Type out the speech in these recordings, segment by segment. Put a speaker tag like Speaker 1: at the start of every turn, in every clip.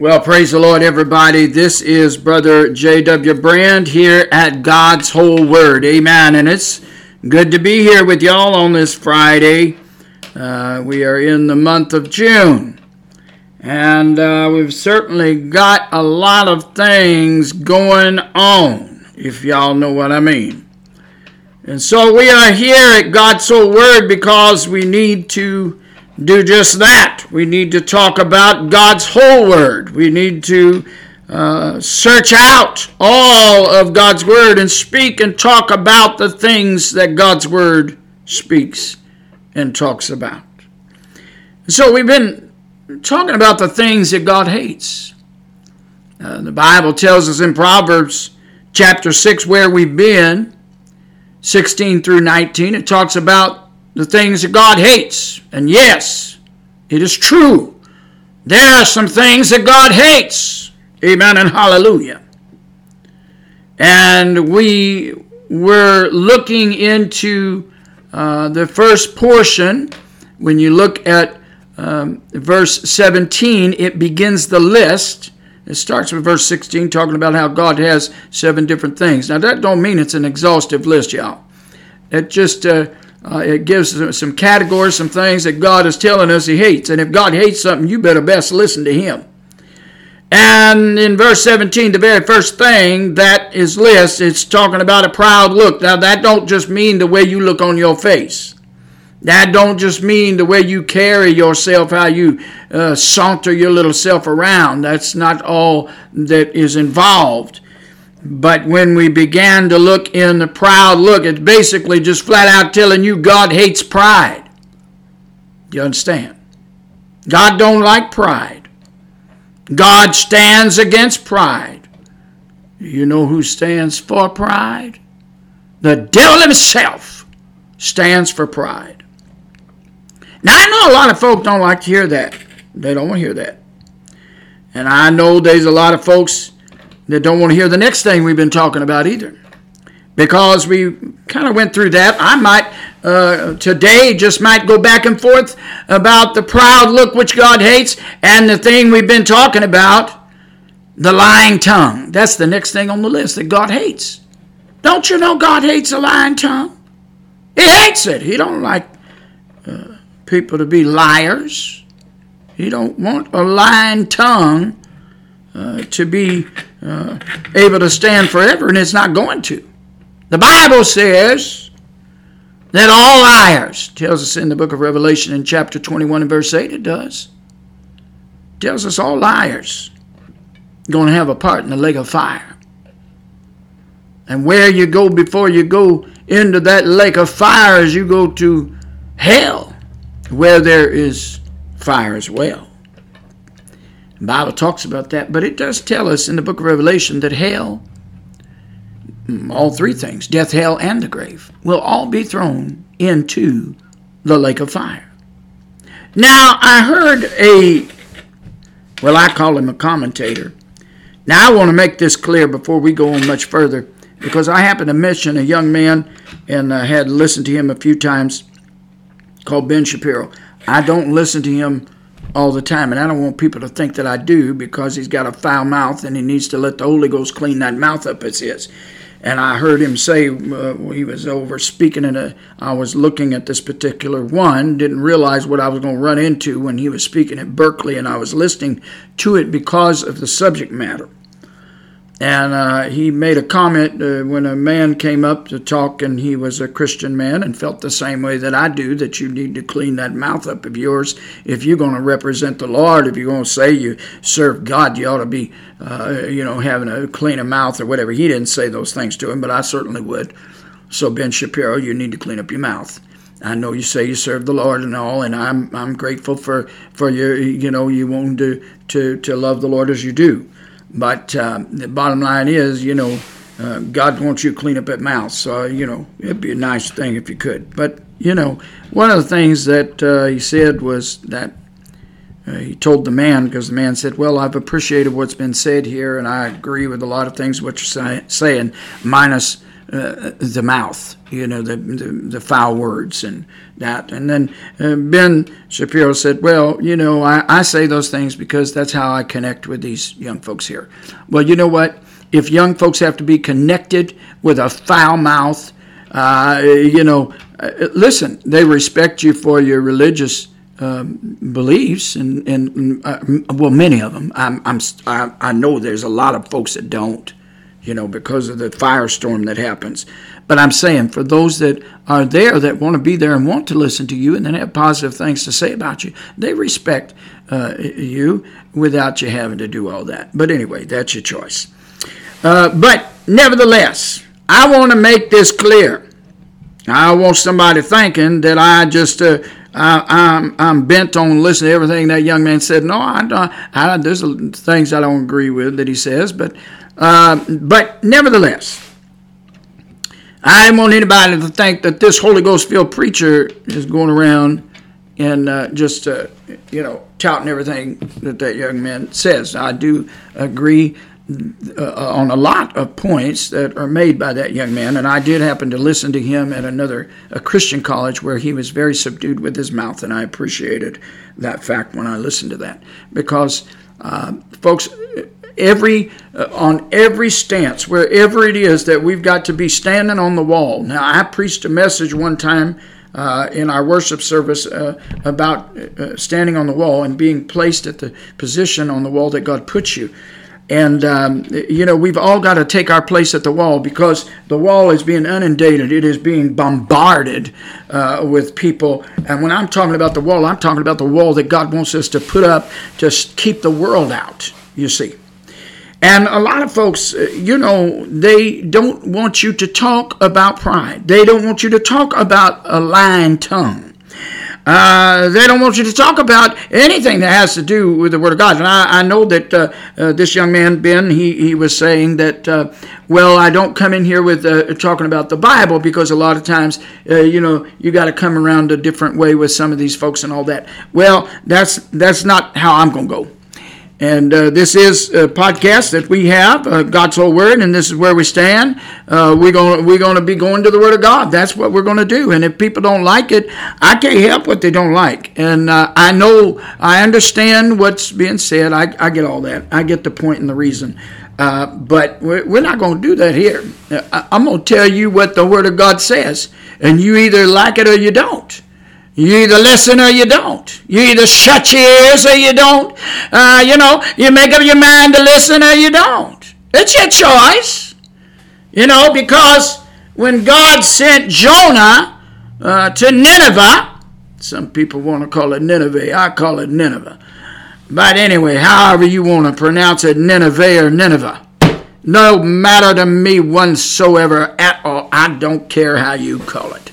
Speaker 1: Well, praise the Lord, everybody. This is Brother J.W. Brand here at God's Whole Word. Amen. And it's good to be here with y'all on this Friday. Uh, we are in the month of June. And uh, we've certainly got a lot of things going on, if y'all know what I mean. And so we are here at God's Whole Word because we need to do just that. We need to talk about God's whole word. We need to uh, search out all of God's word and speak and talk about the things that God's word speaks and talks about. So we've been talking about the things that God hates. Uh, the Bible tells us in Proverbs chapter 6 where we've been, 16 through 19. It talks about the things that God hates. And yes, it is true. There are some things that God hates. Amen and hallelujah. And we were looking into uh, the first portion. When you look at um, verse 17, it begins the list. It starts with verse 16, talking about how God has seven different things. Now, that don't mean it's an exhaustive list, y'all. It just uh, uh, it gives some categories, some things that God is telling us He hates. And if God hates something, you better best listen to Him. And in verse 17, the very first thing that is listed, it's talking about a proud look. Now, that don't just mean the way you look on your face. That don't just mean the way you carry yourself, how you uh, saunter your little self around. That's not all that is involved. But when we began to look in the proud look, it's basically just flat out telling you God hates pride. You understand? God don't like pride. God stands against pride. You know who stands for pride? The devil himself stands for pride. Now I know a lot of folk don't like to hear that. They don't want to hear that. And I know there's a lot of folks that don't want to hear the next thing we've been talking about either. Because we kind of went through that. I might uh, today just might go back and forth about the proud look which God hates and the thing we've been talking about, the lying tongue. That's the next thing on the list that God hates. Don't you know God hates a lying tongue? He hates it. He don't like uh, people to be liars. He don't want a lying tongue uh, to be uh, able to stand forever, and it's not going to. The Bible says that all liars, tells us in the book of Revelation in chapter 21 and verse 8, it does. Tells us all liars going to have a part in the lake of fire. And where you go before you go into that lake of fire as you go to hell, where there is fire as well. The Bible talks about that, but it does tell us in the book of Revelation that hell, mm, all three things, death, hell, and the grave, will all be thrown into the lake of fire. Now, I heard a, well, I call him a commentator. Now, I want to make this clear before we go on much further, because I happened to mention a young man and I had listened to him a few times called Ben Shapiro. I don't listen to him all the time. And I don't want people to think that I do because he's got a foul mouth and he needs to let the Holy Ghost clean that mouth up as his. And I heard him say uh, he was over speaking in a. I was looking at this particular one, didn't realize what I was going to run into when he was speaking at Berkeley, and I was listening to it because of the subject matter. And uh, he made a comment uh, when a man came up to talk, and he was a Christian man and felt the same way that I do that you need to clean that mouth up of yours. If you're going to represent the Lord, if you're going to say you serve God, you ought to be, uh, you know, having a cleaner mouth or whatever. He didn't say those things to him, but I certainly would. So, Ben Shapiro, you need to clean up your mouth. I know you say you serve the Lord and all, and I'm I'm grateful for for your you know you want to to to love the Lord as you do. But uh, the bottom line is, you know, uh, God wants you to clean up that mouth. So, you know, it'd be a nice thing if you could. But, you know, one of the things that uh, he said was that uh, he told the man, because the man said, Well, I've appreciated what's been said here, and I agree with a lot of things what you're say- saying, minus uh, the mouth, you know, the, the, the foul words and that. And then uh, Ben Shapiro said, "Well, you know, I, I say those things because that's how I connect with these young folks here." Well, you know what? If young folks have to be connected with a foul mouth, uh, you know, uh, listen, they respect you for your religious um, beliefs, and, and uh, well, many of them. I'm, I'm, I, I know there's a lot of folks that don't, you know, because of the firestorm that happens. But I'm saying for those that are there that want to be there and want to listen to you and then have positive things to say about you, they respect uh, you without you having to do all that. But anyway, that's your choice. Uh, but nevertheless, I want to make this clear. I want somebody thinking that I just uh, I, am I'm, I'm bent on listening to everything that young man said. No, I, don't. I, there's things I don't agree with that he says, but uh, but nevertheless, I want anybody to think that this Holy Ghost filled preacher is going around and uh, just uh, you know touting everything that that young man says. I do agree uh, on a lot of points that are made by that young man. And I did happen to listen to him at another a Christian college where he was very subdued with his mouth, and I appreciated that fact when I listened to that because, uh, folks. Every uh, on every stance, wherever it is that we've got to be standing on the wall. Now, I preached a message one time uh, in our worship service uh, about uh, standing on the wall and being placed at the position on the wall that God puts you. And, um, you know, we've all got to take our place at the wall because the wall is being inundated. It is being bombarded uh, with people. And when I'm talking about the wall, I'm talking about the wall that God wants us to put up to keep the world out, you see. And a lot of folks, uh, you know, they don't want you to talk about pride. They don't want you to talk about a lying tongue. Uh, they don't want you to talk about anything that has to do with the Word of God. And I, I know that uh, uh, this young man, Ben, he, he was saying that, uh, well, I don't come in here with uh, talking about the Bible because a lot of times, you know, you got to come around a different way with some of these folks and all that. Well, that's that's not how I'm going to go. And uh, this is a podcast that we have, uh, God's whole word, and this is where we stand. Uh, we're going we're going to be going to the Word of God. That's what we're going to do. And if people don't like it, I can't help what they don't like. And uh, I know I understand what's being said. I, I get all that. I get the point and the reason. Uh, but we're, not going to do that here. I, I'm going to tell you what the Word of God says, and you either like it or you don't. You either listen or you don't. You either shut your ears or you don't. Uh, you know, you make up your mind to listen or you don't. It's your choice. You know, because when God sent Jonah uh, to Nineveh, some people want to call it Nineveh. I call it Nineveh. But anyway, however you want to pronounce it, Nineveh or Nineveh. No matter to me whatsoever at all. I don't care how you call it.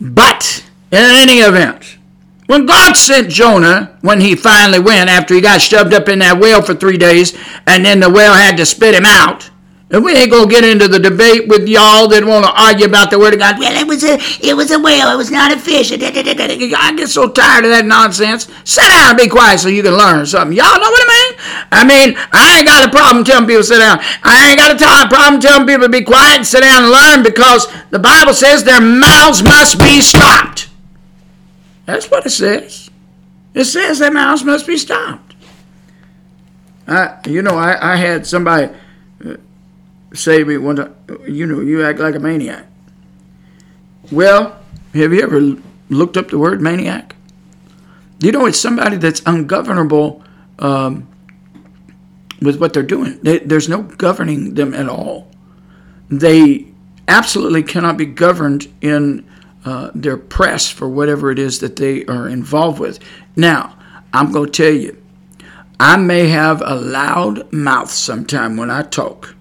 Speaker 1: But in any event, when God sent Jonah, when he finally went after he got shoved up in that whale for three days, and then the whale had to spit him out, and we ain't gonna get into the debate with y'all that want to argue about the word of God. Well, it was a it was a whale. It was not a fish. I get so tired of that nonsense. Sit down and be quiet so you can learn something. Y'all know what I mean? I mean, I ain't got a problem telling people sit down. I ain't got a time, problem telling people to be quiet and sit down and learn because the Bible says their mouths must be stopped. That's what it says. It says that mouse must be stopped. I, you know, I, I had somebody uh, say to me one time, you know, you act like a maniac. Well, have you ever looked up the word maniac? You know, it's somebody that's ungovernable um, with what they're doing. They, there's no governing them at all. They absolutely cannot be governed in uh, their press for whatever it is that they are involved with. Now, I'm going to tell you, I may have a loud mouth sometime when I talk,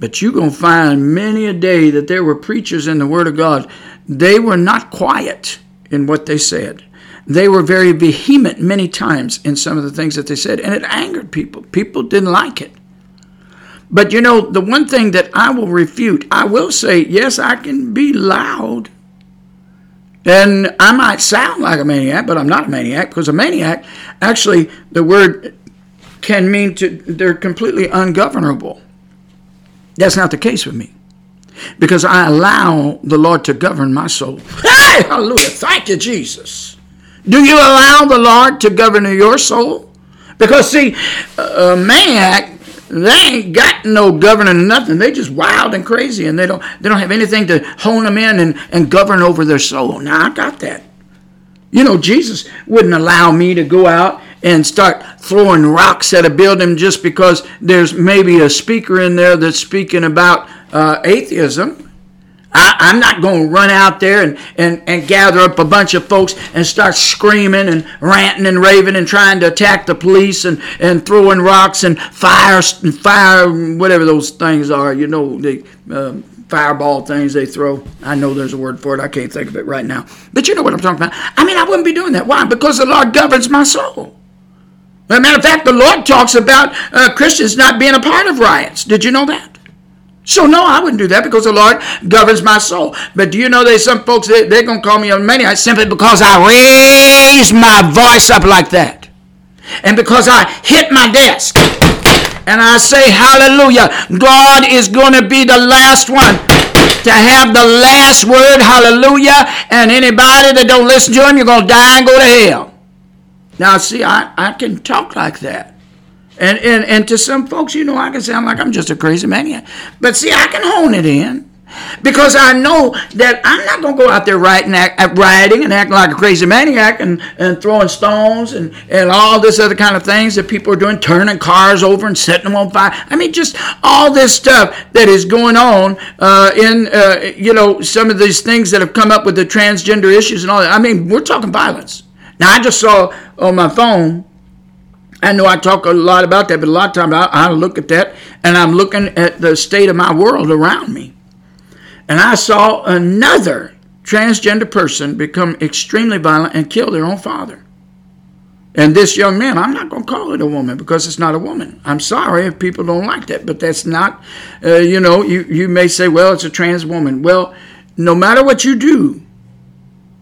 Speaker 1: but you're going to find many a day that there were preachers in the Word of God. They were not quiet in what they said. They were very vehement many times in some of the things that they said, and it angered people. People didn't like it. But you know, the one thing that I will refute, I will say, yes, I can be loud and I might sound like a maniac, but I'm not a maniac because a maniac, actually, the word can mean to, they're completely ungovernable. That's not the case with me. because I allow the Lord to govern my soul. Hey, hallelujah. Thank you, Jesus. Do you allow the Lord to govern your soul? Because, see, a maniac, they ain't got no governing nothing. They just wild and crazy, and they don't they don't have anything to hone them in and, and govern over their soul. Now, I got that. You know, Jesus wouldn't allow me to go out and start throwing rocks at a building just because there's maybe a speaker in there that's speaking about uh, atheism. I, am not going to run out there and, and, and gather up a bunch of folks and start screaming and ranting and raving and trying to attack the police and, and throwing rocks and fire, fire, whatever those things are, you know, the uh, fireball things they throw. I know there's a word for it. I can't think of it right now. But you know what I'm talking about. I mean, I wouldn't be doing that. Why? Because the Lord governs my soul. As a matter of fact, the Lord talks about uh, Christians not being a part of riots. Did you know that? So no, I wouldn't do that because the Lord governs my soul. But do you know there's some folks they, they're gonna call me a maniac simply because I raise my voice up like that. And because I hit my desk and I say hallelujah. God is gonna be the last one to have the last word, hallelujah. And anybody that don't listen to him, you're gonna die and go to hell. Now see, I, I can talk like that. And, and, and to some folks, you know, I can sound like I'm just a crazy maniac. But see, I can hone it in because I know that I'm not going to go out there writing, act, rioting and acting like a crazy maniac and, and throwing stones and, and all this other kind of things that people are doing, turning cars over and setting them on fire. I mean, just all this stuff that is going on uh, in, uh, you know, some of these things that have come up with the transgender issues and all that. I mean, we're talking violence. Now, I just saw on my phone I know I talk a lot about that, but a lot of times I, I look at that and I'm looking at the state of my world around me. And I saw another transgender person become extremely violent and kill their own father. And this young man, I'm not going to call it a woman because it's not a woman. I'm sorry if people don't like that, but that's not, uh, you know, you, you may say, well, it's a trans woman. Well, no matter what you do,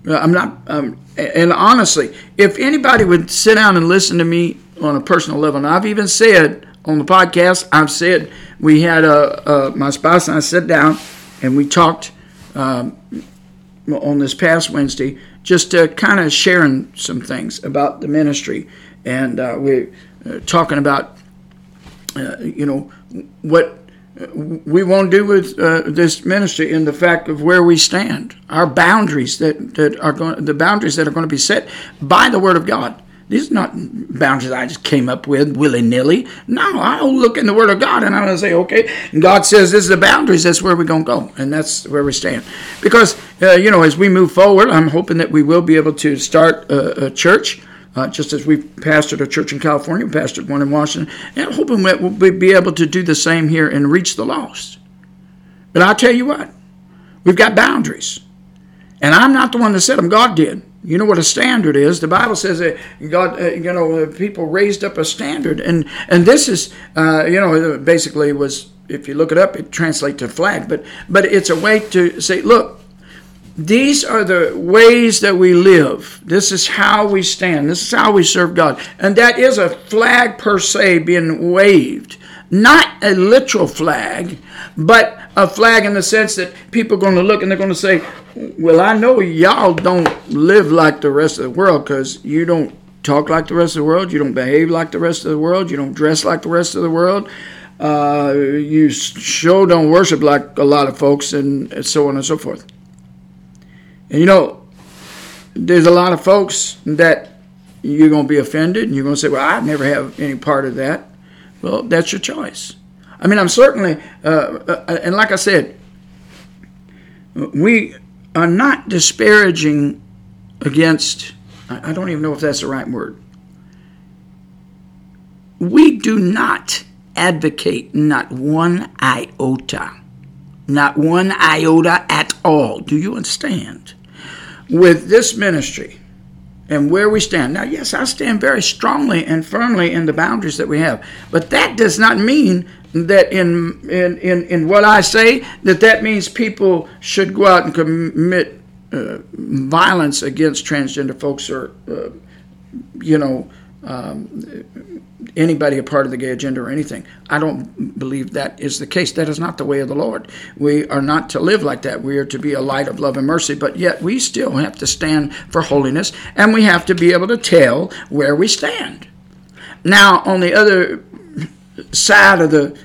Speaker 1: uh, I'm not, um, and honestly, if anybody would sit down and listen to me on a personal level. And I've even said on the podcast, I've said we had a, a my spouse and I sat down and we talked um, on this past Wednesday just to kind of sharing some things about the ministry and uh, we're uh, talking about uh, you know what we want to do with uh, this ministry in the fact of where we stand, our boundaries that, that are going, the boundaries that are going to be set by the Word of God. These are not boundaries I just came up with willy nilly. No, I'll look in the Word of God and I'm going to say, okay, and God says this is the boundaries, that's where we're going to go, and that's where we stand. Because, uh, you know, as we move forward, I'm hoping that we will be able to start a, a church. Uh, just as we've pastored a church in California, pastored one in Washington, and hoping that we'll be able to do the same here and reach the lost. But I'll tell you what, we've got boundaries. And I'm not the one that set them, God did. You know what a standard is. The Bible says that God, uh, you know, people raised up a standard, and and this is, uh, you know, basically was if you look it up, it translates to flag, but but it's a way to say, look, these are the ways that we live. This is how we stand. This is how we serve God, and that is a flag per se being waved, not a literal flag, but a flag in the sense that people are going to look and they're going to say, well, I know y'all don't live like the rest of the world because you don't talk like the rest of the world, you don't behave like the rest of the world, you don't dress like the rest of the world, uh, you sure don't worship like a lot of folks, and so on and so forth. And you know, there's a lot of folks that you're going to be offended, and you're going to say, well, I never have any part of that. Well, that's your choice. I mean, I'm certainly, uh, uh, and like I said, we are not disparaging against, I don't even know if that's the right word. We do not advocate not one iota, not one iota at all. Do you understand? With this ministry and where we stand. Now, yes, I stand very strongly and firmly in the boundaries that we have, but that does not mean that in, in, in, in what I say, that that means people should go out and commit uh, violence against transgender folks or, uh, you know, um, anybody a part of the gay agenda or anything. I don't believe that is the case. That is not the way of the Lord. We are not to live like that. We are to be a light of love and mercy, but yet we still have to stand for holiness and we have to be able to tell where we stand. Now, on the other side of the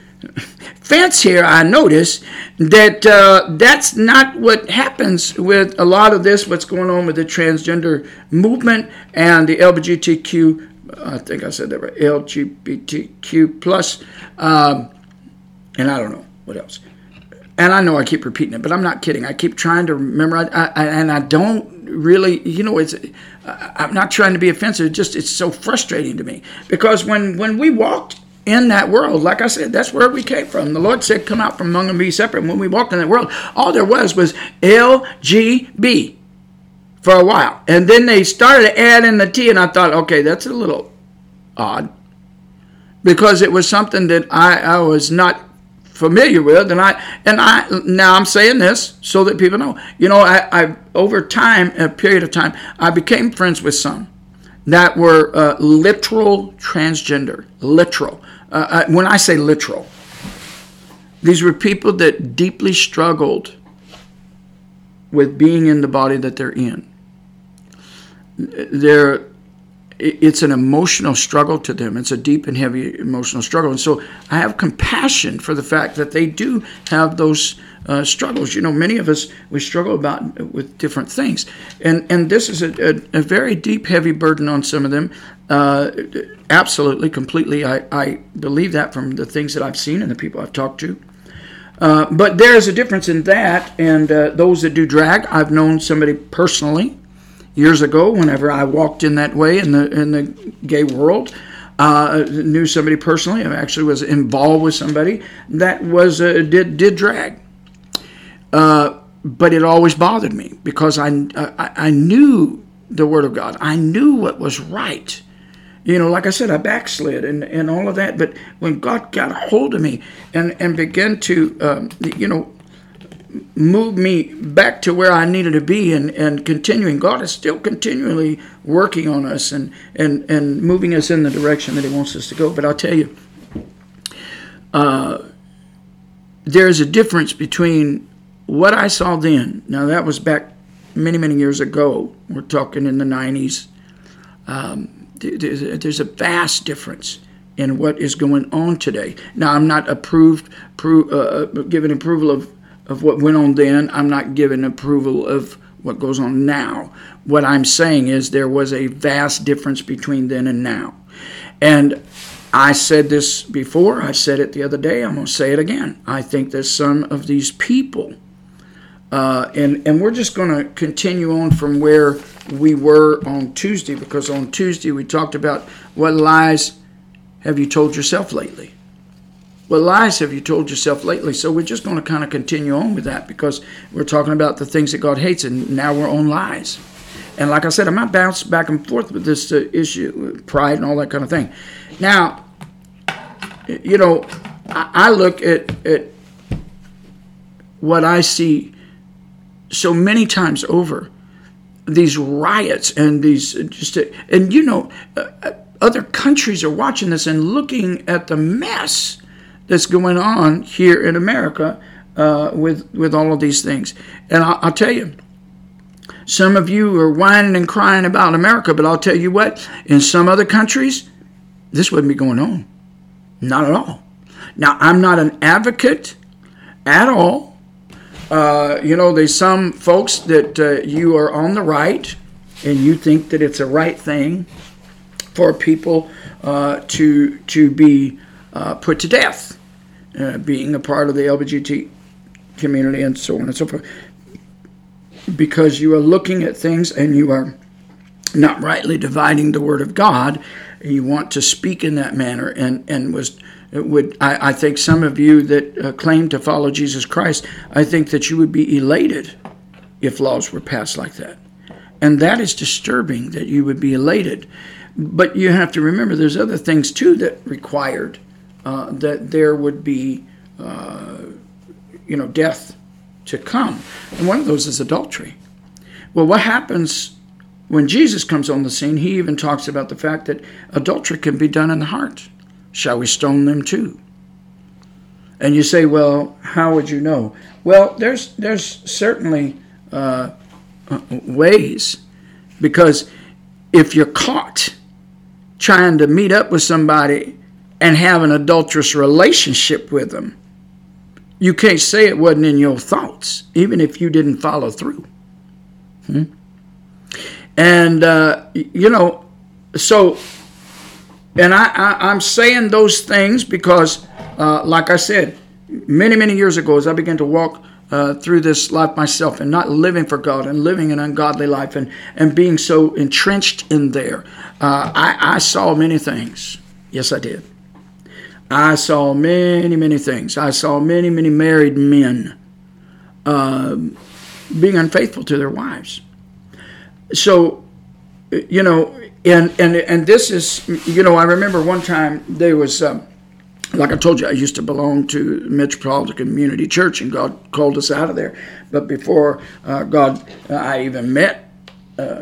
Speaker 1: fence here, I notice that uh, that's not what happens with a lot of this, what's going on with the transgender movement and the LGBTQ, I think I said that right, LGBTQ plus, um, and I don't know what else. And I know I keep repeating it, but I'm not kidding. I keep trying to remember, I, I, and I don't really, you know, it's. I'm not trying to be offensive. Just it's so frustrating to me because when when we walked in that world. Like I said, that's where we came from. The Lord said, Come out from among them, be separate. when we walked in that world, all there was was LGB for a while. And then they started adding the T, and I thought, okay, that's a little odd because it was something that I, I was not familiar with and I and I now I'm saying this so that people know you know I, I over time a period of time I became friends with some that were uh, literal transgender literal uh, uh, when I say literal, these were people that deeply struggled with being in the body that they're in. They're, it's an emotional struggle to them. It's a deep and heavy emotional struggle. And so I have compassion for the fact that they do have those uh, struggles. You know, many of us, we struggle about with different things. And, and this is a, a, a very deep, heavy burden on some of them. Uh, absolutely, completely. I, I believe that from the things that I've seen and the people I've talked to. Uh, but there's a difference in that and uh, those that do drag. I've known somebody personally years ago. Whenever I walked in that way in the in the gay world, uh, knew somebody personally. I actually was involved with somebody that was uh, did did drag. Uh, but it always bothered me because I, I I knew the Word of God. I knew what was right you know, like I said, I backslid and, and all of that. But when God got a hold of me and, and began to, um, you know, move me back to where I needed to be and, and continuing, God is still continually working on us and, and, and moving us in the direction that He wants us to go. But I'll tell you, uh, there's a difference between what I saw then. Now, that was back many, many years ago. We're talking in the 90s. Um, there's a vast difference in what is going on today. Now, I'm not approved, pro, uh, uh, approval of, of what went on then. I'm not giving approval of what goes on now. What I'm saying is there was a vast difference between then and now. And I said this before, I said it the other day, I'm going to say it again. I think that some of these people, uh, and, and we're just going to continue on from where we were on Tuesday because on Tuesday we talked about what lies have you told yourself lately? What lies have you told yourself lately? So we're just going to kind of continue on with that because we're talking about the things that God hates and now we're on lies. And like I said, I might bounce back and forth with this uh, issue, pride and all that kind of thing. Now, you know, I, I look at, at what I see so many times over these riots and these just and you know uh, uh, other countries are watching this and looking at the mess that's going on here in America uh, with with all of these things. And I'll, I'll tell you, some of you are whining and crying about America, but I'll tell you what, in some other countries, this wouldn't be going on. Not at all. Now, I'm not an advocate at all uh, you know, there's some folks that uh, you are on the right and you think that it's a right thing for people uh, to to be uh, put to death, uh, being a part of the LGBT community and so on and so forth, because you are looking at things and you are not rightly dividing the word of God. You want to speak in that manner, and and was would I, I think some of you that uh, claim to follow Jesus Christ, I think that you would be elated if laws were passed like that. And that is disturbing that you would be elated. But you have to remember there's other things too that required uh, that there would be, uh, you know, death to come. And one of those is adultery. Well, what happens when Jesus comes on the scene, he even talks about the fact that adultery can be done in the heart. Shall we stone them too? And you say, well, how would you know? Well, there's there's certainly uh, ways because if you're caught trying to meet up with somebody and have an adulterous relationship with them, you can't say it wasn't in your thoughts, even if you didn't follow through. Hmm? And, uh, you know, so, and I, am saying those things because, uh, like I said, many, many years ago, as I began to walk uh, through this life myself and not living for God and living an ungodly life and, and being so entrenched in there, uh, I, I saw many things. Yes, I did. I saw many, many things. I saw many, many married men uh, being unfaithful to their wives. So, you know, and and and this is, you know, I remember one time there was. Um, like I told you, I used to belong to Metropolitan Community Church, and God called us out of there. But before uh, God, uh, I even met uh,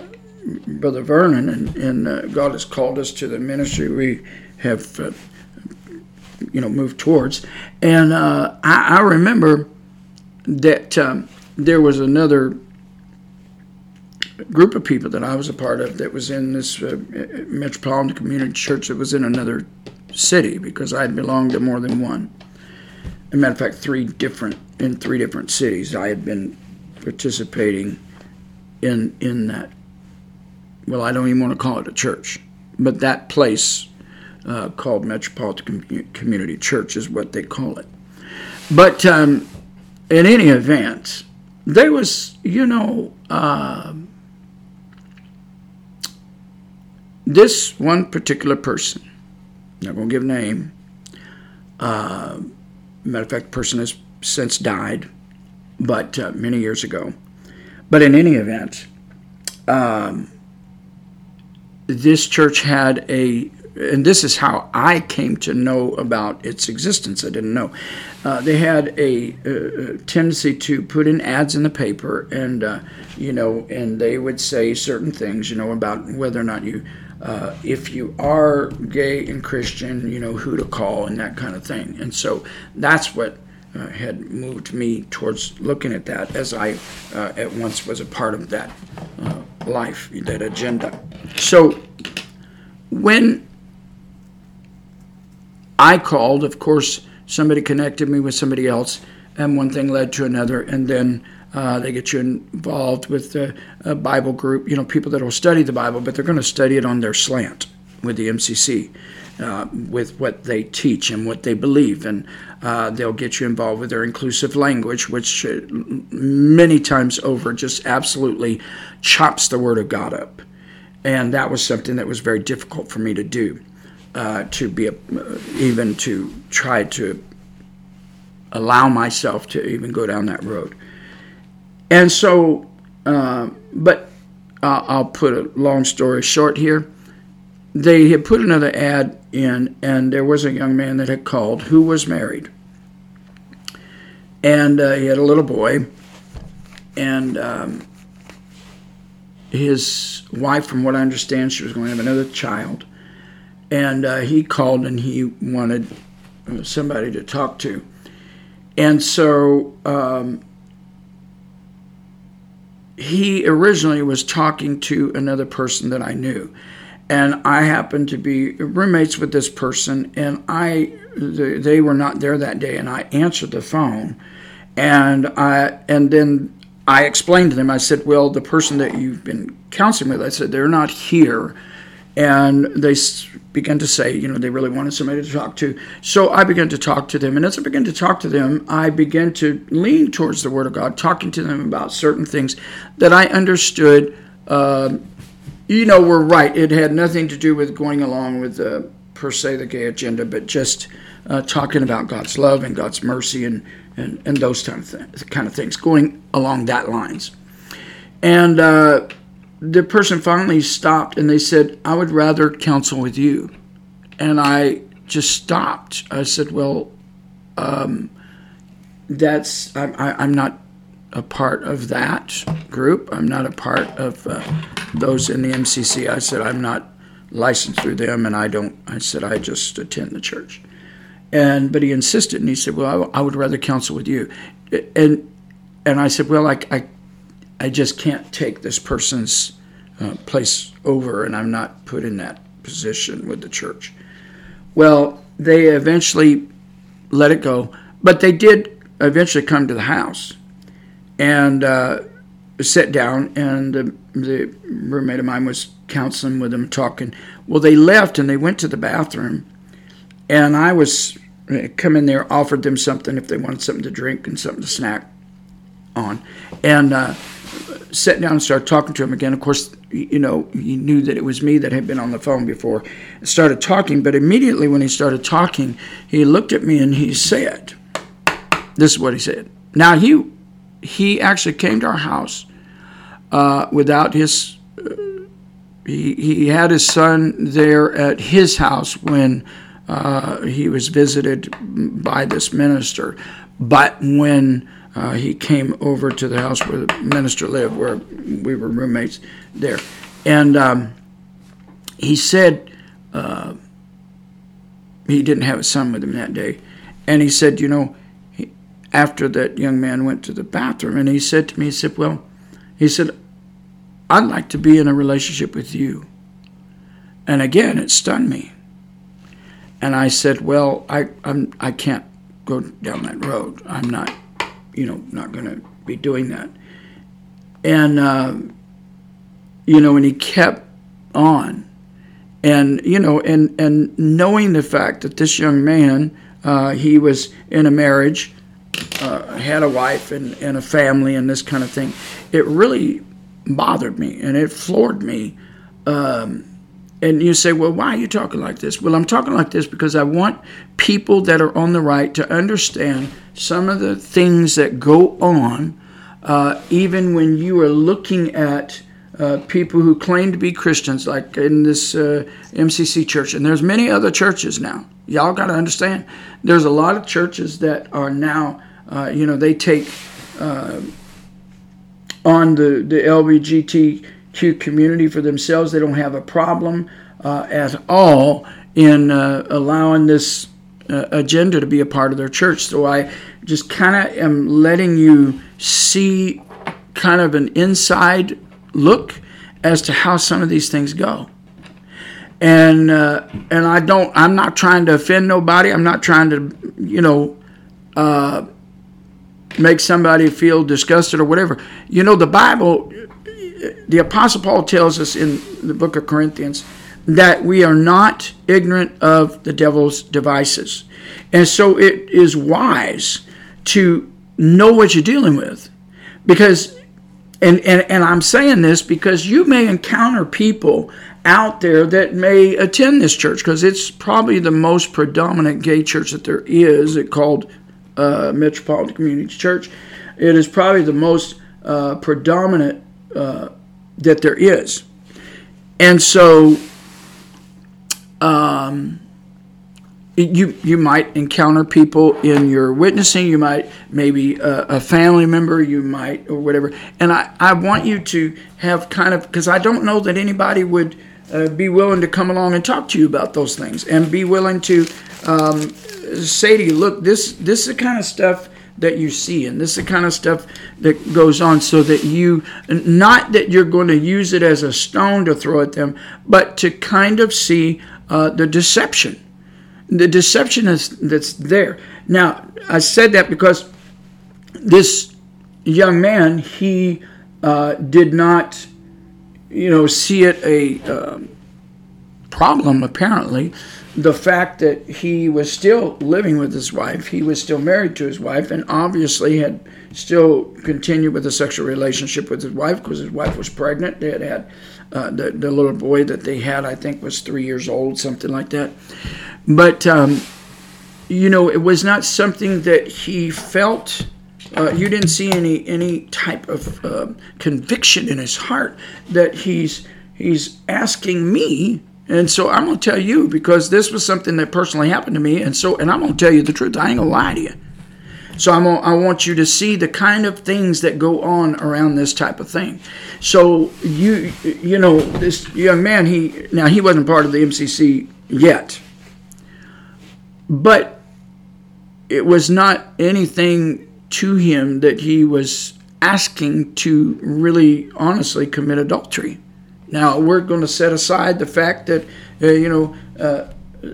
Speaker 1: Brother Vernon, and, and uh, God has called us to the ministry we have, uh, you know, moved towards. And uh, I, I, remember that um, there was another group of people that I was a part of that was in this Metropolitan Community Church that was in another city because I had belonged to more than one. As a matter of fact, three different in three different cities. I had been participating in in that. Well, I don't even want to call it a church, but that place uh, called Metropolitan Community Church is what they call it. But um, in any event, there was, you know, uh, this one particular person not going to give name. Uh, matter of fact, the person has since died, but uh, many years ago. But in any event, um, this church had a, and this is how I came to know about its existence. I didn't know. Uh, they had a, a, tendency to put in ads in the paper, and uh, you know, and they would say certain things, you know, about whether or not you uh, if you are gay and Christian, you know who to call and that kind of thing. And so that's what uh, had moved me towards looking at that as I uh, at once was a part of that uh, life, that agenda. So when I called, of course, somebody connected me with somebody else, and one thing led to another, and then uh, they get you involved with a, a, Bible group, you know, people that will study the Bible, but they're going to study it on their slant with the MCC, uh, with what they teach and what they believe. And uh, they'll get you involved with their inclusive language, which uh, many times over just absolutely chops the Word of God up. And that was something that was very difficult for me to do, uh, to be a, even to try to allow myself to even go down that road. And so, uh, but uh, I'll put a long story short here. They had put another ad in, and there was a young man that had called who was married. And uh, he had a little boy, and um, his wife, from what I understand, she was going to have another child. And uh, he called and he wanted uh, somebody to talk to. And so um, he originally was talking to another person that I knew. And I happened to be roommates with this person, and I they were not there that day, and I answered the phone, and I and then I explained to them. I said, "Well, the person that you've been counseling with," I said, "they're not here." And they began to say, you know, they really wanted somebody to talk to. So I began to talk to them, and as I began to talk to them, I began to lean towards the Word of God, talking to them about certain things that I understood, uh, you know, were right. It had nothing to do with going along with the per se the gay agenda, but just uh, talking about God's love and God's mercy and and, and those kind of th- kind of things, going along that lines, and. Uh, the person finally stopped and they said, I would rather counsel with you. And I just stopped. I said, Well, um, that's, I, I, I'm not a part of that group. I'm not a part of uh, those in the MCC. I said, I'm not licensed through them, and I don't. I said, I just attend the church. And but he insisted, and he said, "Well, I, I would rather counsel with you." And and I said, "Well, I I, I just can't take this person's uh, place over, and I'm not put in that position with the church." Well, they eventually let it go, but they did eventually come to the house and uh, sit down, and the, the roommate of mine was counseling with them, talking. Well, they left and they went to the bathroom, and I was uh, come in there, offered them something if they wanted something to drink and something to snack on, and uh, sat down and started talking to him again. Of course, you know, he knew that it was me that had been on the phone before. Started talking, but immediately when he started talking, he looked at me and he said, "This is what he said." Now he he actually came to our house uh, without his. Uh, he he had his son there at his house when uh, he was visited by this minister, but when uh, he came over to the house where the minister lived, where we were roommates there. And um, he said uh, he didn't have a son with him that day. And he said, you know, he, after that young man went to the bathroom, and he said to me, he said, well, he said, I'd like to be in a relationship with you. And again, it stunned me. And I said, well, I, I'm, I can't go down that road. I'm not you know, not going to be doing that. And, uh, you know, and he kept on. And, you know, and, and knowing the fact that this young man, uh, he was in a marriage, uh, had a wife and, and a family and this kind of thing, it really bothered me and it floored me. Um, and you say, well, why are you talking like this? Well, I'm talking like this because I want people that are on the right to understand some of the things that go on, uh, even when you are looking at uh, people who claim to be Christians, like in this uh, MCC church, and there's many other churches now. Y'all got to understand, there's a lot of churches that are now, uh, you know, they take uh, on the the LBGT Q community for themselves. They don't have a problem uh, at all in uh, allowing this uh, agenda to be a part of their church. So I just kind of am letting you see kind of an inside look as to how some of these things go. And uh, and I don't. I'm not trying to offend nobody. I'm not trying to, you know, uh, make somebody feel disgusted or whatever. You know, the Bible the Apostle Paul tells us in the book of Corinthians that we are not ignorant of the devil's devices. And so it is wise to know what you're dealing with. Because, and, and, and I'm saying this because you may encounter people out there that may attend this church because it's probably the most predominant gay church that there is. It called uh, Metropolitan Community Church. It is probably the most uh, predominant uh, that there is. And so um, you you might encounter people in your witnessing you might maybe a, a, family member you might or whatever and i, I want you to have kind of because i don't know that anybody would uh, be willing to come along and talk to you about those things and be willing to um, say to you look this this is the kind of stuff that you see. And this is the kind of stuff that goes on so that you, not that you're going to use it as a stone to throw at them, but to kind of see uh, the deception. The deception is, that's there. Now, I said that because this young man, he uh, did not, you know, see it a uh, problem, apparently the fact that he was still living with his wife, he was still married to his wife, and obviously had still continued with a sexual relationship with his wife because his wife was pregnant. They had had uh, the, the little boy that they had, I think, was three years old, something like that. But, um, you know, it was not something that he felt. Uh, you didn't see any any type of uh, conviction in his heart that he's he's asking me and so I'm going to tell you because this was something that personally happened to me. And so, and I'm going to tell you the truth. I ain't going to lie to you. So I'm, gonna, I want you to see the kind of things that go on around this type of thing. So you you know this young man he now he wasn't part of the MCC yet, but it was not anything to him that he was asking to really honestly commit adultery. Now we're going to set aside the fact that uh, you know. Uh,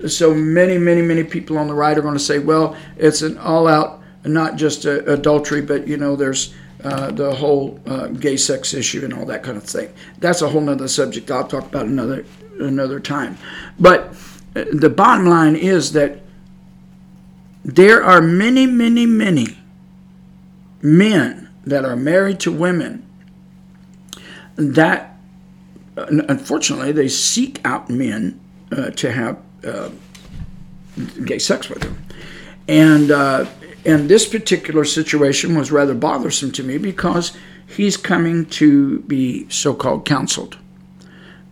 Speaker 1: so many, many, many people on the right are going to say, well, it's an all-out, not just adultery, but you know, there's uh, the whole uh, gay sex issue and all that kind of thing. That's a whole nother subject. I'll talk about another another time. But uh, the bottom line is that there are many, many, many men that are married to women that, unfortunately, they seek out men uh, to have uh, gay sex with them. And, uh, and this particular situation was rather bothersome to me because he's coming to be so called counseled.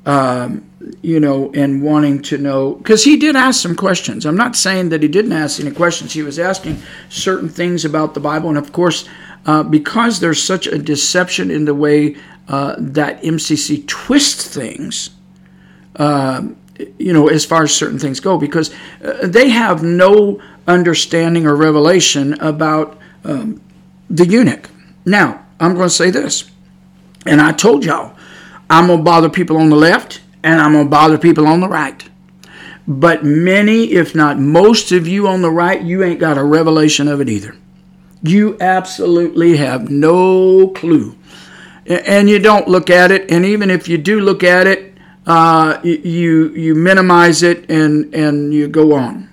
Speaker 1: Um, you know, and wanting to know, because he did ask some questions. I'm not saying that he didn't ask any questions. He was asking certain things about the Bible. And of course, uh, because there's such a deception in the way uh, that MCC twists things, uh, you know, as far as certain things go, because uh, they have no understanding or revelation about um, the eunuch. Now, I'm going to say this, and I told y'all, I'm going to bother people on the left and I'm going to bother people on the right. But many, if not most of you on the right, you ain't got a revelation of it either. You absolutely have no clue. And you don't look at it, and even if you do look at it, uh, you you minimize it and and you go on.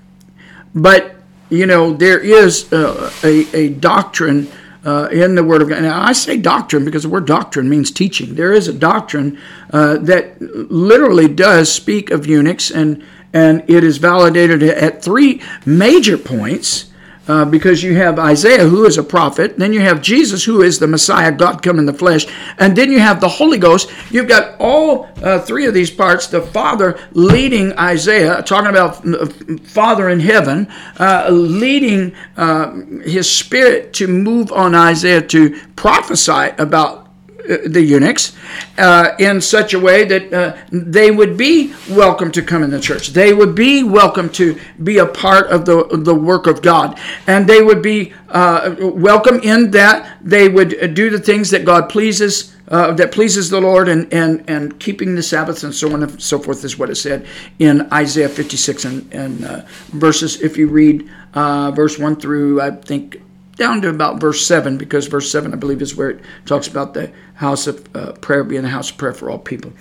Speaker 1: But you know there is a, a, a doctrine uh, in the Word of God. Now I say doctrine because the word doctrine means teaching. There is a doctrine uh, that literally does speak of eunuchs, and and it is validated at three major points uh, because you have Isaiah, who is a prophet, then you have Jesus, who is the Messiah, God come in the flesh, and then you have the Holy Ghost. You've got all uh, three of these parts the Father leading Isaiah, talking about uh, Father in heaven, uh, leading uh, his Spirit to move on Isaiah to prophesy about the eunuchs uh, in such a way that uh, they would be welcome to come in the church. They would be welcome to be a part of the, the work of God. And they would be uh, welcome in that they would do the things that God pleases. Uh, that pleases the Lord and, and, and keeping the Sabbaths and so on and so forth is what it said in Isaiah 56 and, and uh, verses. If you read uh, verse 1 through, I think, down to about verse 7, because verse 7, I believe, is where it talks about the house of uh, prayer being a house of prayer for all people.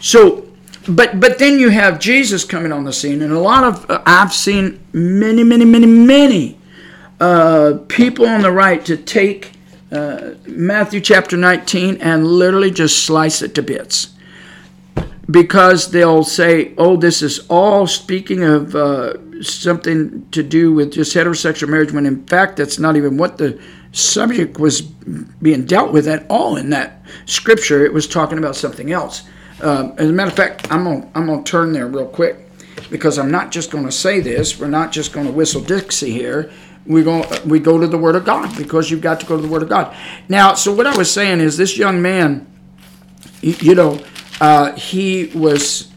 Speaker 1: So, but but then you have Jesus coming on the scene, and a lot of uh, I've seen many, many, many, many uh, people on the right to take uh, Matthew chapter 19 and literally just slice it to bits. Because they'll say, oh, this is all speaking of uh, something to do with just heterosexual marriage, when in fact that's not even what the subject was being dealt with at all in that scripture. It was talking about something else. Um, as a matter of fact, I'm gonna I'm gonna turn there real quick because I'm not just to say this. We're not just to whistle Dixie here. We go we go to the Word of God because you've got to go to the Word of God. Now, so what I was saying is this young man, you know, uh, he was,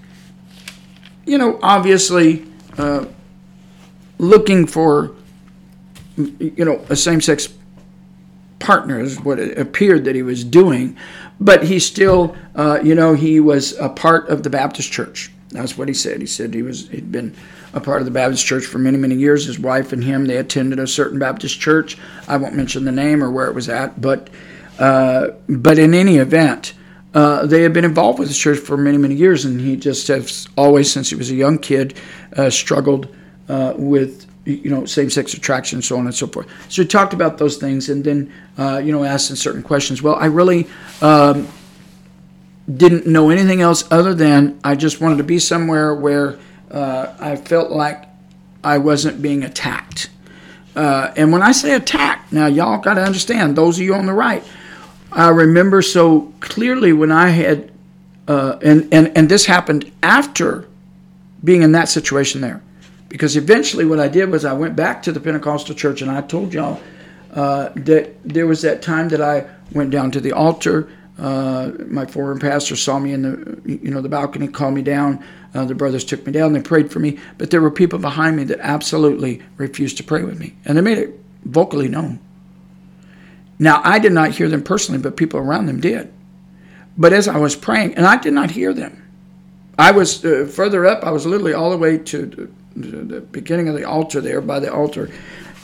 Speaker 1: you know, obviously uh, looking for, you know, a same-sex partner is what it appeared that he was doing. But he still, uh, you know, he was a part of the Baptist church. That's what he said. He said he was he'd been a part of the Baptist church for many many years. His wife and him they attended a certain Baptist church. I won't mention the name or where it was at, but uh, but in any event. Uh, they had been involved with the church for many, many years, and he just has always, since he was a young kid, uh, struggled uh, with you know, same-sex attraction, and so on and so forth. So we talked about those things, and then uh, you know, asked certain questions. Well, I really um, didn't know anything else other than I just wanted to be somewhere where uh, I felt like I wasn't being attacked. Uh, and when I say attack, now y'all got to understand, those of you on the right, I remember so clearly when I had, uh, and, and, and this happened after being in that situation there. Because eventually, what I did was I went back to the Pentecostal church and I told y'all uh, that there was that time that I went down to the altar. Uh, my foreign pastor saw me in the you know the balcony, called me down. Uh, the brothers took me down. They prayed for me, but there were people behind me that absolutely refused to pray with me, and they made it vocally known. Now I did not hear them personally, but people around them did. But as I was praying, and I did not hear them, I was uh, further up. I was literally all the way to the beginning of the altar there by the altar,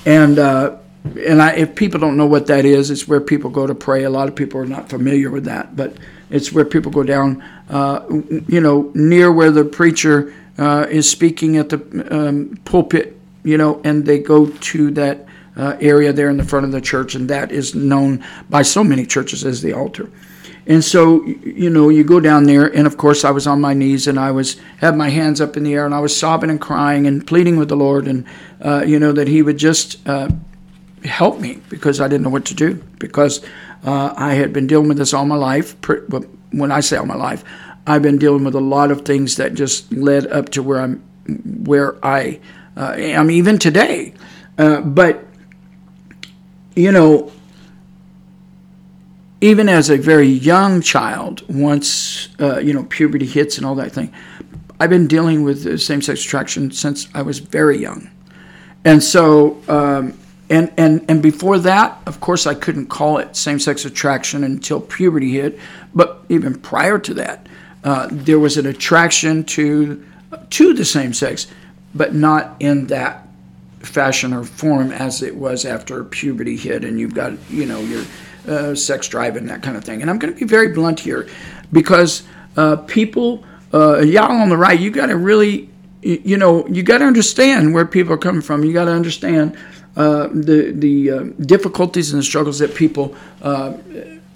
Speaker 1: and uh, and I, if people don't know what that is, it's where people go to pray. A lot of people are not familiar with that, but it's where people go down, uh, you know, near where the preacher uh, is speaking at the um, pulpit, you know, and they go to that uh, area there in the front of the church, and that is known by so many churches as the altar. And so, you know, you go down there, and of course, I was on my knees and I was had my hands up in the air, and I was sobbing and crying and pleading with the Lord, and uh, you know that He would just uh, help me because I didn't know what to do because uh, I had been dealing with this all my life. When I say all my life, I've been dealing with a lot of things that just led up to where I'm, where I uh, am even today. Uh, but you know, even as a very young child, once uh, you know puberty hits and all that thing, I've been dealing with same-sex attraction since I was very young, and so um, and and and before that, of course, I couldn't call it same-sex attraction until puberty hit, but even prior to that, uh, there was an attraction to to the same sex, but not in that fashion or form as it was after puberty hit, and you've got you know your uh, sex drive and that kind of thing. And I'm going to be very blunt here because uh, people, uh, y'all on the right, you got to really, you know, you got to understand where people are coming from. You got to understand uh, the the uh, difficulties and the struggles that people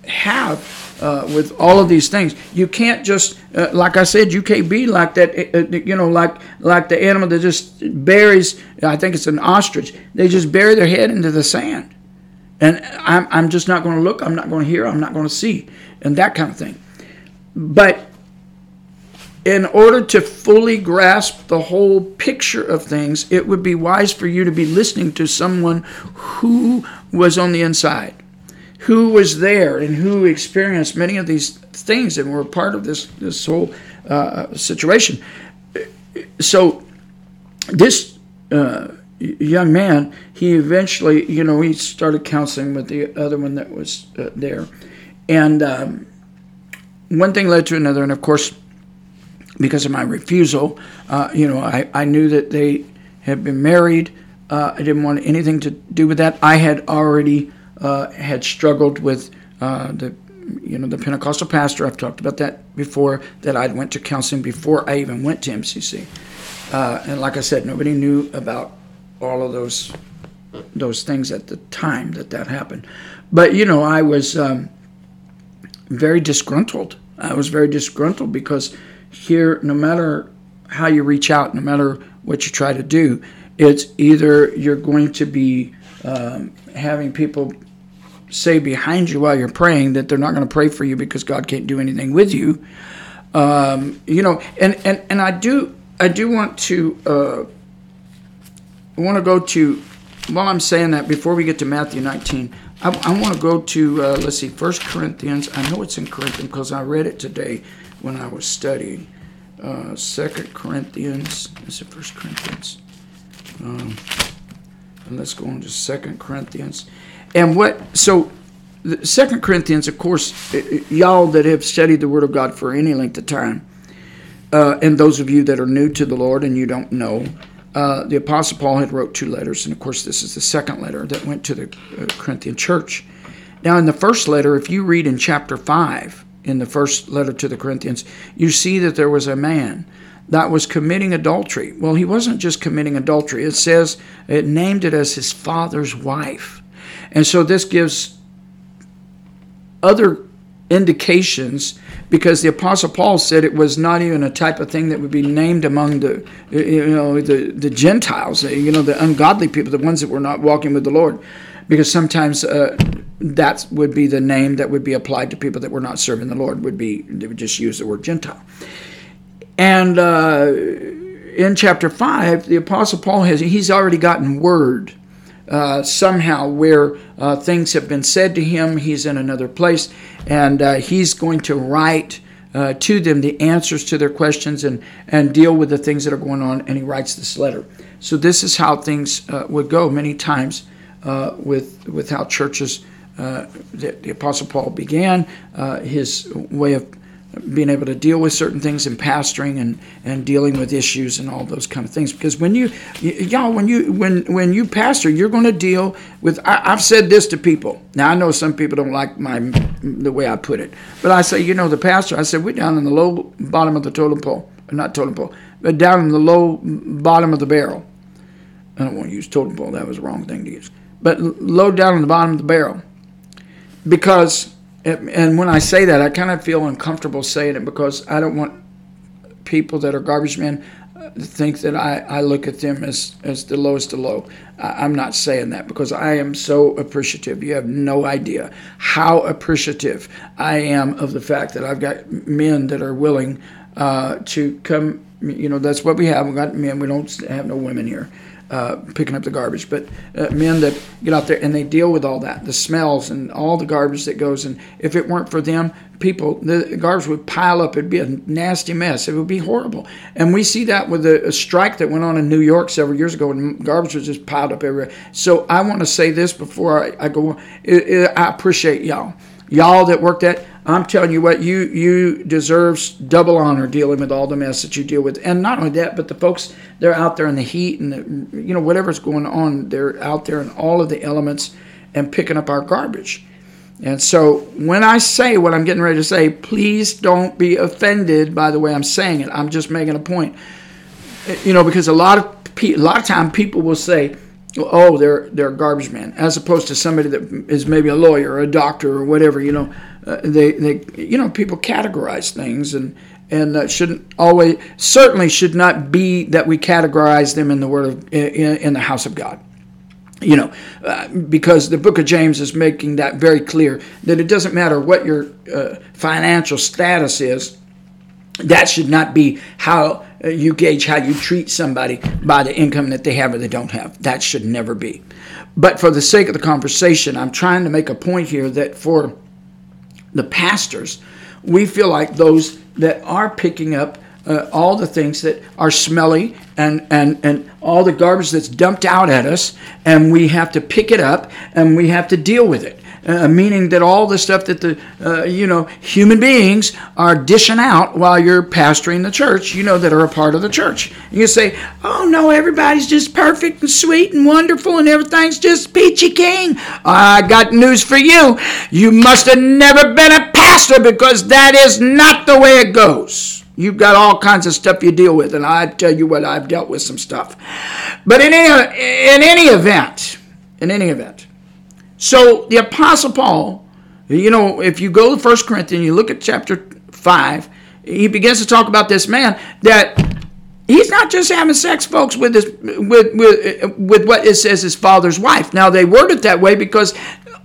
Speaker 1: have. Uh, with all of these things, you can't just, uh, like I said, you can't be like that. Uh, you know, like like the animal that just buries. I think it's an ostrich. They just bury their head into the sand and I'm, I'm just not going to look, I'm not going to hear, I'm not going to see, and that kind of thing. But in order to fully grasp the whole picture of things, it would be wise for you to be listening to someone who was on the inside, who was there, and who experienced many of these things and were part of this, this whole uh, situation. So, this. Uh, young man, he eventually, you know, he started counseling with the other one that was uh, there. And um, one thing led to another. And of course, because of my refusal, uh, you know, I, I knew that they had been married. Uh, I didn't want anything to do with that. I had already uh, had struggled with uh, the, you know, the Pentecostal pastor. I've talked about that before. That I went to counseling before I even went to MCC. Uh, and like I said, nobody knew about all of those those things at the time that that happened. But you know, I was um, very disgruntled. I was very disgruntled because here, no matter how you reach out, no matter what you try to do, it's either you're going to be um, having people say behind you while you're praying that they're not going to pray for you because God can't do anything with you. Um, you know, and, and, and I do I do want to uh, I want to go to, while I'm saying that, before we get to Matthew 19, I, I want to go to, uh, let's see, First Corinthians. I know it's in Corinthians because I read it today when I was studying. Uh, Second Corinthians, is it First Corinthians? Um, and let's go on to Second Corinthians. And what, so Second Corinthians, of course, y'all that have studied the Word of God for any length of time, uh, and those of you that are new to the Lord and you don't know, uh, the Apostle Paul had wrote two letters, and of course, this is the second letter that went to the uh, Corinthian church. Now, in the first letter, if you read in chapter 5, in the first letter to the Corinthians, you see that there was a man that was committing adultery. Well, he wasn't just committing adultery, it says it named it as his father's wife. And so this gives other indications because the apostle paul said it was not even a type of thing that would be named among the you know the, the gentiles you know the ungodly people the ones that were not walking with the lord. Because sometimes uh, that would be the name that would be applied to people that were not serving the lord would be they would just use the word gentile. And uh, in chapter 5 the apostle paul has he's already gotten word uh, somehow where uh, things have been said to him. He's in another place, and uh, he's going to write uh, to them the answers to their questions and, and deal with the things that are going on. And he writes this letter. So this is how things uh, would go many times uh, with with how churches. the, the Apostle Paul began his way of being able to deal with certain things and pastoring and, and dealing with issues and all those kind of things. Because when you y'all when you when when you pastor you're going to deal with I, have said this to people. Now i know some people don't like my the way i put it. But i say you know the pastor i said we're down in the low bottom of the totem pole not totem pole but down in the low bottom of the barrel. I don't want to use totem pole that was the wrong thing to use. But low down in the bottom of the barrel. Because and when I say that, I kind of feel uncomfortable saying it because I don't want people that are garbage men uh, to think that I, I look at them as, as the lowest of low. I, am not saying that because I am so appreciative. You have no idea how appreciative I am of the fact that I've got men that are willing uh, to come. You know, that's what we have. We've got men. We don't have no women here uh, picking up the garbage, but uh, men that get out there and they deal with all that, the smells and all the garbage that goes. And if it weren't for them, people, the garbage would pile up. It'd be a nasty mess. It would be horrible. And we see that with a, a strike that went on in New York several years ago, and garbage was just piled up everywhere. So I want to say this before I, I go. I appreciate y'all, y'all that work that I'm telling you what, you you deserves double honor dealing with all the mess that you deal with, and not only that, but the folks they're out there in the heat and the, you know whatever's going on, they're out there in all of the elements and picking up our garbage. And so when I say what I'm getting ready to say, please don't be offended by the way I'm saying it. I'm just making a point. You know, because a lot of a lot of time people will say, "Oh, they're they're garbage men, as opposed to somebody that is maybe a lawyer or a doctor or whatever. You know, uh, they, they, you know, people categorize things and and shouldn't always certainly should not be that we categorize them in the word of in, in the house of God. You know, uh, because the book of James is making that very clear that it doesn't matter what your uh, financial status is. That should not be how uh, you gauge how you treat somebody by the income that they have or they don't have. That should never be. But for the sake of the conversation, I'm trying to make a point here that for the pastors, we feel like those that are picking up uh, all the things that are smelly and, and, and all the garbage that's dumped out at us, and we have to pick it up and we have to deal with it uh, meaning that all the stuff that the uh, you know human beings are dishing out while you're pastoring the church, you know that are a part of the church. You say, "Oh no, everybody's just perfect and sweet and wonderful, and everything's just peachy king." I got news for you. You must have never been a pastor because that is not the way it goes. You've got all kinds of stuff you deal with, and I tell you what, I've dealt with some stuff. But in any in any event, in any event, so the Apostle Paul, you know, if you go to First Corinthians, you look at chapter 5, he begins to talk about this man that he's not just having sex, folks, with his with with with what it says his father's wife. Now they word it that way because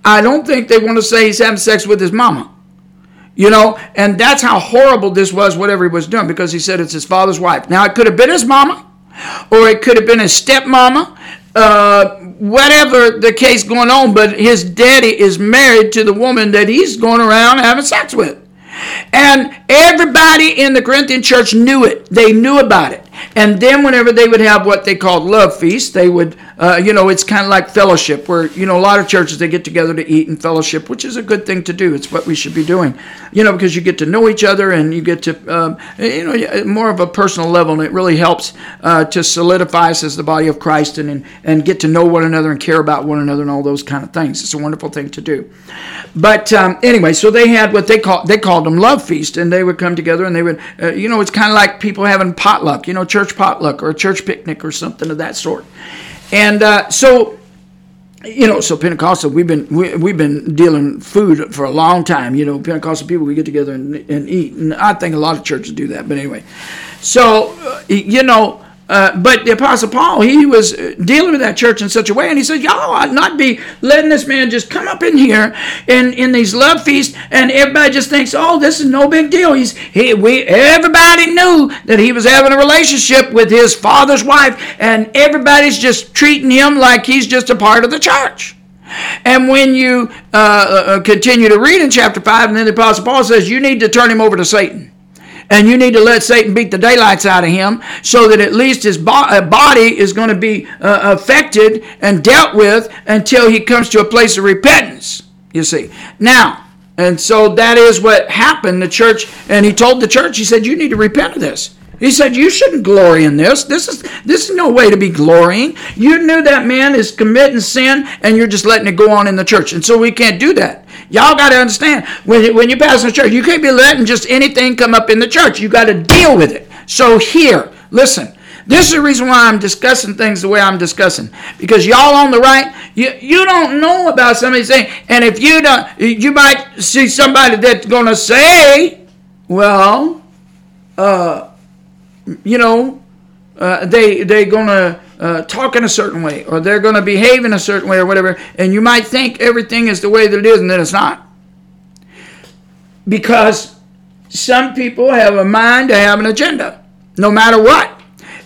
Speaker 1: I don't think they want to say he's having sex with his mama. You know, and that's how horrible this was, whatever he was doing, because he said it's his father's wife. Now it could have been his mama, or it could have been his stepmama, uh, whatever the case going on, but his daddy is married to the woman that he's going around having sex with. And everybody in the Corinthian church knew it. They knew about it. And then whenever they would have what they called love feasts, they would, uh, you know, it's kind of like fellowship, where you know a lot of churches they get together to eat and fellowship, which is a good thing to do. It's what we should be doing, you know, because you get to know each other and you get to, um, you know, more of a personal level, and it really helps uh, to solidify us as the body of Christ and, and and get to know one another and care about one another and all those kind of things. It's a wonderful thing to do. But um, anyway, so they had what they called they called them love feast, and they would come together and they would, uh, you know, it's kind of like people having potluck, you know, church potluck or a church picnic or something of that sort. And uh, so, you know, so Pentecostal, we've been we, we've been dealing food for a long time. You know, Pentecostal people, we get together and, and eat, and I think a lot of churches do that. But anyway, so uh, you know, uh, but the Apostle Paul, he was dealing with that church in such a way, and he said, Y'all ought not be letting this man just come up in here in, in these love feasts, and everybody just thinks, Oh, this is no big deal. He's he we everybody knew that he was having a relationship with his father's wife, and everybody's just treating him like he's just a part of the church. And when you uh, uh, continue to read in chapter 5, and then the Apostle Paul says, You need to turn him over to Satan. And you need to let Satan beat the daylights out of him so that at least his uh, body is going to be uh, affected and dealt with until he comes to a place of repentance, you see. Now, and so that is what happened. The church, and he told the church, he said, You need to repent of this. He said, You shouldn't glory in this. This is this is no way to be glorying. You knew that man is committing sin and you're just letting it go on in the church. And so we can't do that. Y'all got to understand when, when you pass the church, you can't be letting just anything come up in the church. You got to deal with it. So here, listen. This is the reason why I'm discussing things the way I'm discussing. Because y'all on the right, you, you don't know about somebody saying, and if you don't, you might see somebody that's going to say, well, uh, you know, uh, they they're gonna uh, talk in a certain way, or they're gonna behave in a certain way, or whatever, and you might think everything is the way that it is, and then it's not, because some people have a mind to have an agenda, no matter what.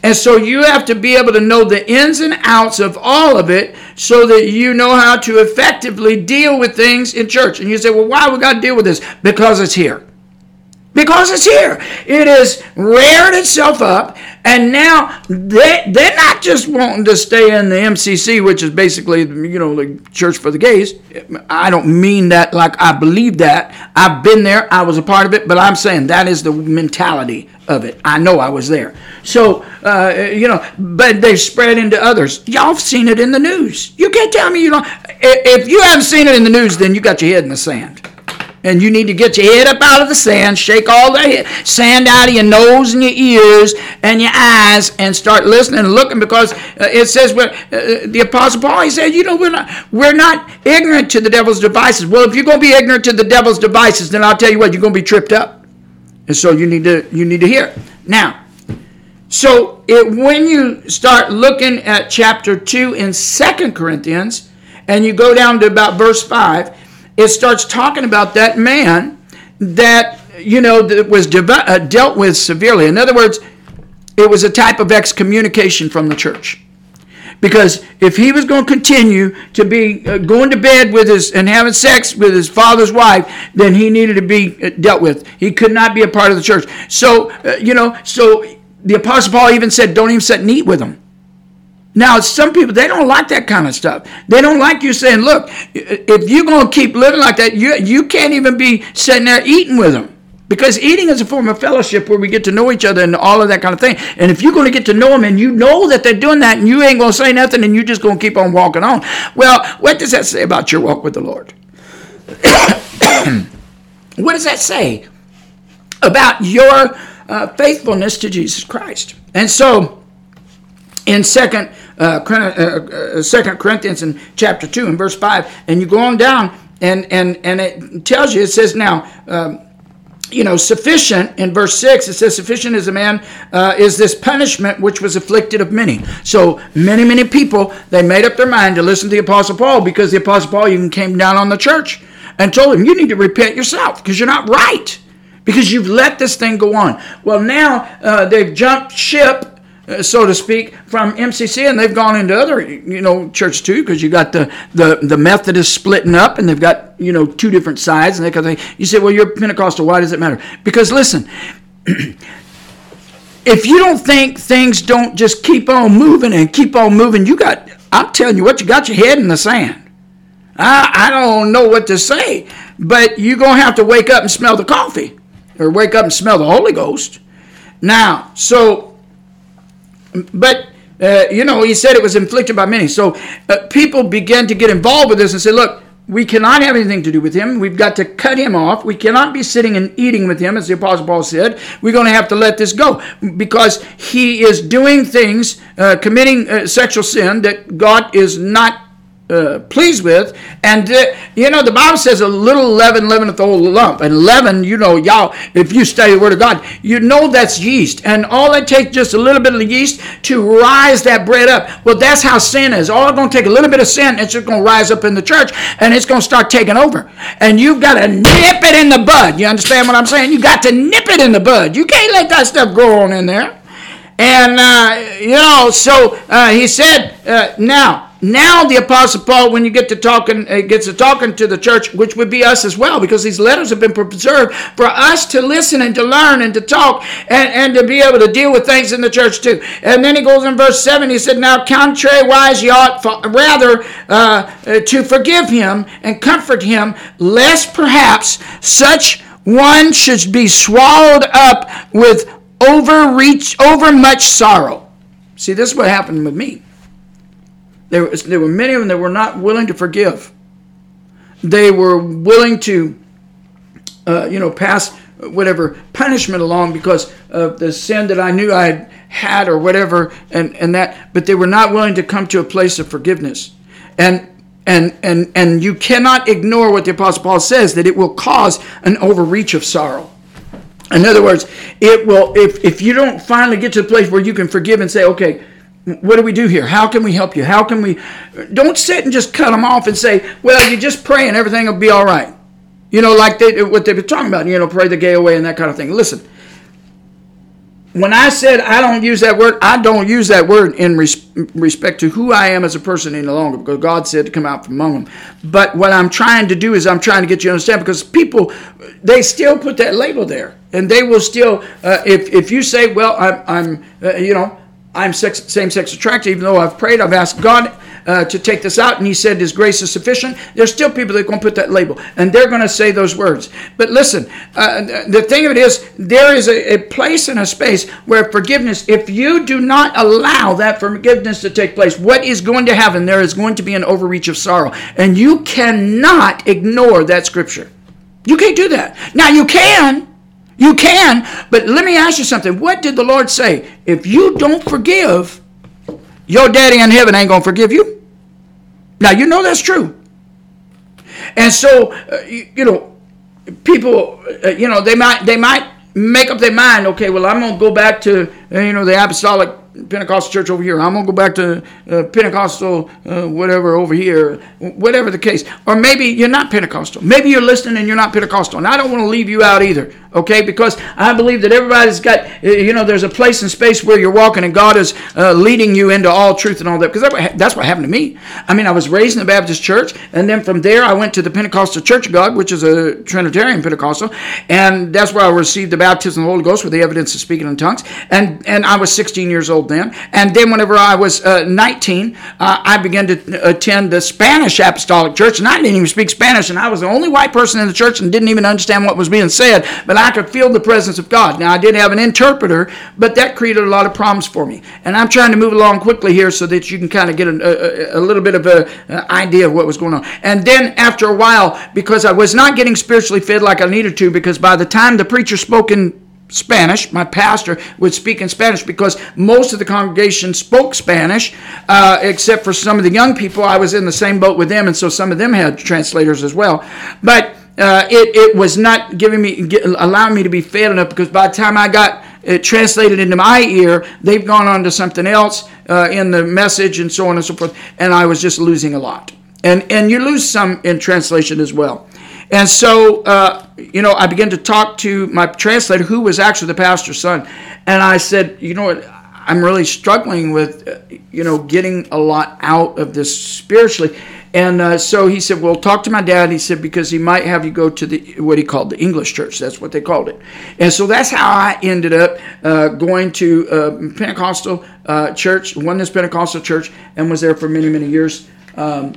Speaker 1: And so you have to be able to know the ins and outs of all of it so that you know how to effectively deal with things in church. And you say, well, why we got to deal with this? Because it's here because it's here. It has reared itself up, and now they, they're not just wanting to stay in the MCC, which is basically, you know, the church for the gays. I don't mean that like I believe that. I've been there, I was a part of it, but I'm saying that is the mentality of it. I know I was there. So, uh, you know, but they've spread into others. Y'all have seen it in the news. You can't tell me you don't. If you haven't seen it in the news, then you got your head in the sand and you need to get your head up out of the sand, shake all the sand out of your nose and your ears and your eyes, and start listening and looking because uh, it says uh, the Apostle Paul he said, you know, we're not we're not ignorant to the devil's devices. Well, if you're going to be ignorant to the devil's devices, then I'll tell you what, you're going to be tripped up, and so you need to you need to hear now. So it, when you start looking at chapter 2 in Second Corinthians, and you go down to about verse 5, it starts talking about that man that you know that was de- uh, dealt with severely. In other words, it was a type of excommunication from the church. Because if he was going to continue to be uh, going to bed with his and having sex with his father's wife, then he needed to be uh, dealt with. He could not be a part of the church. So, uh, you know, so the Apostle Paul even said, don't even sit and eat with him. Now, some people, they don't like that kind of stuff. They don't like you saying, look, if you're going to keep living like that, you, you can't even be sitting there eating with them. Because eating is a form of fellowship where we get to know each other and all of that kind of thing. And if you're going to get to know them and you know that they're doing that and you ain't going to say nothing and you're just going to keep on walking on, well, what does that say about your walk with the Lord? what does that say about your uh, faithfulness to Jesus Christ? And so, in second uh, uh, uh, Second Corinthians in chapter two and verse five, and you go on down, and and and it tells you. It says now. Um, you know, sufficient in verse 6, it says, Sufficient is a man, uh, is this punishment which was afflicted of many. So, many, many people, they made up their mind to listen to the Apostle Paul because the Apostle Paul even came down on the church and told them, You need to repent yourself because you're not right because you've let this thing go on. Well, now uh, they've jumped ship Uh, so to speak, from MCC, and they've gone into other, you know, church too, because you got the, the the Methodists splitting up, and they've got you know two different sides, and they kind of. You say, well, you're Pentecostal. Why does it matter? Because listen. if you don't think things don't just keep on moving and keep on moving, you got, I'm telling you what, you got your head in the sand. I, I don't know what to say, but you're to have to wake up and smell the coffee or wake up and smell the Holy Ghost. Now, so but uh, you know, he said it was inflicted by many. So uh, people began to get involved with this and say, look, we cannot have anything to do with him. We've got to cut him off. We cannot be sitting and eating with him, as the Apostle Paul said. We're going to have to let this go because he is doing things, uh, committing uh, sexual sin that God is not uh, pleased with. And uh, you know, the Bible says a little leaven leaveneth the whole lump. And leaven, you know, y'all, if you study the Word of God, you know that's yeast. And all it takes just a little bit of yeast to rise that bread up. Well, that's how sin is. All it's going to take a little bit of sin, it's just going to rise up in the church, and it's going to start taking over. And you've got to nip it in the bud. You understand what I'm saying? You got to nip it in the bud. You can't let that stuff grow on in there. And, uh, you know, so uh, he said, uh, now, now the apostle paul when you get to talking uh, gets to talking to the church which would be us as well because these letters have been preserved for us to listen and to learn and to talk and, and to be able to deal with things in the church too. And then he goes in verse 7 he said now contrariwise ye ought for, rather uh, uh, to forgive him and comfort him lest perhaps such one should be swallowed up with overreach overmuch sorrow. See this is what happened with me there, was, there were many of them that were not willing to forgive. They were willing to, uh, you know, pass whatever punishment along because of the sin that I knew I had had or whatever, and, and that, but they were not willing to come to a place of forgiveness. And and and and you cannot ignore what the apostle paul says that it will cause an overreach of sorrow in other words it will if if you don't finally get to the place where you can forgive and say okay what do we do here? How can we help you? How can we? Don't sit and just cut them off and say, well, you just pray and everything will be all right. You know, like they, what they've been talking about, you know, pray the gay away and that kind of thing. Listen, when I said I don't use that word, I don't use that word in res- respect to who I am as a person any longer because God said to come out from among them. But what I'm trying to do is I'm trying to get you to understand because people, they still put that label there. And they will still, uh, if, if you say, well, I'm, I'm uh, you know, I'm sex, same-sex attracted, even though I've prayed, I've asked God uh, to take this out, and He said His grace is sufficient. There's still people that are going to put that label, and they're going to say those words. But listen, uh, the thing of it is, there is a, a place and a space where forgiveness, if you do not allow that forgiveness to take place, what is going to happen? There is going to be an overreach of sorrow, and you cannot ignore that scripture. You can't do that. Now you can. You can, but let me ask you something. What did the Lord say? If you don't forgive, your daddy in heaven ain't going to forgive you. Now, you know that's true. And so, uh, you, you, know, people, uh, you know, they might they might make up their mind, okay, well, I'm going to go back to, uh, you know, the apostolic Pentecostal church over here. I'm going to go back to uh, Pentecostal, uh, whatever, over here, whatever the case. Or maybe you're not Pentecostal. Maybe you're listening and you're not Pentecostal. And I don't want to leave you out either, okay? Because I believe that everybody's got, you know, there's a place and space where you're walking and God is uh, leading you into all truth and all that. Because that's what happened to me. I mean, I was raised in the Baptist church, and then from there I went to the Pentecostal Church of God, which is a Trinitarian Pentecostal, and that's where I received the baptism of the Holy Ghost with the evidence of speaking in tongues. And, and I was 16 years old then. And then, whenever I was uh, 19, uh, I began to attend the Spanish Apostolic Church, and I didn't even speak Spanish, and I was the only white person in the church and didn't even understand what was being said, but I could feel the presence of God. Now, I did have an interpreter, but that created a lot of problems for me. And I'm trying to move along quickly here so that you can kind of get a, a little bit of an idea of what was going on. And then, after a while, because I was not getting spiritually fed like I needed to, because by the time the preacher spoke in Spanish. My pastor would speak in Spanish because most of the congregation spoke Spanish, uh, except for some of the young people. I was in the same boat with them, and so some of them had translators as well. But uh, it, it was not giving me, allowing me to be fed enough because by the time I got it translated into my ear, they've gone on to something else uh, in the message and so on and so forth, and I was just losing a lot. And, and you lose some in translation as well. And so, uh, you know, I began to talk to my translator, who was actually the pastor's son. And I said, you know what? I'm really struggling with, uh, you know, getting a lot out of this spiritually. And uh, so he said, "Well, talk to my dad." He said because he might have you go to the what he called the English church. That's what they called it. And so that's how I ended up uh, going to uh, Pentecostal uh, church, Oneness Pentecostal church, and was there for many many years. Um,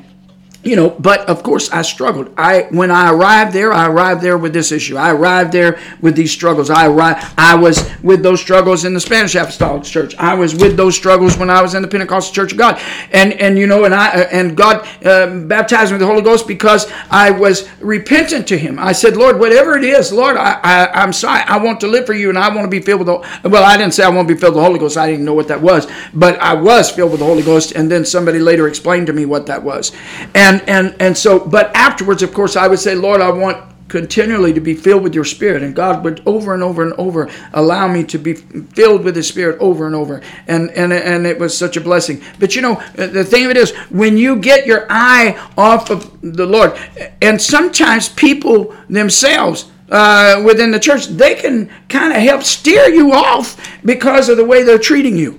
Speaker 1: you know but of course i struggled. I when i arrived there i arrived there with this issue. I arrived there with these struggles. I arrived i was with those struggles in the spanish apostolic church. I was with those struggles when i was in the pentecostal church of god. And and you know and i and god uh, baptized me with the holy ghost because i was repentant to him. I said lord whatever it is lord i, I i'm sorry. I want to live for you and i want to be filled with the well i didn't say i want to be filled with the holy ghost. I didn't know what that was. But i was filled with the holy ghost and then somebody later explained to me what that was. And and and and so but afterwards of course i would say lord i want continually to be filled with your spirit. And god would over and over and over allow me to be filled with his spirit over and over. And and and it was such a blessing. But you know the thing of it is when you get your eye off of the lord and sometimes people themselves uh, within the church they can kind of help steer you off because of the way they're treating you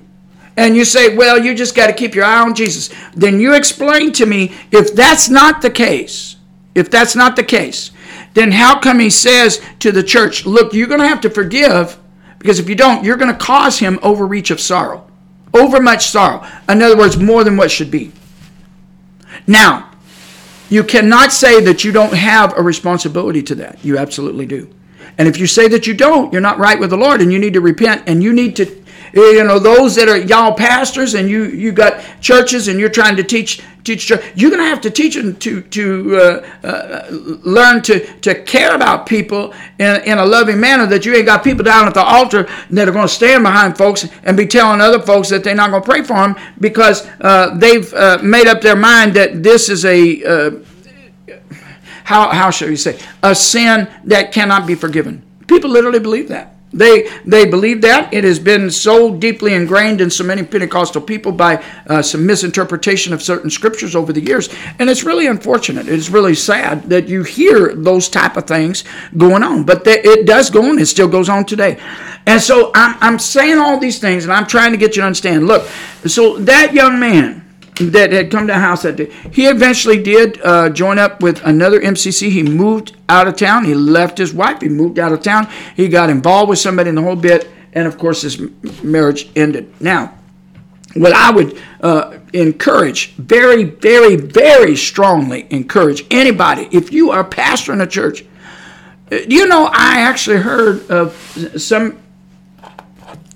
Speaker 1: and you say, well, you just got to keep your eye on Jesus, then you explain to me if that's not the case, if that's not the case, then how come he says to the church, look, you're going to have to forgive because if you don't, you're going to cause him overreach of sorrow, overmuch sorrow. In other words, more than what should be. Now, you cannot say that you don't have a responsibility to that. You absolutely do. And if you say that you don't, you're not right with the Lord and you need to repent and you need to you know those that are y'all pastors and you you got churches and you're trying to teach teach church, you're going to have to teach them to to uh, uh, learn to to care about people in, in a loving manner that you ain't got people down at the altar that are going to stand behind folks and be telling other folks that they're not going to pray for them because uh, they've uh, made up their mind that this is a uh, how how shall we say a sin that cannot be forgiven. People literally believe that they they believe that it has been so deeply ingrained in so many Pentecostal people by uh, some misinterpretation of certain scriptures over the years, and it's really unfortunate. It's really sad that you hear those type of things going on, but it does go on. It still goes on today, and so I'm I'm saying all these things, and I'm trying to get you to understand. Look, so that young man that had come to the house that day. He eventually did uh, join up with another MCC. He moved out of town. He left his wife. He moved out of town. He got involved with somebody in the whole bit, and of course, his marriage ended. Now, what I would uh, encourage, very, very, very strongly encourage anybody, if you are pastor in a church, uh, you know, I actually heard of some,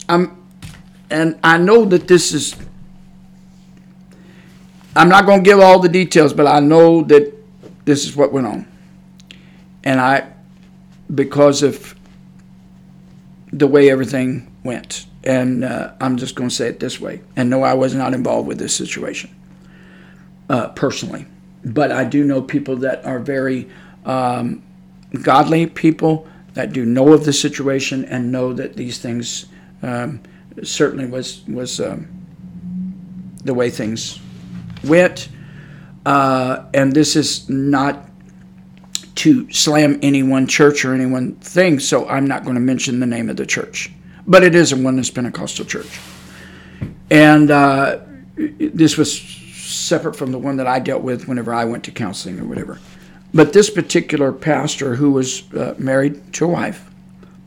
Speaker 1: um, and I know that this is I'm not going to give all the details, but I know that this is what went on. And I, because of the way everything went, and uh, I'm just going to say it this way. And no, I was not involved with this situation uh, personally, but I do know people that are very um, godly people that do know of the situation and know that these things um, certainly was was um, the way things went. Uh, and this is not to slam any one church or any one thing, so I'm not going to mention the name of the church. But it is a Oneness Pentecostal church. And uh, this was separate from the one that I dealt with whenever I went to counseling or whatever. But this particular pastor who was uh, married to a wife,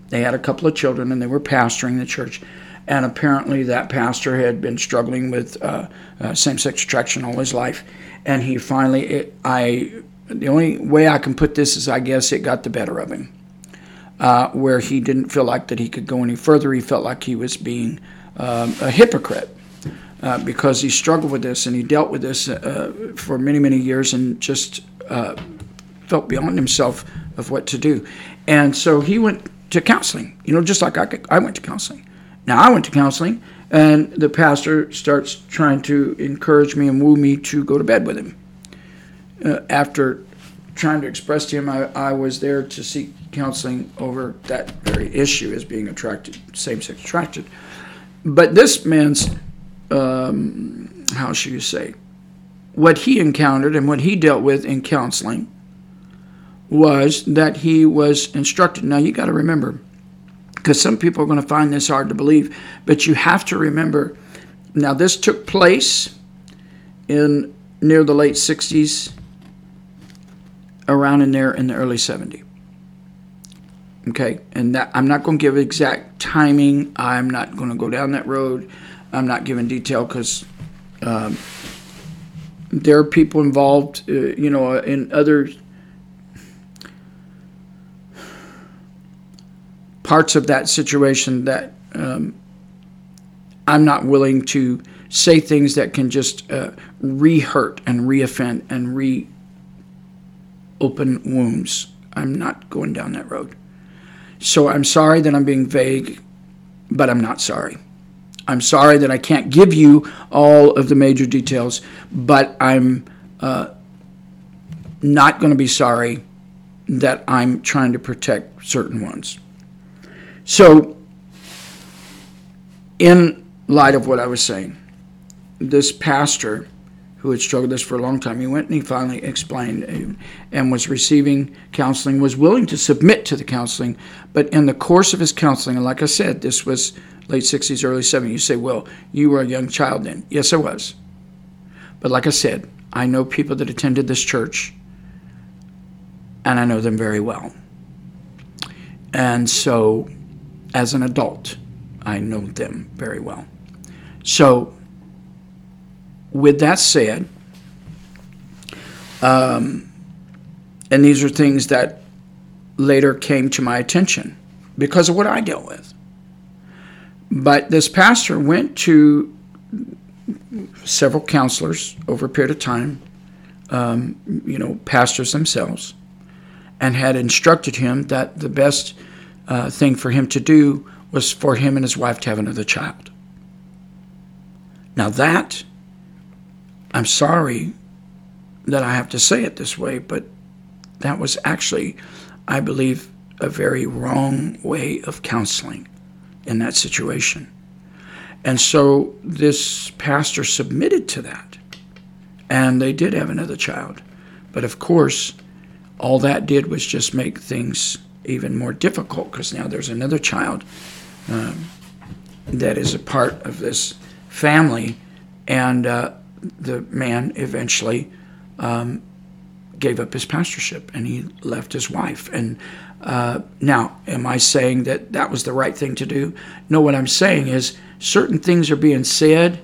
Speaker 1: they had a couple of children and they were pastoring the church and apparently that pastor had been struggling with uh, uh, same-sex attraction all his life, and he finally, it, I, the only way I can put this is I guess it got the better of him, uh, where he didn't feel like that he could go any further. He felt like he was being um, a hypocrite. Uh, because he struggled with this and he dealt with this uh, for many, many years and just uh, felt beyond himself of what to do. And so he went to counseling, you know, just like I, I went to counseling. Now, I went to counseling, and the pastor starts trying to encourage me and woo me to go to bed with him. Uh, after trying to express to him I, I was there to seek counseling over that very issue as being attracted, same sex attracted. But this man's, um, how should you say, what he encountered and what he dealt with in counseling was that he was instructed. Now, you got to remember, because some people are going to find this hard to believe. But you have to remember now, this took place in near the late 60s, around in there in the early 70s. Okay, and that I'm not going to give exact timing. I'm not going to go down that road. I'm not giving detail because um, there are people involved, uh, you know, in other parts of that situation that um, I'm not willing to say things that can just uh, re-hurt and re-offend and re-open wounds. I'm not going down that road. So I'm sorry that I'm being vague, but I'm not sorry. I'm sorry that I can't give you all of the major details, but I'm uh, not going to be sorry that I'm trying to protect certain ones. So, in light of what I was saying, this pastor who had struggled with this for a long time, he went and he finally explained uh, and was receiving counseling, was willing to submit to the counseling, but in the course of his counseling, and like I said, this was late 60s, early 70s, you say, well, you were a young child then. Yes, I was. But like I said, I know people that attended this church, and I know them very well. And so as an adult. I know them very well. So, with that said, um, and these are things that later came to my attention because of what I dealt with. But this pastor went to several counselors over a period of time, um, you know, pastors themselves, and had instructed him that the best uh, thing for him to do was for him and his wife to have another child. Now, that, I'm sorry that I have to say it this way, but that was actually, I believe, a very wrong way of counseling in that situation. And so this pastor submitted to that. And they did have another child. But of course, all that did was just make things even more difficult because now there's another child um, that is a part of this family, and uh, the man eventually um, gave up his pastorship and he left his wife. And uh, now, am I saying that that was the right thing to do? No, what I'm saying is certain things are being said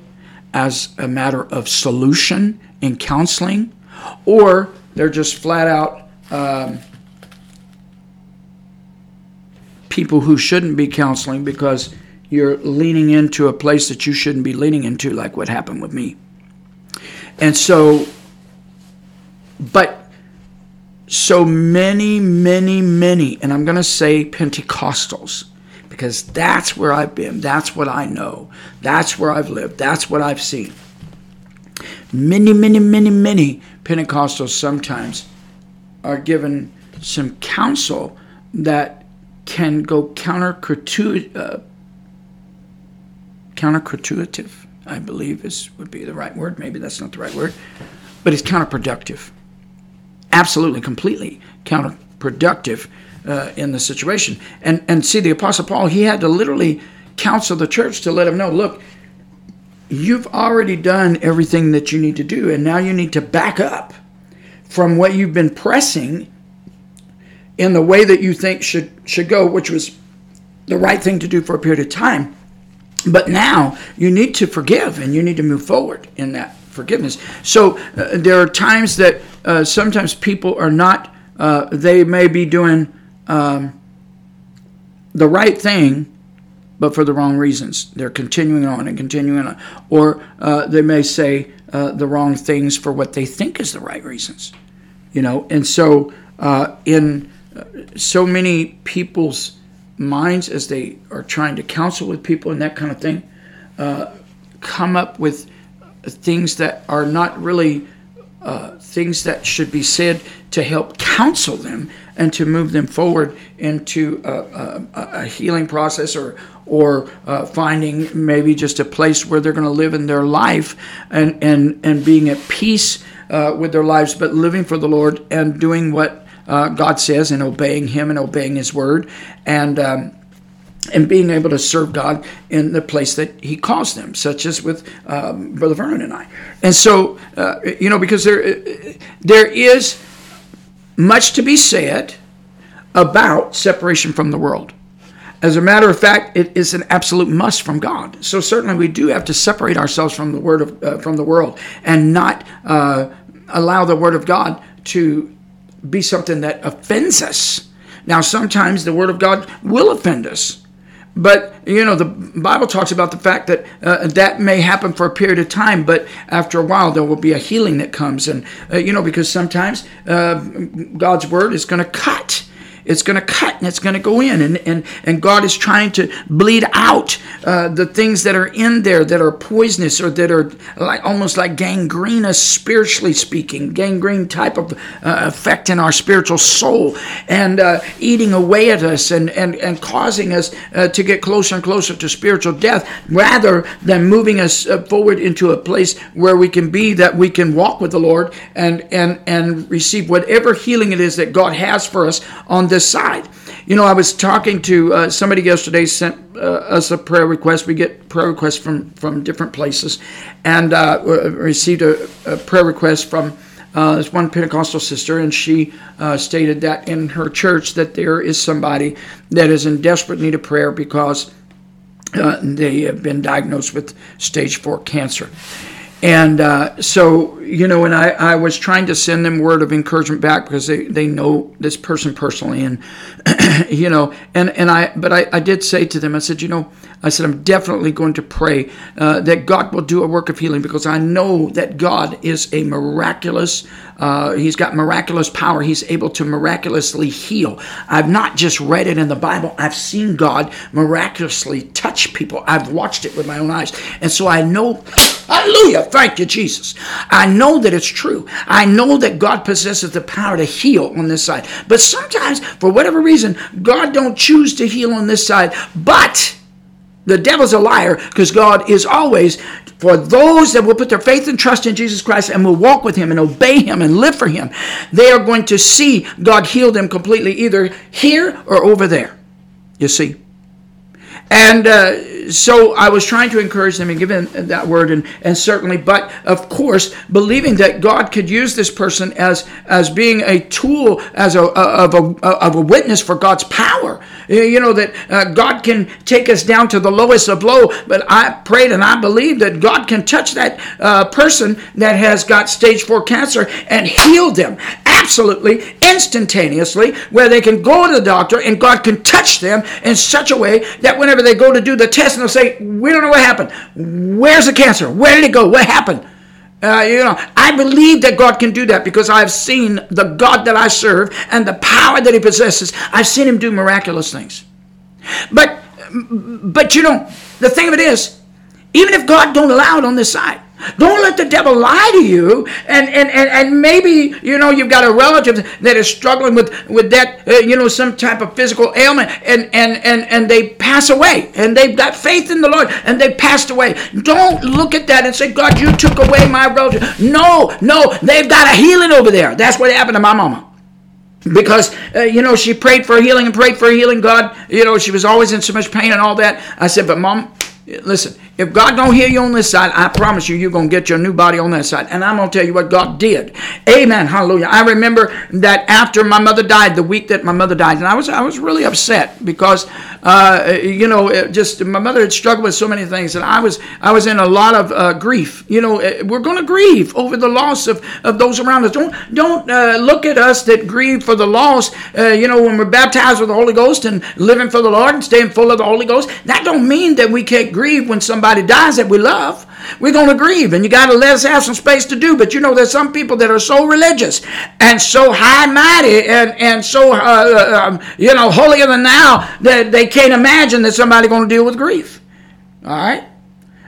Speaker 1: as a matter of solution in counseling, or they're just flat out. Um, people who shouldn't be counseling because you're leaning into a place that you shouldn't be leaning into, like what happened with me. And so, but so many, many, many, and I'm going to say Pentecostals because that's where I've been. That's what I know. That's where I've lived. That's what I've seen. Many, many, many, many Pentecostals sometimes are given some counsel that can go counter uh, counterculturative, I believe is would be the right word. Maybe that's not the right word, but it's counterproductive. Absolutely, completely counterproductive uh, in the situation. And and see, the Apostle Paul, he had to literally counsel the church to let him know, look, you've already done everything that you need to do, and now you need to back up from what you've been pressing in the way that you think should should go, which was the right thing to do for a period of time. But now you need to forgive and you need to move forward in that forgiveness. So uh, there are times that uh, sometimes people are not, uh, they may be doing um, the right thing, but for the wrong reasons. They're continuing on and continuing on. Or uh, they may say uh, the wrong things for what they think is the right reasons. You know, and so uh, in so many people's minds as they are trying to counsel with people and that kind of thing uh, come up with things that are not really uh, things that should be said to help counsel them and to move them forward into a, a, a healing process or or uh, finding maybe just a place where they're going to live in their life and and and being at peace uh, with their lives, but living for the Lord and doing what uh, God says and obeying Him and obeying His word and um, and being able to serve God in the place that He calls them, such as with um, Brother Vernon and I. And so, uh, you know, because there there is much to be said about separation from the world. As a matter of fact, it is an absolute must from God. So certainly we do have to separate ourselves from the word of uh, from the world and not uh, allow the word of God to be something that offends us. Now, sometimes the word of God will offend us. But you know the Bible talks about the fact that uh, that may happen for a period of time, but after a while there will be a healing that comes, and uh, you know because sometimes uh, God's word is going to cut, it's going to cut and it's going to go in. And, and, and god is trying to bleed out uh, the things that are in there that are poisonous or that are like almost like gangrenous spiritually speaking gangrene type of uh, effect in our spiritual soul and uh, eating away at us and, and, and causing us uh, to get closer and closer to spiritual death rather than moving us uh, forward into a place where we can be that we can walk with the lord and and and receive whatever healing it is that god has for us on this side. You know, I was talking to uh, somebody yesterday sent uh, us a prayer request. We get prayer requests from from different places, and uh, received a, a, prayer request from uh, this one Pentecostal sister, and she uh, stated that in her church that there is somebody that is in desperate need of prayer because uh, they have been diagnosed with stage four cancer. And uh, so, you know, and I, I was trying to send them word of encouragement back because they, they know this person personally. And, you know, and, and I, but I, I did say to them, I said, you know, I said, I'm definitely going to pray uh, that God will do a work of healing because I know that God is a miraculous, uh, He's got miraculous power. He's able to miraculously heal. I've not just read it in the Bible, I've seen God miraculously touch people. I've watched it with my own eyes. And so I know Hallelujah. Thank you, Jesus. I know that it's true. I know that God possesses the power to heal on this side. But sometimes, for whatever reason, God don't choose to heal on this side. But the devil's a liar because God is always for those that will put their faith and trust in Jesus Christ and will walk with him and obey him and live for him. They are going to see God heal them completely either here or over there. You see? And uh, so I was trying to encourage them and give them that word, and, and certainly, but of course, believing that God could use this person as as being a tool, as a of a of a witness for God's power. You know that uh, God can take us down to the lowest of low. But I prayed and I believe that God can touch that uh, person that has got stage four cancer and heal them absolutely instantaneously, where they can go to the doctor and God can touch them in such a way that whenever they go to do the test and they'll say, We don't know what happened. Where's the cancer? Where did it go? What happened? Uh, you know, I believe that God can do that because I've seen the God that I serve and the power that He possesses. I've seen Him do miraculous things. But, but you know, the thing of it is, even if God don't allow it on this side, don't let the devil lie to you. And, and, and, and maybe, you know, you've got a relative that is struggling with, with that, uh, you know, some type of physical ailment and, and, and, and they pass away and they've got faith in the Lord and they passed away. Don't look at that and say, God, you took away my relative. No, no, they've got a healing over there. That's what happened to my mama because uh, you know she prayed for healing and prayed for healing god you know she was always in so much pain and all that i said but mom listen if God don't heal you on this side, I promise you, you're going to get your new body on that side. And I'm going to tell you what God did. Amen. Hallelujah. I remember that after my mother died, the week that my mother died, and I was I was really upset because, uh, you know, just my mother had struggled with so many things, and I was I was in a lot of uh, grief. You know, eh, we're going to grieve over the loss of, of those around us. Don't don't uh, look at us that grieve for the loss. Uh, you know, when we're baptized with the Holy Ghost and living for the Lord and staying full of the Holy Ghost, that don't mean that we can't grieve when somebody somebody dies that we love, we're going to grieve, and you got to let us have some space to do. But you know, there's some people that are so religious and so high mighty and and so uh, uh, um, you know holier than now that they can't imagine that somebody's going to deal with grief. All right.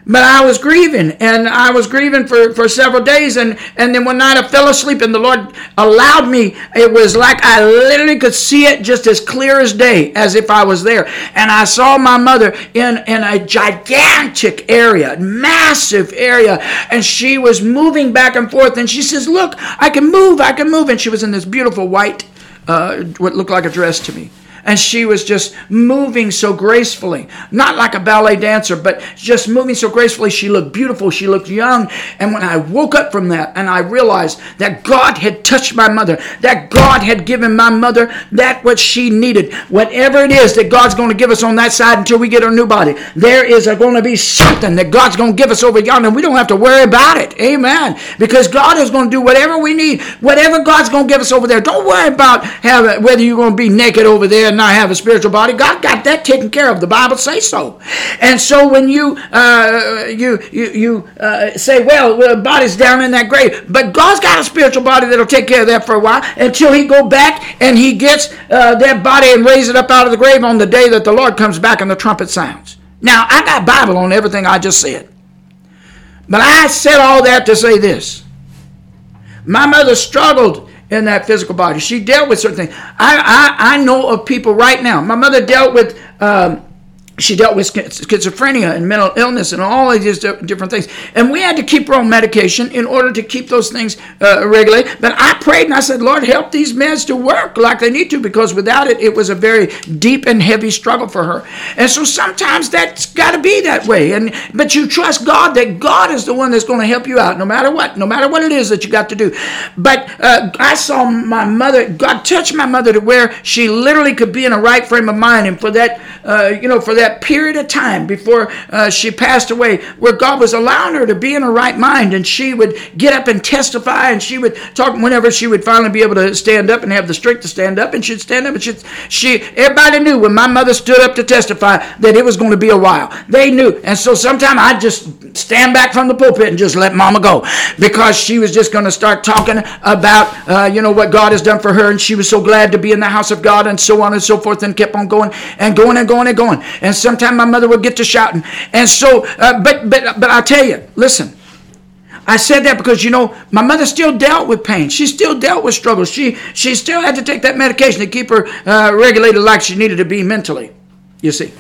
Speaker 1: But I was grieving, and I was grieving for, for several days, and, and then one night I fell asleep, and the Lord allowed me. It was like I literally could see it just as clear as day, as if I was there. And I saw my mother in, in a gigantic area, massive area, and she was moving back and forth, and she says, Look, I can move, I can move. And she was in this beautiful white, uh, what looked like a dress to me. And she was just moving so gracefully. Not like a ballet dancer, but just moving so gracefully. She looked beautiful. She looked young. And when I woke up from that and I realized that God had touched my mother, that God had given my mother that what she needed, whatever it is that God's going to give us on that side until we get our new body, there is going to be something that God's going to give us over yonder. And we don't have to worry about it. Amen. Because God is going to do whatever we need, whatever God's going to give us over there. Don't worry about whether you're going to be naked over there and not have a spiritual body. God got that taken care of. The Bible says so. And so when you uh, you you, you uh, say, well, the body's down in that grave, but God's got a spiritual body that'll take care of that for a while until He go back and He gets uh, that body and raise it up out of the grave on the day that the Lord comes back and the trumpet sounds. Now I got Bible on everything I just said, but I said all that to say this. My mother struggled in that physical body. She dealt with certain things. I, I, I know of people right now. My mother dealt with um, she dealt with schizophrenia and mental illness and all of these different things. And we had to keep her on medication in order to keep those things uh, regulated. But I prayed and I said, Lord, help these meds to work like they need to because without it, it was a very deep and heavy struggle for her. And so sometimes that's got to be that way. And But you trust God that God is the one that's going to help you out no matter what, no matter what it is that you got to do. But uh, I saw my mother, God touched my mother to where she literally could be in a right frame of mind. And for that, uh, you know, for that that period of time before uh, she passed away where God was allowing her to be in her right mind and she would get up and testify and she would talk whenever she would finally be able to stand up and have the strength to stand up and she'd stand up and she'd, she everybody knew when my mother stood up to testify that it was going to be a while. They knew and so sometimes I'd just stand back from the pulpit and just let mama go because she was just going to start talking about uh, you know what God has done for her and she was so glad to be in the house of God and so on and so forth and kept on going and going and going and going. And and sometimes my mother would get to shouting. And so, uh, but but but I tell you, listen. I said that because you know my mother still dealt with pain. She still dealt with struggles. She she still had to take that medication to keep her uh, regulated like she needed to be mentally. You see.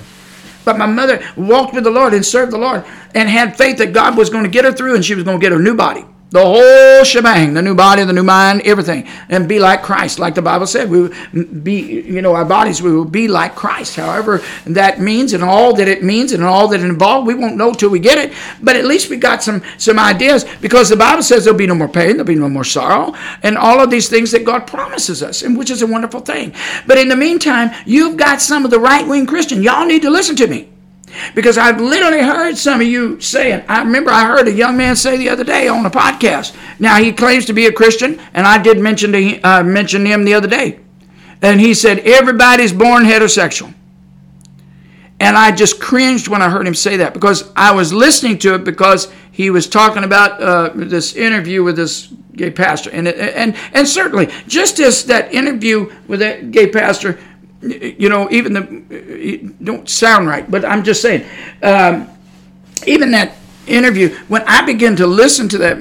Speaker 1: But my mother walked with the Lord and served the Lord and had faith that God was going to get her through and she was going to get her new body. The whole shebang, the new body, the new mind, everything. And be like Christ, like the Bible said. We be, you know, our bodies, we will be like Christ. However, that means and all that it means and all that it we won't know till we get it. But at least we got some some ideas because the Bible says there'll be no more pain, there'll be no more sorrow, and all of these things that God promises us, and which is a wonderful thing. But in the meantime, you've got some of the right wing Christian. Y'all need to listen to me. Because I've literally heard some of you saying, I remember I heard a young man say the other day on a podcast. Now, he claims to be a Christian, and I did mention, to, uh, mention him the other day. And he said, Everybody's born heterosexual. And I just cringed when I heard him say that because I was listening to it because he was talking about uh, this interview with this gay pastor. And, and, and certainly, just as that interview with that gay pastor you know, even the don't sound right, but I'm just saying, um, even that interview, when I begin to listen to that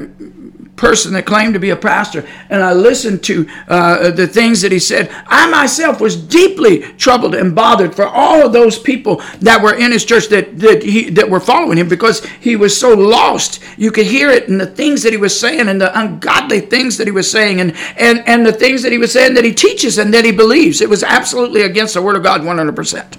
Speaker 1: person that claimed to be a pastor, and I listened to uh, the things that he said, I myself was deeply troubled and bothered for all of those people that were in his church that that he that were following him because he was so lost. You could hear it in the things that he was saying and the ungodly things that he was saying and and and the things that he was saying that he teaches and that he believes. It was absolutely against the word of God 100%.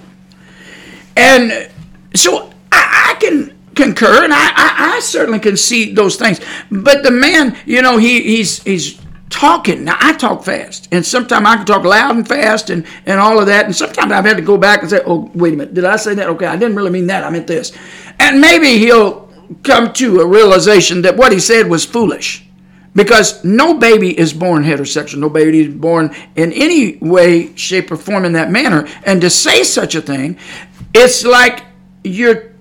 Speaker 1: And so I, I can concur, and I, I, I certainly can see those things. But the man, you know, he, he's he's talking. Now I talk fast, and sometimes I can talk loud and fast, and and all of that. And sometimes I've had to go back and say, "Oh, wait a minute, did I say that? Okay, I didn't really mean that. I meant this." And maybe he'll come to a realization that what he said was foolish. Because no baby is born heterosexual, no baby is born in any way, shape, or form in that manner. And to say such a thing, it's like you're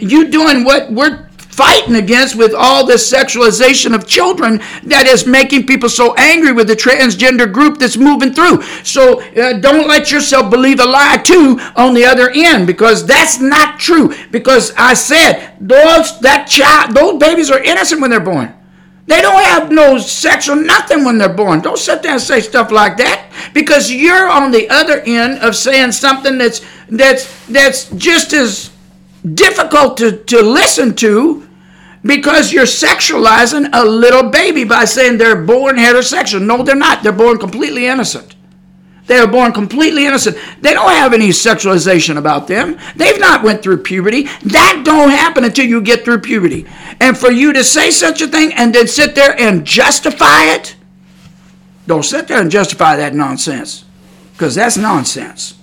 Speaker 1: you doing what we're fighting against with all this sexualization of children that is making people so angry with the transgender group that's moving through. So uh, don't let yourself believe a lie too on the other end because that's not true. Because I said those that child, those babies are innocent when they're born. They don't have no sexual nothing when they're born. Don't sit there and say stuff like that because you're on the other end of saying something that's that's that's just as difficult to, to listen to because you're sexualizing a little baby by saying they're born heterosexual. No, they're not. They're born completely innocent. They are born completely innocent. They don't have any sexualization about them. They've not went through puberty. That don't happen until you get through puberty. And for you to say such a thing and then sit there and justify it, don't sit there and justify that nonsense. Because that's nonsense.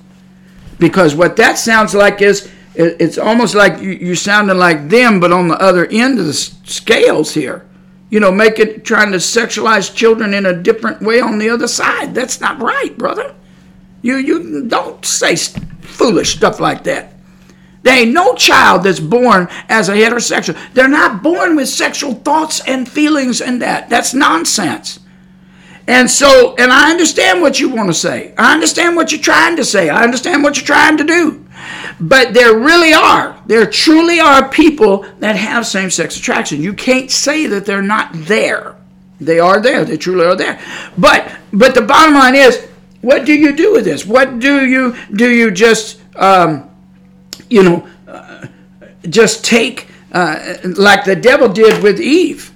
Speaker 1: Because what that sounds like is it's almost like you're sounding like them, but on the other end of the scales here you know, make it trying to sexualize children in a different way on the other side. That's not right, brother. You you don't say foolish stuff like that. There ain't no child that's born as a heterosexual. They're not born with sexual thoughts and feelings and that. That's nonsense. And so, and I understand what you want to say. I understand what you're trying to say. I understand what you're trying to do. But there really are, there truly are people that have same sex attraction. You can't say that they're not there. They are there. They truly are there. But but the bottom line is, what do you do with this? What do you do? You just um, you know uh, just take uh, like the devil did with Eve.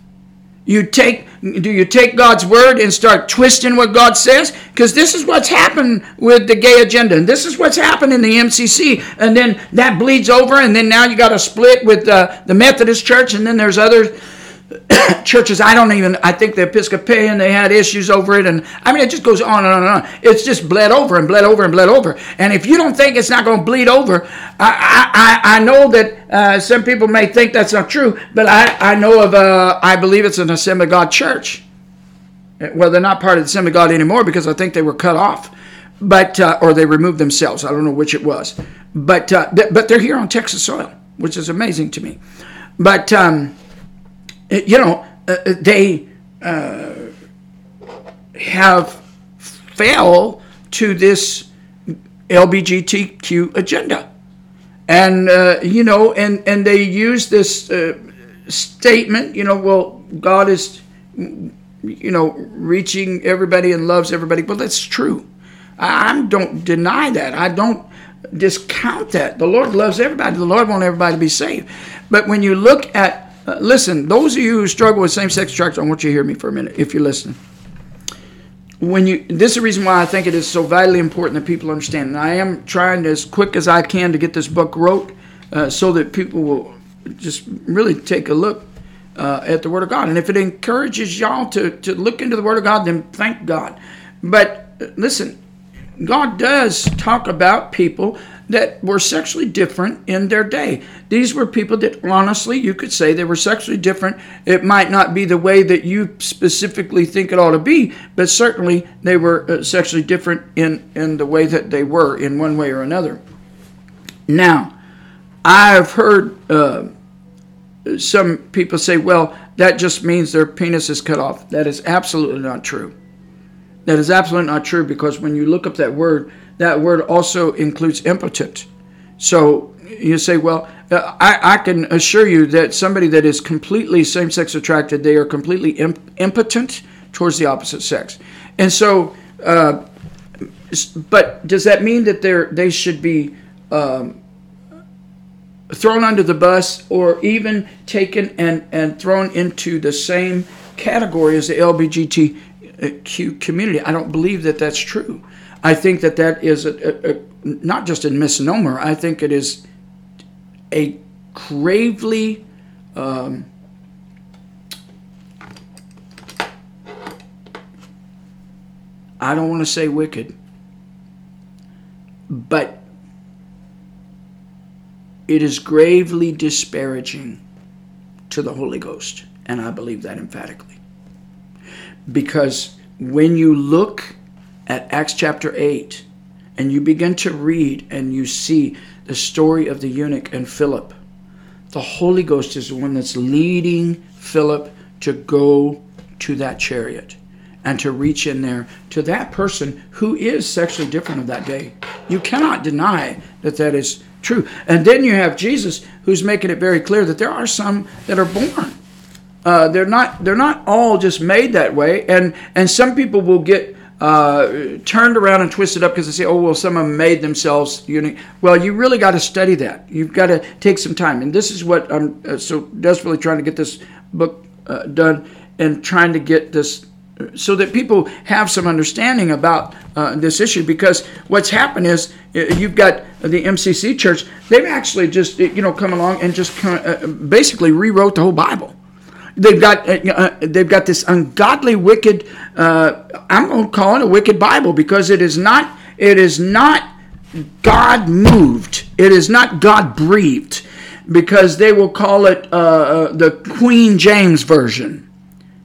Speaker 1: You take do you take God's word and start twisting what God says? Because this is what's happened with the gay agenda, and this is what's happened in the MCC, and then that bleeds over, and then now you got a split with uh, the Methodist Church, and then there's other churches. I don't even. I think the Episcopalian they had issues over it, and I mean it just goes on and on and on. It's just bled over and bled over and bled over. And if you don't think it's not going to bleed over, I I, I know that uh, some people may think that's not true, but I I know of uh, I believe it's an Assembly of God church. Well, they're not part of the Assembly of God anymore because I think they were cut off, but uh, or they removed themselves. I don't know which it was, but uh, th- but they're here on Texas soil, which is amazing to me. But um, you know, uh, uh, they uh, have fell to this LBGTQ agenda. And, uh, you know, and, and they use this uh, statement, you know, well, God is, you know, reaching everybody and loves everybody. Well, that's true. I, I don't deny that. I don't discount that. The Lord loves everybody. The Lord wants everybody to be saved. But when you look at uh, listen, those of you who struggle with same-sex attraction, I want you to hear me for a minute, if you're listening. When you, this is the reason why I think it is so vitally important that people understand. And I am trying as quick as I can to get this book wrote, uh, so that people will just really take a look uh, at the Word of God. And if it encourages y'all to to look into the Word of God, then thank God. But uh, listen, God does talk about people that were sexually different in their day. These were people that, honestly, you could say they were sexually different. It might not be the way that you specifically think it ought to be, but certainly they were uh, sexually different in, in the way that they were in one way or another. Now, I've heard uh, some people say, well, that just means their penis is cut off. That is absolutely not true. That is absolutely not true because when you look up that word, that word also includes impotent. So you say, well, uh, I, I can assure you that somebody that is completely same sex attracted, they are completely imp- impotent towards the opposite sex. And so, uh, but does that mean that they're, they should be um, thrown under the bus or even taken and, and thrown into the same category as the LBGTQ community? I don't believe that that's true. I think that that is a, a, a, not just a misnomer. I think it is a gravely um, I don't want to say wicked, but it is gravely disparaging to the Holy Ghost, and I believe that emphatically. Because when you look at Acts chapter 8 and you begin to read and you see the story of the eunuch and Philip, the Holy Ghost is the one that's leading Philip to go to that chariot and to reach in there to that person who is sexually different of that day. You cannot deny that that is true. And then you have Jesus who's making it very clear that there are some that are born. Uh, they're not they're not all just made that way and and some people will get uh, turned around and twisted up because they say, oh, well, some of them made themselves eunuch. Well, you really got to study that. You've got to take some time. And this is what I'm uh, so desperately trying to get this book uh, done and trying to get this so that people have some understanding about uh, this issue because what's happened is uh, you've got the MCC church they've actually just you know come along and just uh, basically rewrote the whole Bible they've got uh, uh they've got this ungodly wicked uh, I'm going to call it a wicked Bible because it is not it is not God moved it is not God breathed because they will call it uh, the Queen James version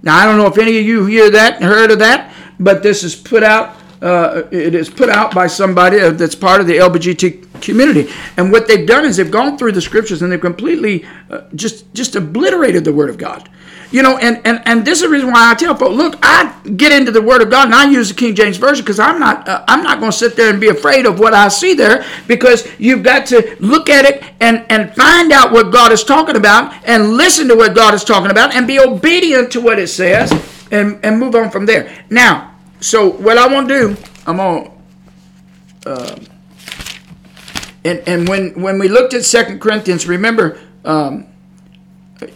Speaker 1: now, I don't know if any of you hear that heard of that, but this is put out. Uh, it is put out by somebody that's part of the LGBT community. And what they've done is they've gone through the scriptures and they've completely uh, just just obliterated the Word of God. You know, and, and, and this is the reason why I tell folks, look, I get into the Word of God and I use the King James Version because I'm not uh, I'm not going to sit there and be afraid of what I see there because you've got to look at it and, and find out what God is talking about and listen to what God is talking about and be obedient to what it says and, and move on from there. Now, so what I want to do, I'm on. Uh, and and when when we looked at Second Corinthians, remember. Um,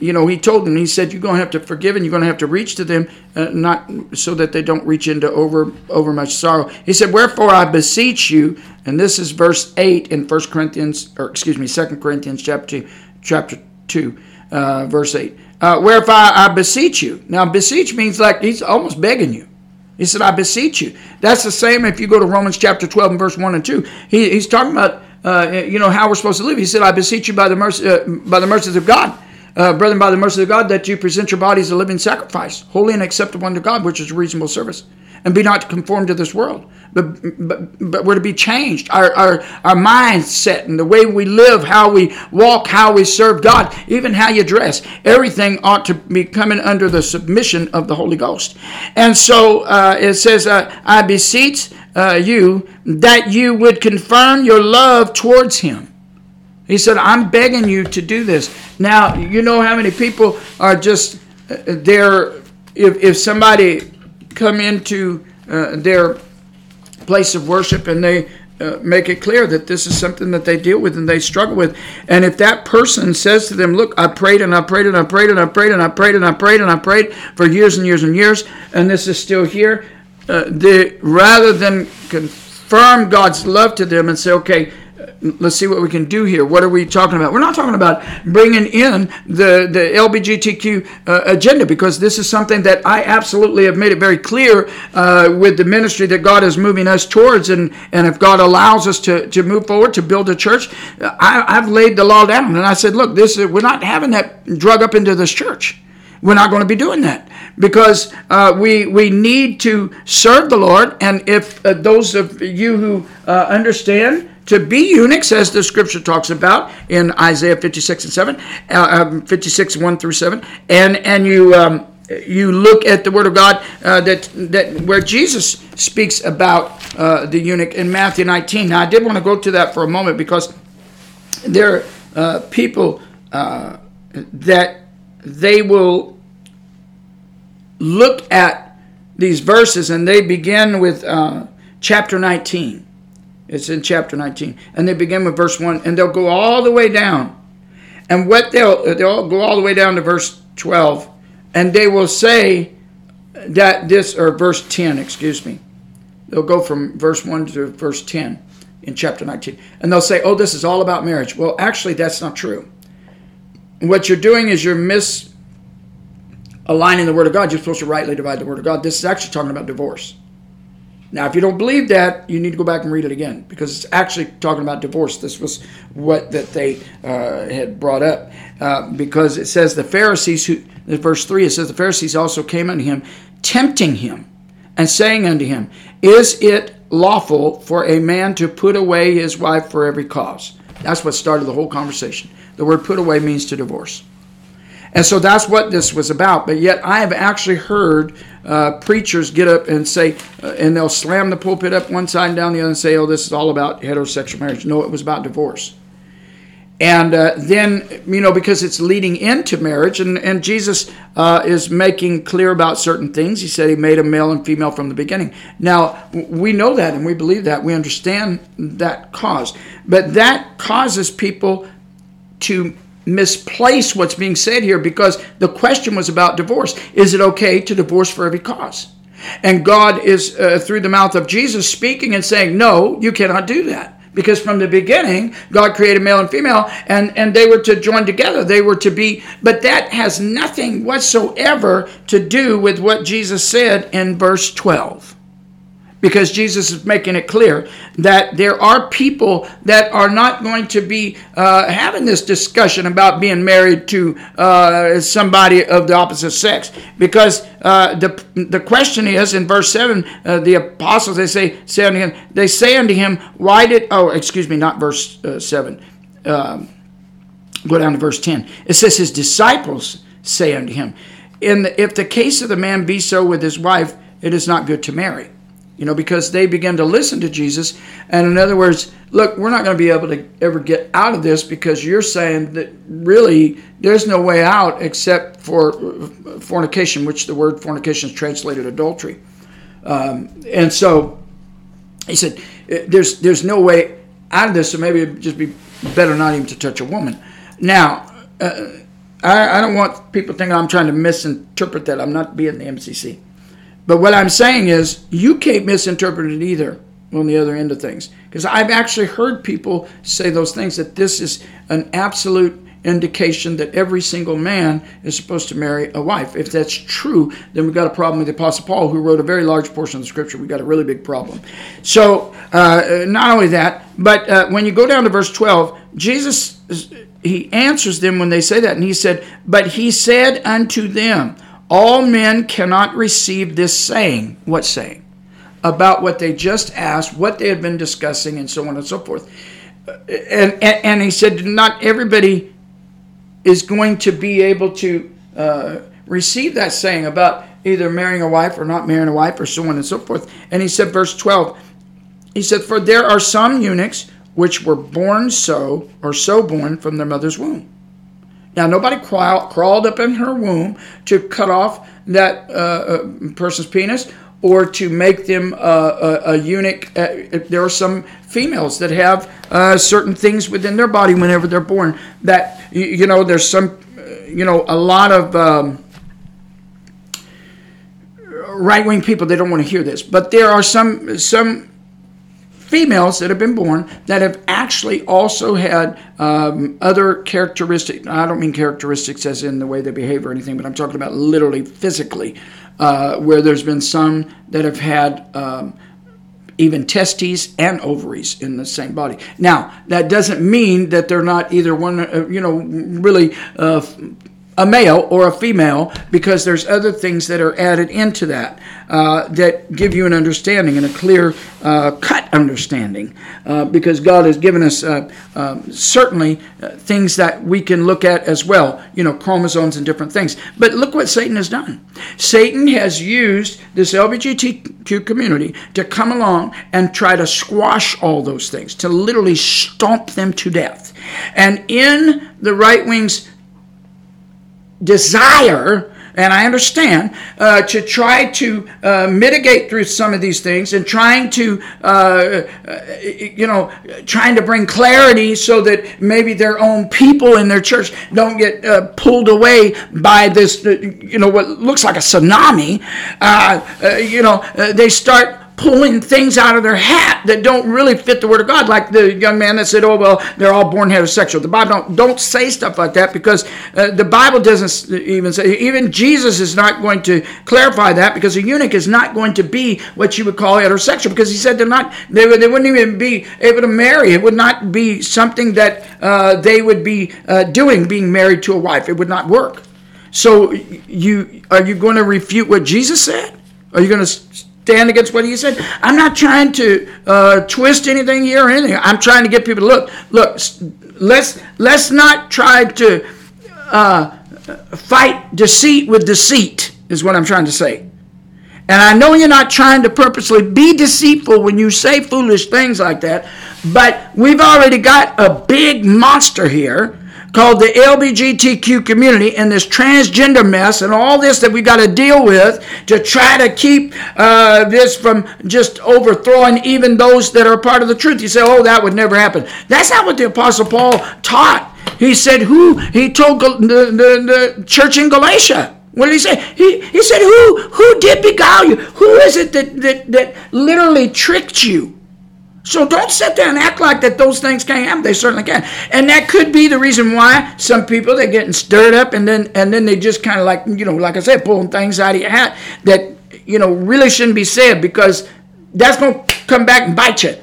Speaker 1: you know, he told them, he said, you're going to have to forgive and you're going to have to reach to them, uh, not so that they don't reach into over over much sorrow. He said, wherefore I beseech you, and this is verse 8 in First Corinthians, or excuse me, Second Corinthians chapter 2, chapter 2 uh, verse 8. Uh, wherefore I beseech you. Now, beseech means like he's almost begging you. He said, I beseech you. That's the same if you go to Romans chapter 12 and verse 1 and 2. He, he's talking about, uh, you know, how we're supposed to live. He said, I beseech you by the, mercy, uh, by the mercies of God uh, brethren, by the mercy of God, that you present your bodies a living sacrifice, holy and acceptable unto God, which is reasonable service. And be not conformed to this world, but, but, but we're to be changed. Our, our, our mindset and the way we live, how we walk, how we serve God, even how you dress, everything ought to be coming under the submission of the Holy Ghost. And so uh, it says, uh, I beseech uh, you that you would confirm your love towards Him. He said, I'm begging you to do this. Now, you know how many people are just uh, there. If, if somebody come into uh, their place of worship and they uh, make it clear that this is something that they deal with and they struggle with. And if that person says to them, Look, I prayed and I prayed and I prayed and I prayed and I prayed and I prayed and I prayed for years and years and years, and this is still here, uh, they, rather than confirm God's love to them and say, Okay, let's see what we can do here. What are we talking about? We're not talking about bringing in the, the LBGTQ uh, agenda because this is something that I absolutely have made it very clear uh, with the ministry that God is moving us towards. And, and if God allows us to, to move forward, to build a church, I, I've laid the law down. And I said, look, this is, we're not having that drug up into this church. We're not going to be doing that because uh, we we need to serve the Lord. And if uh, those of you who uh, understand to be eunuchs, as the scripture talks about in Isaiah 56 and 7, uh, um, 56 1 through 7, and and you um, you look at the Word of God uh, that that where Jesus speaks about uh, the eunuch in Matthew 19. Now, I did want to go to that for a moment because there are uh, people uh, that they will look at these verses and they begin with uh, chapter 19 it's in chapter 19. And they begin with verse 1, and they'll go all the way down. And what they'll, they'll go all the way down to verse 12, and they will say that this, or verse 10, excuse me. They'll go from verse 1 to verse 10 in chapter 19. And they'll say, oh, this is all about marriage. Well, actually, that's not true. What you're doing is you're misaligning the Word of God. You're supposed to rightly divide the Word of God. This is actually talking about divorce. Now, if you don't believe that, you need to go back and read it again because it's actually talking about divorce. This was what that they uh, had brought up uh, because it says the Pharisees who, in verse three, it says the Pharisees also came unto him, tempting him, and saying unto him, Is it lawful for a man to put away his wife for every cause? That's what started the whole conversation. The word "put away" means to divorce. And so that's what this was about. But yet, I have actually heard uh, preachers get up and say, uh, and they'll slam the pulpit up one side and down the other and say, oh, this is all about heterosexual marriage. No, it was about divorce. And uh, then, you know, because it's leading into marriage, and, and Jesus uh, is making clear about certain things. He said he made a male and female from the beginning. Now, we know that and we believe that. We understand that cause. But that causes people to misplace what's being said here because the question was about divorce. Is it okay to divorce for every cause? And God is, uh, through the mouth of Jesus, speaking and saying, No, you cannot do that. Because from the beginning, God created male and female, and, and they were to join together. They were to be, but that has nothing whatsoever to do with what Jesus said in verse 12 because Jesus is making it clear that there are people that are not going to be uh, having this discussion about being married to uh, somebody of the opposite sex. Because uh, the the question is in verse seven, uh, the apostles they say say unto him, they say unto him, why did oh excuse me not verse uh, seven, um, go down to verse ten. It says his disciples say unto him, in the, if the case of the man be so with his wife, it is not good to marry you know, because they began to listen to Jesus. And in other words, look, we're not going to be able to ever get out of this because you're saying that really there's no way out except for fornication, which the word fornication is translated adultery. Um, and so he said, there's, there's no way out of this, so maybe it'd just be better not even to touch a woman. Now, uh, I, I don't want people thinking I'm trying to misinterpret that. I'm not being the MCC. But what I'm saying is, you can't misinterpret it either on the other end of things. Because I've actually heard people say those things that this is an absolute indication that every single man is supposed to marry a wife. If that's true, then we've got a problem with the Apostle Paul, who wrote a very large portion of the scripture. We've got a really big problem. So, uh, not only that, but uh, when you go down to verse 12, Jesus, he answers them when they say that, and he said, But he said unto them, all men cannot receive this saying. What saying? About what they just asked, what they had been discussing, and so on and so forth. And, and, and he said, not everybody is going to be able to uh, receive that saying about either marrying a wife or not marrying a wife, or so on and so forth. And he said, verse 12, he said, For there are some eunuchs which were born so, or so born from their mother's womb now, nobody crawled up in her womb to cut off that uh, uh person's penis or to make them uh, a, a, eunuch. Uh, there are some females that have uh, certain things within their body whenever they're born that, you, you know, there's some, you know, a lot of. Um, right wing people they don't want to hear this but there are some some females that have been born that have actually also had um, other characteristics. I don't mean characteristics as in the way they behave or anything, but I'm talking about literally physically, uh, where there's been some that have had. Um, even testes and ovaries in the same body. Now, that doesn't mean that they're not either one, uh, you know, really uh, a male or a female because there's other things that are added into that uh, that give you an understanding and a clear uh, cut understanding uh, because God has given us uh, um, certainly uh, things that we can look at as well, you know, chromosomes and different things. But look what Satan has done. Satan has used this LGBTQ community to come along and try to squash all those things, to literally stomp them to death. And in the right wing's desire and I understand, uh, to try to uh, mitigate through some of these things and trying to, uh, uh, you know, trying to bring clarity so that maybe their own people in their church don't get uh, pulled away by this, uh, you know, what looks like a tsunami. you know, they start pulling things out of their hat that don't really fit the word of God, like the young man that said, "Oh well, they're all born heterosexual." The Bible don't don't say stuff like that because uh, the Bible doesn't even say. Even Jesus is not going to clarify that because a eunuch is not going to be what you would call heterosexual because he said they're not. They, they wouldn't even be able to marry. It would not be something that uh, they would be uh, doing, being married to a wife. It would not work. So you are you going to refute what Jesus said? Are you going to stand against what he said. I'm not trying to uh, twist anything here or anything. I'm trying to get people to look. Look, let's let's not try to uh, fight deceit with deceit. Is what I'm trying to say. And I know you're not trying to purposely be deceitful when you say foolish things like that, but we've already got a big monster here called the LBGTQ community and this transgender mess and all this that we got to deal with to try to keep uh, this from just overthrowing even those that are part of the truth. You say, oh, that would never happen. That's not what the Apostle Paul taught. He said, who? He told the, the, the church in Galatia What did he say? He, he said, who, who did beguile you? Who is it that, that, that literally tricked you? So don't sit there and act like that those things can't happen. They certainly can. And that could be the reason why some people they're getting stirred up and then and then they just kind of like, you know, like I said, pulling things out of your hat that, you know, really shouldn't be said because that's to come back and bite you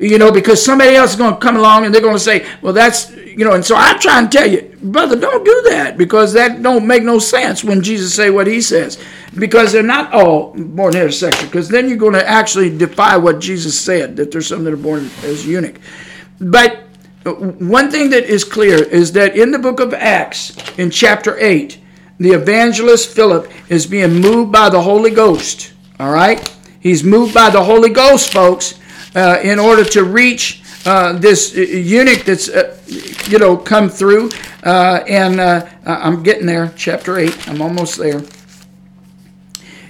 Speaker 1: you know, because somebody else is going to come along and they're going to say, well, that's, you know, and so I'm trying to tell you, brother, don't do that because that don't make no sense when Jesus say what he says because they're not all born heterosexual because then you're going to actually defy what Jesus said, that there's some that are born as eunuch. But uh, one thing that is clear is that in the book of Acts, in chapter 8, the evangelist Philip is being moved by the Holy Ghost. All right? He's moved by the Holy Ghost, folks uh, in order to reach uh, this eunuch that's uh, you know come through uh, and uh, i'm getting there chapter 8 i'm almost there.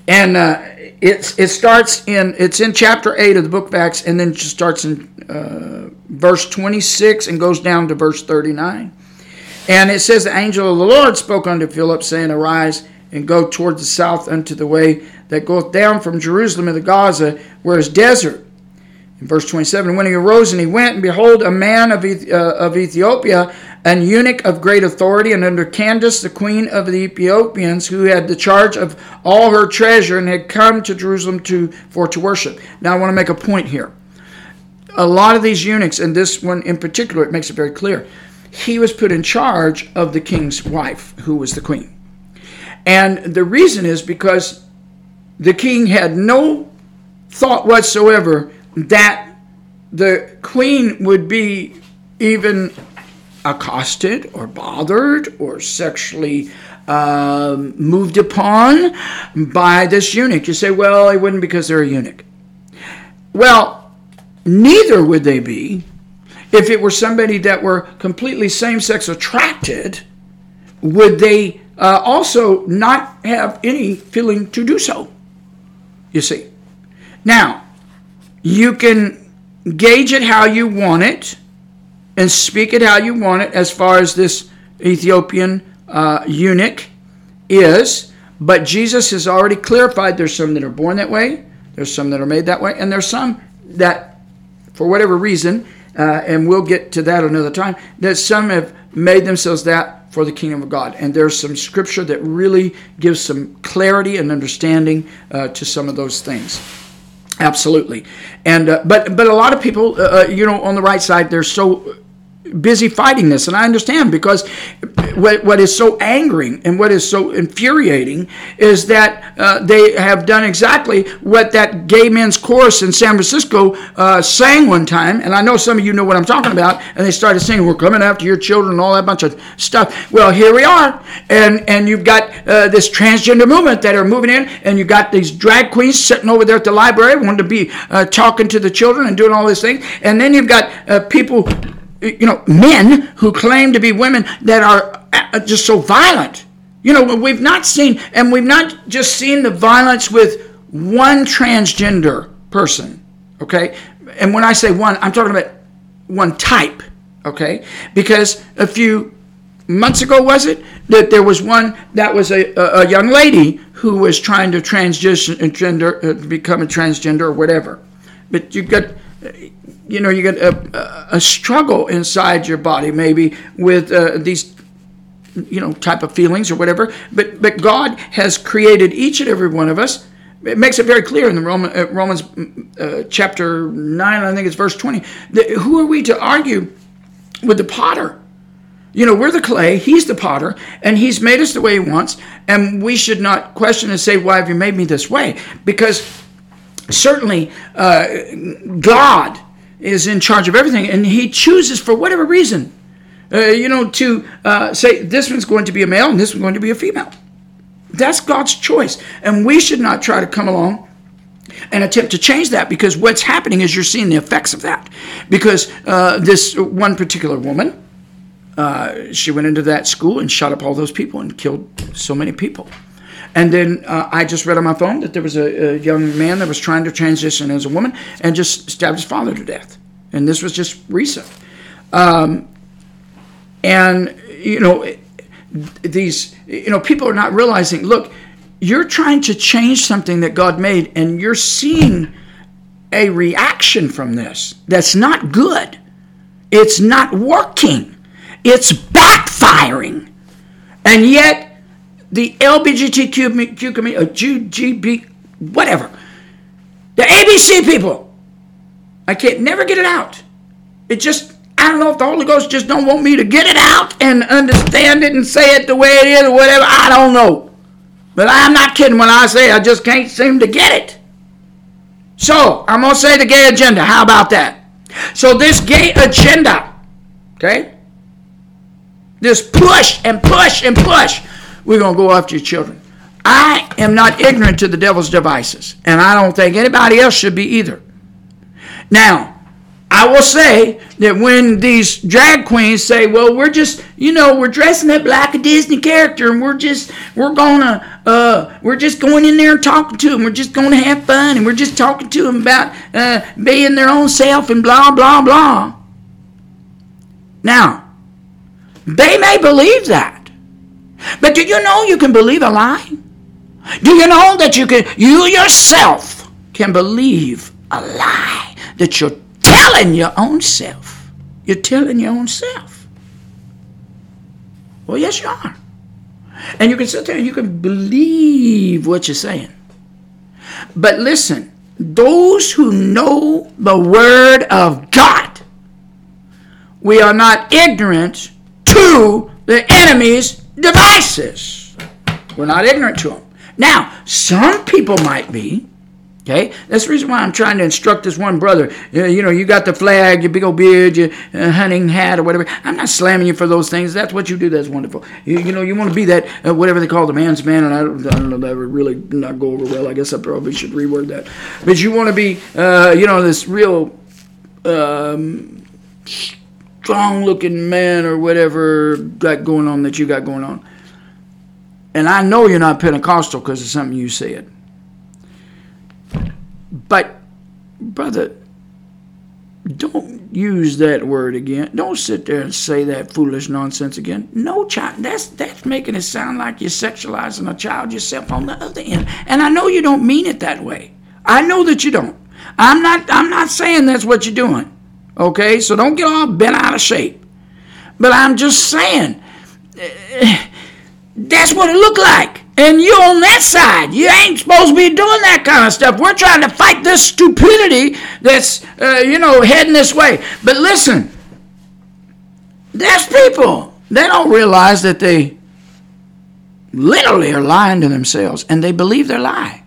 Speaker 1: And it's, it starts in it's in chapter 8 of the book of acts and then just starts in verse 26 and goes down to verse 39 and it says the angel of the lord spoke unto philip saying arise and go toward the south unto the way that goeth down from jerusalem into gaza where is desert in verse 27, when he arose and he went, and behold, a man of, uh, of Ethiopia, an eunuch of great authority, and under Candace, the queen of the Ethiopians, who had the charge of all her treasure, and had come to Jerusalem to for to worship. Now, I want to make a point here. A lot of these eunuchs, and this one in particular, it makes it very clear. He was put in charge of the king's wife, who was the queen. And the reason is because the king had no thought whatsoever that the queen would be even accosted or bothered or sexually um, moved upon by this eunuch. You say, well, it wouldn't because they're a eunuch. Well, neither would they be if it were somebody that were completely same sex attracted. Would they uh, also not have any feeling to do so? You see. Now, you can gauge it how you want it and speak it how you want it as far as this Ethiopian uh, eunuch is. But Jesus has already clarified there's some that are born that way, there's some that are made that way, and there's some that, for whatever reason, uh, and we'll get to that another time, that some have made themselves that for the kingdom of God. And there's some scripture that really gives some clarity and understanding uh, to some of those things. Absolutely, and uh, but but a lot of people, uh, uh, you know, on the right side, they're so busy fighting this, and I understand because what, what is so angering and what is so infuriating is that uh, they have done exactly what that gay men's chorus in San Francisco uh, sang one time, and I know some of you know what I'm talking about, and they started singing, "We're coming after your children" and all that bunch of stuff. Well, here we are, and and you've got uh, this transgender movement that are moving in, and you got these drag queens sitting over there at the library wanting to be uh, talking to the children and doing all these things, and then you've got uh, people you know, men who claim to be women that are uh, just so violent. You know, we've not seen, and we've not just seen the violence with one transgender person, okay? And when I say one, I'm talking about one type, okay? Because a few months ago, was it, that there was one that was a, a, young lady who was trying to transition, gender, uh, become a transgender or whatever. But you've got you know, you get a, a struggle inside your body, maybe with uh, these, you know, type of feelings or whatever. But but God has created each and every one of us. It makes it very clear in the Roman, uh, Romans uh, chapter nine, I think it's verse twenty. That who are we to argue with the potter? You know, we're the clay, he's the potter, and he's made us the way he wants, and we should not question and say, Why have you made me this way? Because certainly uh, God is in charge of everything, and He chooses for whatever reason, uh, you know, to uh, say this one's going to be a male and this one's going to be a female. That's God's choice, and we should not try to come along and attempt to change that because what's happening is you're seeing the effects of that. Because uh, this one particular woman, uh, she went into that school and shot up all those people and killed so many people. And then uh, I just read on my phone that there was a, a, young man that was trying to transition as a woman and just stabbed his father to death. And this was just recent. Um, and, you know, these, you know, people are not realizing, look, you're trying to change something that God made, and you're seeing a reaction from this that's not good. It's not working. It's backfiring. And yet, the LBGTQ community, uh, or GB, whatever, the ABC people, I can't never get it out. It just, I don't know if the Holy Ghost just don't want me to get it out and understand it and say it the way it is or whatever. I don't know. But I'm not kidding when I say I just can't seem to get it. So, I'm going to say the gay agenda. How about that? So, this gay agenda, okay? This push and push and push, we're going to go after your children. I am not ignorant to the devil's devices, and I don't think anybody else should be either. Now, I will say that when these drag queens say, "Well, we're just, you know, we're dressing up like a Disney character, and we're just, we're gonna, uh, we're just going in there and talking to them. We're just gonna have fun, and we're just talking to them about uh, being their own self and blah blah blah." Now, they may believe that, but do you know you can believe a lie? Do you know that you can, you yourself can believe a lie that you're telling your own self. You're telling your own self. Well, yes, you are. And you can sit there and you can believe what you're saying. But listen, those who know the Word of God, we are not ignorant to the enemy's devices. We're not ignorant to them. Now, some people might be, Okay, that's the reason why I'm trying to instruct this one brother. You know, you got the flag, your big old beard, your uh, hunting hat, or whatever. I'm not slamming you for those things. That's what you do. That's wonderful. You, you know, you want to be that uh, whatever they call the man's man, and I don't, I don't know that would really not go over well. I guess I probably should reword that. But you want to be, uh, you know, this real um, strong-looking man or whatever got going on that you got going on. And I know you're not Pentecostal because of something you said. But, brother, don't use that word again. Don't sit there and say that foolish nonsense again. No child. That's that's making it sound like you're sexualizing a child yourself on the other end. And I know you don't mean it that way. I know that you don't. I'm not I'm not saying that's what you're doing. Okay? So don't get all bent out of shape. But I'm just saying that's what it looked like. And you on that side. You ain't supposed to be doing that kind of stuff. We're trying to fight this stupidity that's, uh, you know, heading this way. But listen, there's people. They don't realize that they literally are lying to themselves and they believe their lie.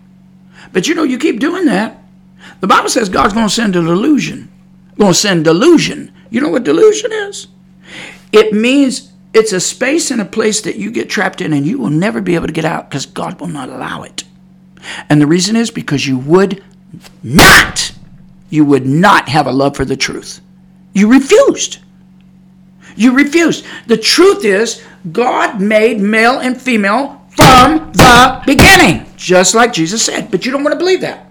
Speaker 1: But you know, you keep doing that. The Bible says God's going to send a delusion. Going to send delusion. You know what delusion is? It means it's a space and a place that you get trapped in and you will never be able to get out because God will not allow it. And the reason is because you would not, you would not have a love for the truth. You refused. You refused. The truth is, God made male and female from the beginning, just like Jesus said. But you don't want to believe that.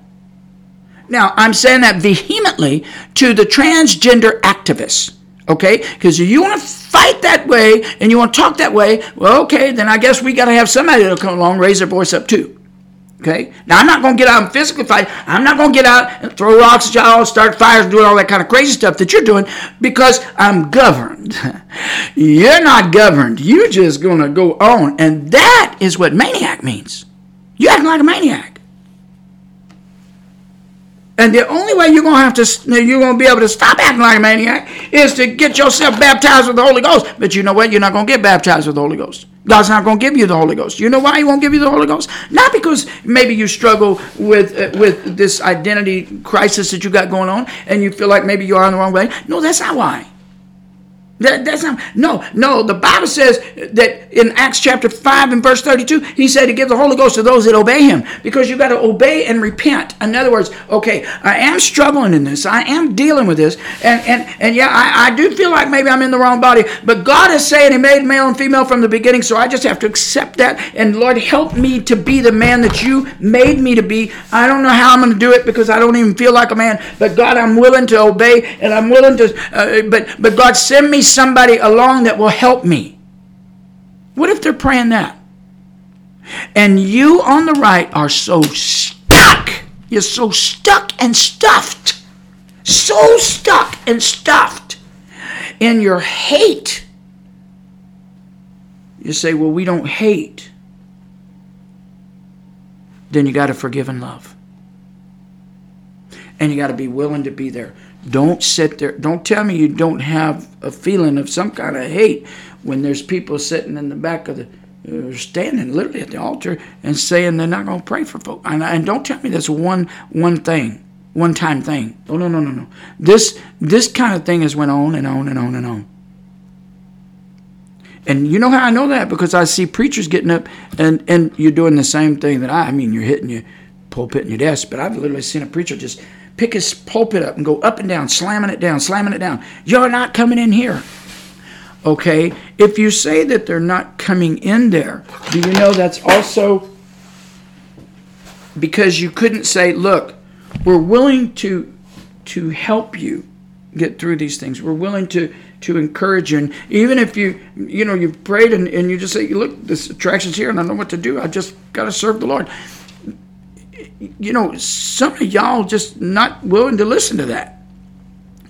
Speaker 1: Now, I'm saying that vehemently to the transgender activists Okay? Because if you want to fight that way and you want to talk that way, well, okay, then I guess we got to have somebody that'll come along raise their voice up too. Okay? Now, I'm not going to get out and physically fight. I'm not going to get out and throw rocks at y'all, start fires, doing all that kind of crazy stuff that you're doing because I'm governed. you're not governed. You're just going to go on. And that is what maniac means. You acting like a maniac. The only way you're gonna have to you're gonna be able to stop acting like a maniac is to get yourself baptized with the Holy Ghost. But you know what? You're not gonna get baptized with the Holy Ghost. God's not gonna give you the Holy Ghost. You know why He won't give you the Holy Ghost? Not because maybe you struggle with uh, with this identity crisis that you got going on, and you feel like maybe you are on the wrong way. No, that's not why. That, that's not, no, no. The Bible says that in Acts chapter 5 and verse 32, he said to give the Holy Ghost to those that obey him because you got to obey and repent. In other words, okay, I am struggling in this. I am dealing with this. And, and, and yeah, I, I do feel like maybe I'm in the wrong body, but God is saying he made male and female from the beginning, so I just have to accept that. And Lord, help me to be the man that you made me to be. I don't know how I'm going to do it because I don't even feel like a man, but God, I'm willing to obey and I'm willing to, uh, but, but God, send me somebody along that will help me. What if they're praying that? And you on the right are so stuck. You're so stuck and stuffed. So stuck and stuffed in your hate. You say, well, we don't hate. Then you got to forgive and love. And you got to be willing to be there. Don't sit there. Don't tell me you don't have a feeling of some kind of hate when there's people sitting in the back of the uh, standing literally at the altar and saying they're not going to pray for folks. And, and don't tell me that's one one thing, one time thing. Oh no no no no. This this kind of thing has went on and on and on and on. And you know how I know that because I see preachers getting up and and you're doing the same thing that I. I mean, you're hitting your pulpit and your desk, but I've literally seen a preacher just pick his pulpit up and go up and down, slamming it down, slamming it down. You're not coming in here. Okay? If you say that they're not coming in there, do you know that's also because you couldn't say, look, we're willing to to help you get through these things. We're willing to to encourage you. And even if you you know you've prayed and, and you just say, look, this attraction's here and I know what to do. I just gotta serve the Lord you know, some of y'all just not willing to listen to that.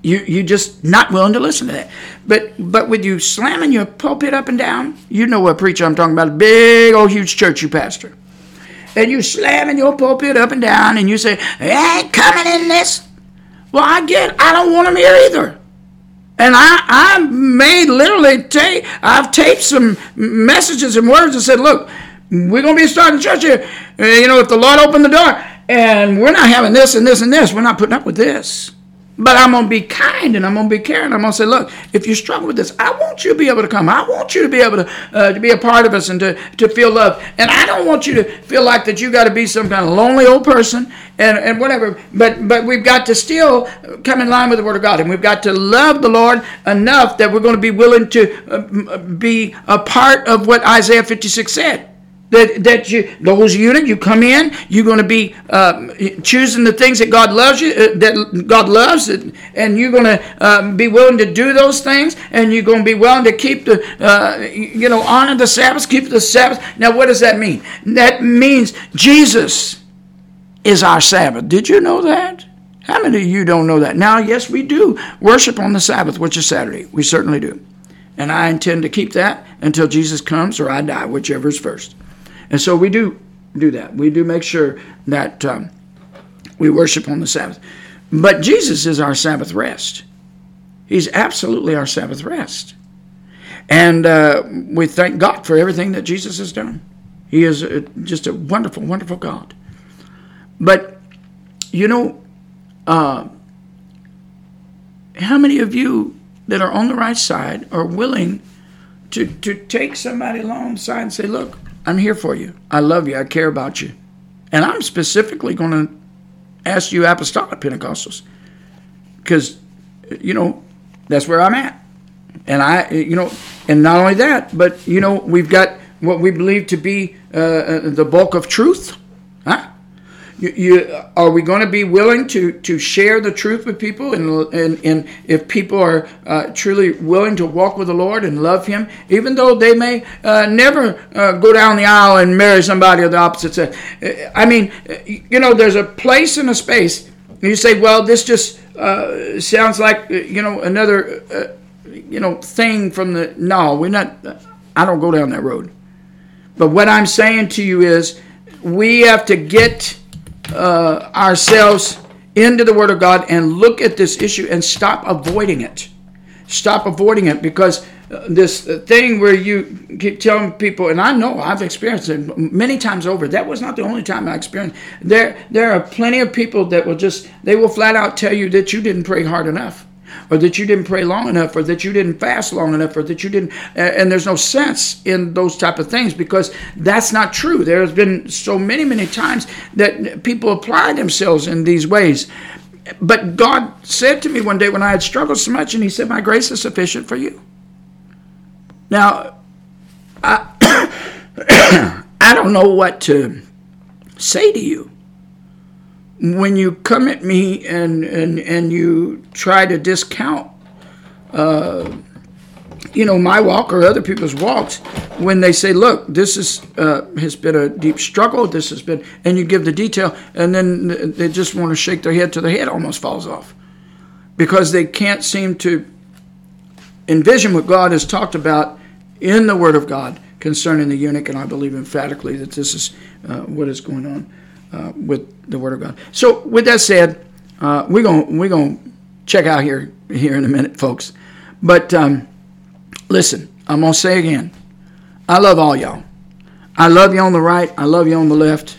Speaker 1: You you just not willing to listen to that. But but with you slamming your pulpit up and down, you know what preacher I'm talking about, a big old huge church you pastor. And you slamming your pulpit up and down and you say, I ain't coming in this. Well, I get I don't want them here either. And I, I may literally tape, I've taped some messages and words and said, look, we're going to be starting church here. Uh, you know, if the Lord opened the door and we're not having this and this and this, we're not putting up with this. But I'm going to be kind and I'm going to be caring. I'm going to say, look, if you struggle with this, I want you to be able to come. I want you to be able to, uh, to be a part of us and to, to feel love. And I don't want you to feel like that you got to be some kind of lonely old person and, and whatever. But, but we've got to still come in line with the Word of God. And we've got to love the Lord enough that we're going to be willing to uh, be a part of what Isaiah 56 said that that you those eunuch you come in you're going to be uh, choosing the things that God loves you uh, that God loves and, you're going to uh, be willing to do those things and you're going to be willing to keep the uh, you know honor the Sabbath keep the Sabbath now what does that mean? That means Jesus is our Sabbath. Did you know that? How many of you don't know that? Now yes we do worship on the Sabbath which is Saturday. We certainly do. And I intend to keep that until Jesus comes or I die whichever is first and so we do do that. We do make sure that um, we worship on the Sabbath. But Jesus is our Sabbath rest. He's absolutely our Sabbath rest. And uh, we thank God for everything that Jesus has done. He is a, just a wonderful, wonderful God. But, you know, uh, how many of you that are on the right side are willing to, to take somebody alongside and say, look, I'm here for you. I love you. I care about you. And I'm specifically going to ask you apostolic Pentecostals because, you know, that's where I'm at. And I, you know, and not only that, but, you know, we've got what we believe to be uh, uh the bulk of truth. Huh? You, you, are we going to be willing to, to share the truth with people? And, and, and if people are uh, truly willing to walk with the Lord and love Him, even though they may uh, never uh, go down the aisle and marry somebody of the opposite sex. Uh, I mean, you know, there's a place and a space. And you say, well, this just uh, sounds like, uh, you know, another, you know, thing from the. No, we're not. I don't go down that road. But what I'm saying to you is, we have to get uh, ourselves into the Word of God and look at this issue and stop avoiding it. Stop avoiding it because uh, this thing where you keep telling people, and I know I've experienced it many times over. That was not the only time I experienced. There, there are plenty of people that will just they will flat out tell you that you didn't pray hard enough or that you didn't pray long enough or that you didn't fast long enough or that you didn't and there's no sense in those type of things because that's not true. There's been so many many times that people apply themselves in these ways. But god said to me one day when i had struggled so much and he said my grace is sufficient for you. Now i i don't know what to say to you when you come at me and, and, and you try to discount uh, you know, my walk or other people's walks, when they say, "Look, this is uh, has been a deep struggle. This has been," and you give the detail, and then they just want to shake their head till their head almost falls off, because they can't seem to envision what God has talked about in the Word of God concerning the eunuch, and I believe emphatically that this is uh, what is going on uh, with the Word of God. So, with that said, uh, we're going we're going to check out here here in a minute, folks. But um, listen, I'm gonna say again, I love all y'all. I love you on the right. I love you on the left.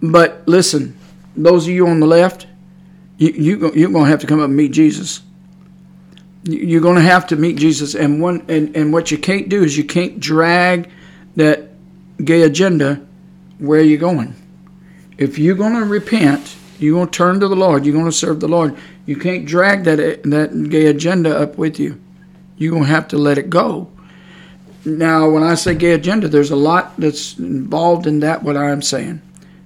Speaker 1: But listen, those of you on the left, you, you you're gonna have to come up and meet Jesus. You're gonna have to meet Jesus, and one and, and what you can't do is you can't drag that gay agenda where you're going. If you're gonna repent you're going to turn to the Lord. You're going to serve the Lord. You can't drag that that gay agenda up with you. You're going to have to let it go. Now, when I say gay agenda, there's a lot that's involved in that. What I'm saying,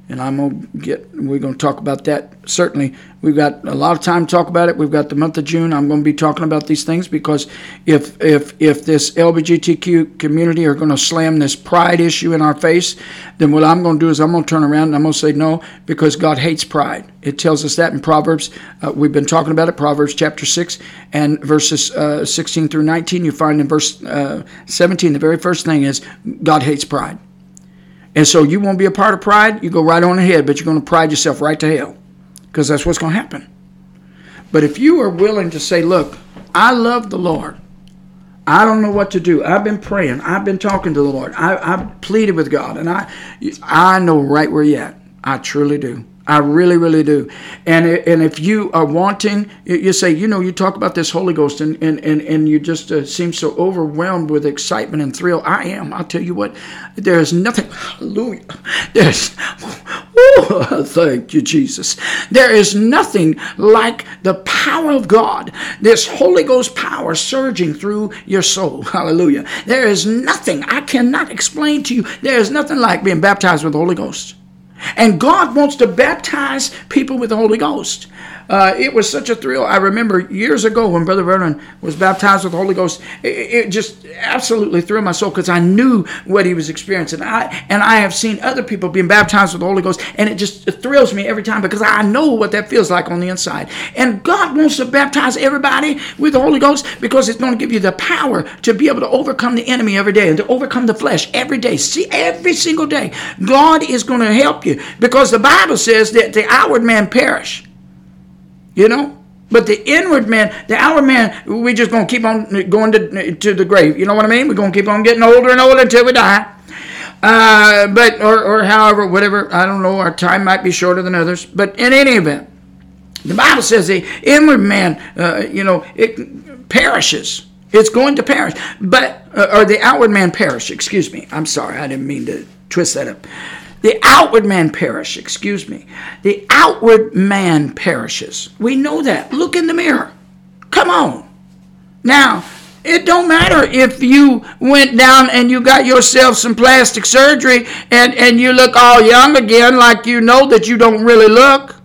Speaker 1: and I'm gonna get. We're gonna talk about that. Certainly, we've got a lot of time to talk about it. We've got the month of June. I'm to be talking about these things because if if if this LGBTQ community are to slam this pride issue in our face, then what I'm to do is I'm to turn around and I'm to say no because God hates pride. It tells us that in Proverbs. Uh, we've been talking about it. Proverbs chapter six and verses uh, 16 through 19. You find in verse uh, 17 the very first thing is God hates pride. And so you won't be a part of pride, you go right on ahead, but you're going to pride yourself right to hell because that's what's going to happen. But if you are willing to say, look, I love the Lord. I don't know what to do. I've been praying. I've been talking to the Lord. I, I've pleaded with God, and I, I know right where you're at. I truly do. I really, really do. And and if you are wanting, you say, you know, you talk about this Holy Ghost, and and and, and you just uh, seem so overwhelmed with excitement and thrill. I am. I'll tell you what. There is nothing. Hallelujah. There's. Oh, thank you, Jesus. There is nothing like the power of God. This Holy Ghost power surging through your soul. Hallelujah. There is nothing I cannot explain to you. There is nothing like being baptized with the Holy Ghost. And God wants to baptize people with the Holy Ghost. Uh, it was such a thrill. I remember years ago when Brother Vernon was baptized with the Holy Ghost. It, it just absolutely thrilled my soul because I knew what he was experiencing. I and I have seen other people being baptized with the Holy Ghost, and it just it thrills me every time because I know what that feels like on the inside. And God wants to baptize everybody with the Holy Ghost because it's going to give you the power to be able to overcome the enemy every day and to overcome the flesh every day. See, every single day, God is going to help you because the Bible says that the outward man perish you know? But the inward man, the outward man, we just gonna keep on going to, to the grave. You know what I mean? We're gonna keep on getting older and older until we die. Uh, but or, or however, whatever. I don't know. Our time might be shorter than others. But in any event, the Bible says the inward man, uh, you know, it perishes. It's going to perish. But uh, or the outward man perish. Excuse me. I'm sorry. I didn't mean to twist that up. The outward man perish, excuse me. The outward man perishes. We know that. Look in the mirror. Come on. Now, it don't matter if you went down and you got yourself some plastic surgery and, and you look all young again like you know that you don't really look.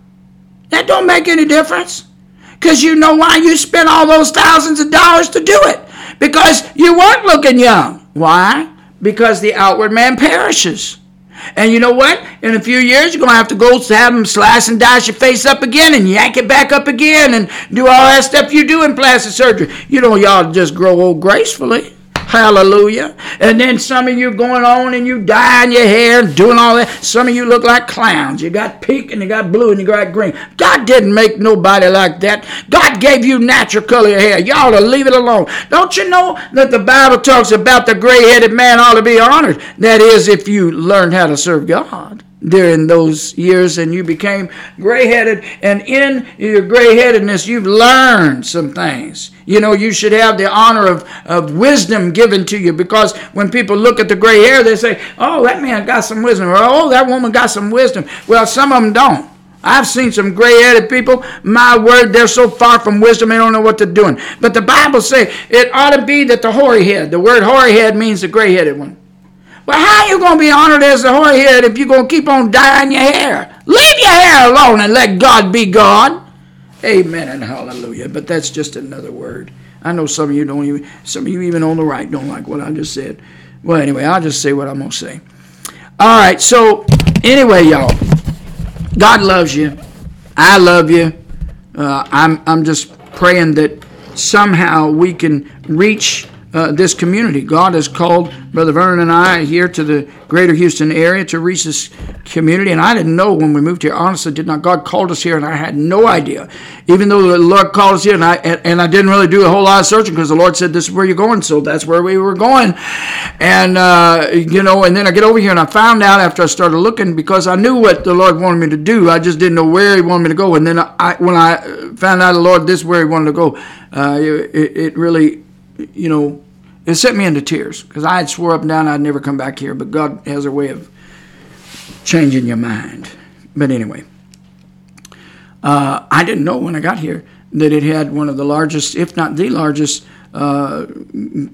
Speaker 1: That don't make any difference. Because you know why you spent all those thousands of dollars to do it. Because you weren't looking young. Why? Because the outward man perishes. And you know what? In a few years, you're going to have to go have them slice and dice your face up again and yank it back up again and do all that stuff you do in plastic surgery. You know, y'all just grow old gracefully. Hallelujah. And then some of you going on and you dyeing your hair and doing all that. Some of you look like clowns. You got pink and you got blue and you got green. God didn't make nobody like that. God gave you natural color hair. Y'all to leave it alone. Don't you know that the Bible talks about the gray-headed man ought to be honored? That is, if you learn how to serve God during those years and you became gray headed. And in your gray headedness, you've learned some things. You know, you should have the honor of, of wisdom given to you because when people look at the gray hair, they say, oh, that man got some wisdom, or oh, that woman got some wisdom. Well, some of them don't. I've seen some gray-headed people. My word, they're so far from wisdom, they don't know what they're doing. But the Bible says it ought to be that the hoary head, the word hoary head means the gray-headed one. Well, how you going to be honored as a hoary head if you're going to keep on dyeing your hair? Leave your hair alone and let God be God. Amen and hallelujah. But that's just another word I know some of you don't even, some of you even on the right don't like what I just said. Well, anyway, I'll just say what I'm going to say. All right, so anyway, y'all, God loves you. I love you. Uh, I'm, I'm just praying that somehow we can reach uh, this community. God has called Brother Vernon and I here to the greater Houston area to reach this community. And I didn't know when we moved here. Honestly, did not. God called us here, and I had no idea. Even though the Lord called us here, and I and, and I didn't really do a whole lot of searching because the Lord said this is where you're going, so that's where we were going. And uh, you know, and then I get over here and I found out after I started looking because I knew what the Lord wanted me to do. I just didn't know where He wanted me to go. And then I, when I found out the Lord this is where He wanted to go, uh, it, it really you know, it set me into tears because I had swore up and down I'd never come back here, but God has a way of changing your mind. But anyway, uh, I didn't know when I got here that it had one of the largest, if not the largest, uh,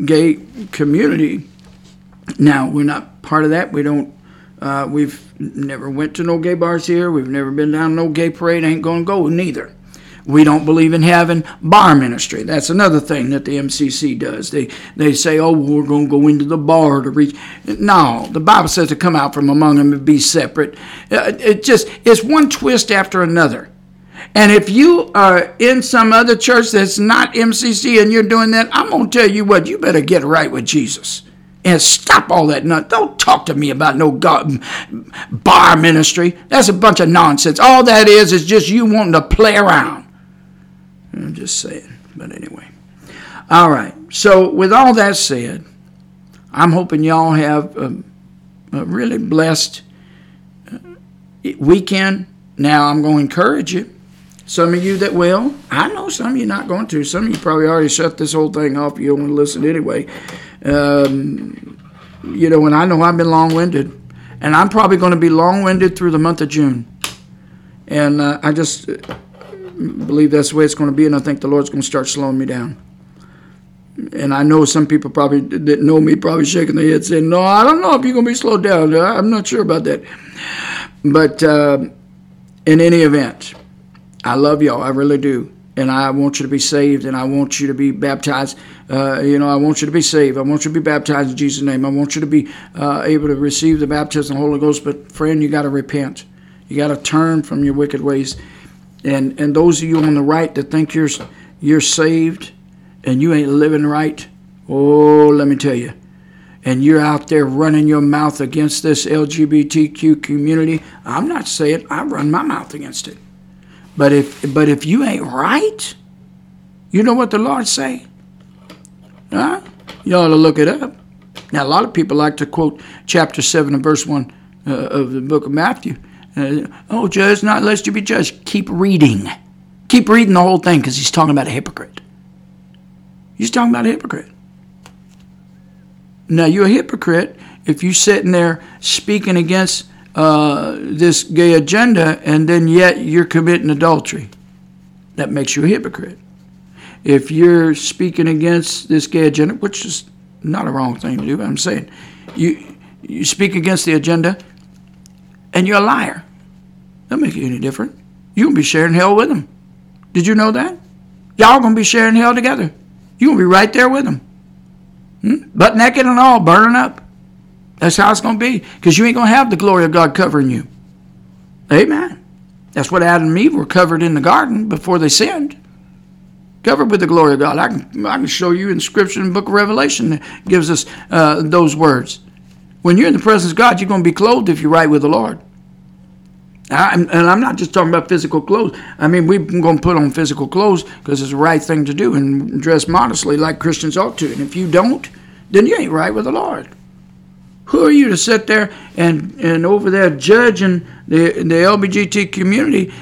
Speaker 1: gay community. Now we're not part of that. We don't. Uh, we've never went to no gay bars here. We've never been down no gay parade. Ain't gonna go neither. We don't believe in having bar ministry. That's another thing that the MCC does. They they say, oh, we're going to go into the bar to reach. No, the Bible says to come out from among them and be separate. Uh, it just it's one twist after another. And if you are in some other church that's not MCC and you're doing that, I'm going to tell you what, you better get right with Jesus and stop all that nut. Don't talk to me about no God, bar ministry. That's a bunch of nonsense. All that is is just you wanting to play around. I'm just saying. But anyway. All right. So, with all that said, I'm hoping y'all have a, a really blessed uh, weekend. Now, I'm going to encourage you. Some of you that will, I know some of you not going to. Some of you probably already shut this whole thing off. You don't want to listen anyway. Um, you know, and I know I've been long winded. And I'm probably going to be long winded through the month of June. And uh, I just believe that's the way it's going to be, and I think the Lord's going to start slowing me down. And I know some people probably that know me probably shaking their head saying, "No, I don't know if you're going to be slowed down. I'm not sure about that." But uh, in any event, I love y'all. I really do, and I want you to be saved, and I want you to be baptized. Uh, you know, I want you to be saved. I want you to be baptized in Jesus' name. I want you to be uh, able to receive the baptism of the Holy Ghost. But friend, you got to repent. You got to turn from your wicked ways and and those of you on the right that think you're you're saved and you ain't living right, oh, let me tell you. And you're out there running your mouth against this LGBTQ community. I'm not saying I run my mouth against it. But if but if you ain't right, you know what the Lord say? Huh? You ought to look it up. Now a lot of people like to quote chapter seven and verse one uh, of the book of Matthew. Uh, oh, judge, not lest you be judged. Keep reading. Keep reading the whole thing because he's talking about a hypocrite. He's talking about a hypocrite. Now, you're a hypocrite if you're sitting there speaking against uh, this gay agenda and then yet you're committing adultery. That makes you a hypocrite. If you're speaking against this gay agenda, which is not a wrong thing to do, I'm saying you you speak against the agenda and you're a liar. That make you any different. you going to be sharing hell with them. Did you know that? Y'all going to be sharing hell together. you going to be right there with them. Hmm? Butt naked and all, burning up. That's how it's going to be. Because you ain't going to have the glory of God covering you. Amen. That's what Adam and Eve were covered in the garden before they sinned. Covered with the glory of God. I can, I can show you in Scripture in book of Revelation that gives us uh, those words. When you're in the presence of God, you're going to be clothed if you're right with the Lord. I, and I'm not just talking about physical clothes. I mean, we're going to put on physical clothes because it's the right thing to do and dress modestly like Christians ought to. And if you don't, then you ain't right with the Lord. Who are you to sit there and, and over there judging the, the LBGT community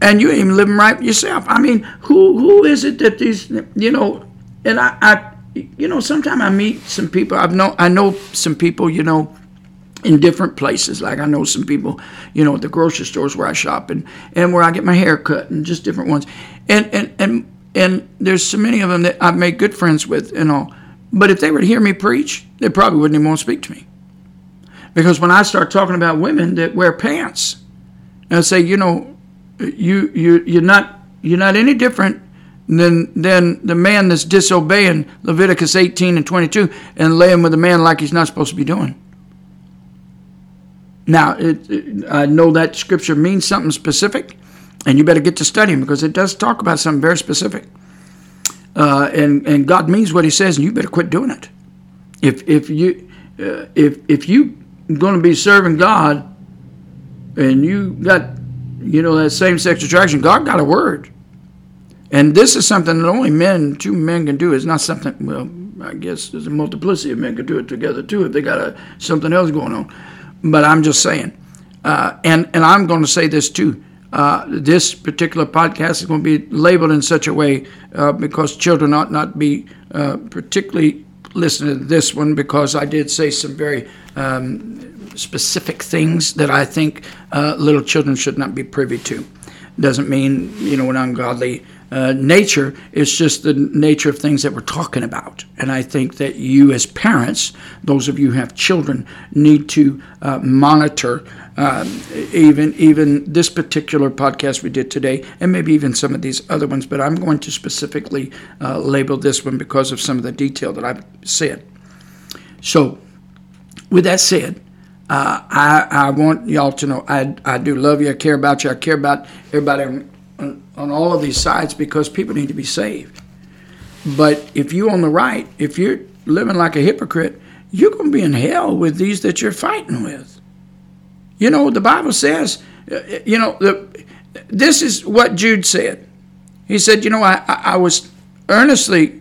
Speaker 1: and you ain't even living right yourself? I mean, who who is it that these, you know, and I, I you know, sometimes I meet some people. I've know I know some people, you know, in different places. Like I know some people, you know, at the grocery stores where I shop and, and where I get my hair cut and just different ones. And and and and there's so many of them that I've made good friends with and all. But if they were to hear me preach, they probably wouldn't even want to speak to me. Because when I start talking about women that wear pants, and I say, you know, you you you're not you're not any different than than the man that's disobeying Leviticus 18 and 22 and laying with a man like he's not supposed to be doing. Now, it, it, I know that scripture means something specific, and you better get to studying because it does talk about something very specific. Uh, and and God means what He says, and you better quit doing it. If if you uh, if if you going to be serving God, and you got you know that same sex attraction, God got a word. And this is something that only men, two men can do. It's not something, well, I guess there's a multiplicity of men can do it together too if they got a, something else going on. But I'm just saying. Uh, and, and I'm going to say this too. Uh, this particular podcast is going to be labeled in such a way uh, because children ought not be uh, particularly listening to this one because I did say some very um, specific things that I think uh, little children should not be privy to. Doesn't mean, you know, an ungodly uh, nature. It's just the nature of things that we're talking about. And I think that you, as parents, those of you who have children, need to uh, monitor um, even even this particular podcast we did today, and maybe even some of these other ones. But I'm going to specifically uh, label this one because of some of the detail that I've said. So, with that said. Uh, I, I want y'all to know I, I do love you. I care about you. I care about everybody on, all of these sides because people need to be saved. But if you on the right, if you're living like a hypocrite, you're going to be in hell with these that you're fighting with. You know, the Bible says, uh, you know, the, this is what Jude said. He said, you know, I, I was earnestly,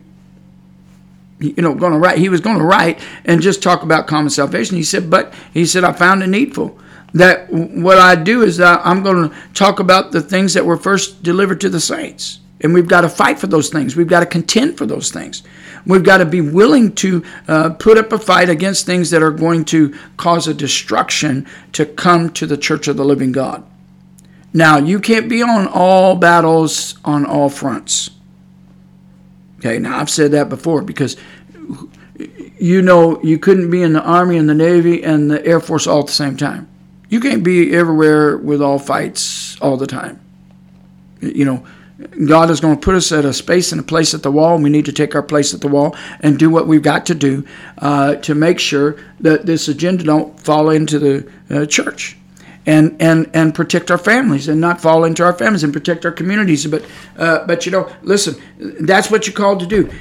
Speaker 1: you know, going to write. He was going to write and just talk about common salvation. He said, but he said, I found it needful that what I do is I'm going to talk about the things that were first delivered to the saints. And we've got to fight for those things. We've got to contend for those things. We've got to be willing to uh, put up a fight against things that are going to cause a destruction to come to the church of the living God. Now, you can't be on all battles on all fronts. Okay, now I've said that before because you know you couldn't be in the Army and the Navy and the Air Force all at the same time. You can't be everywhere with all fights all the time. You know, God is going to put us at a space and a place at the wall, we need to take our place at the wall and do what we've got to do uh, to make sure that this agenda don't fall into the uh, church. And, and and protect our families and not fall into our families and protect our communities. But uh, but you know, listen, that's what you're called to do.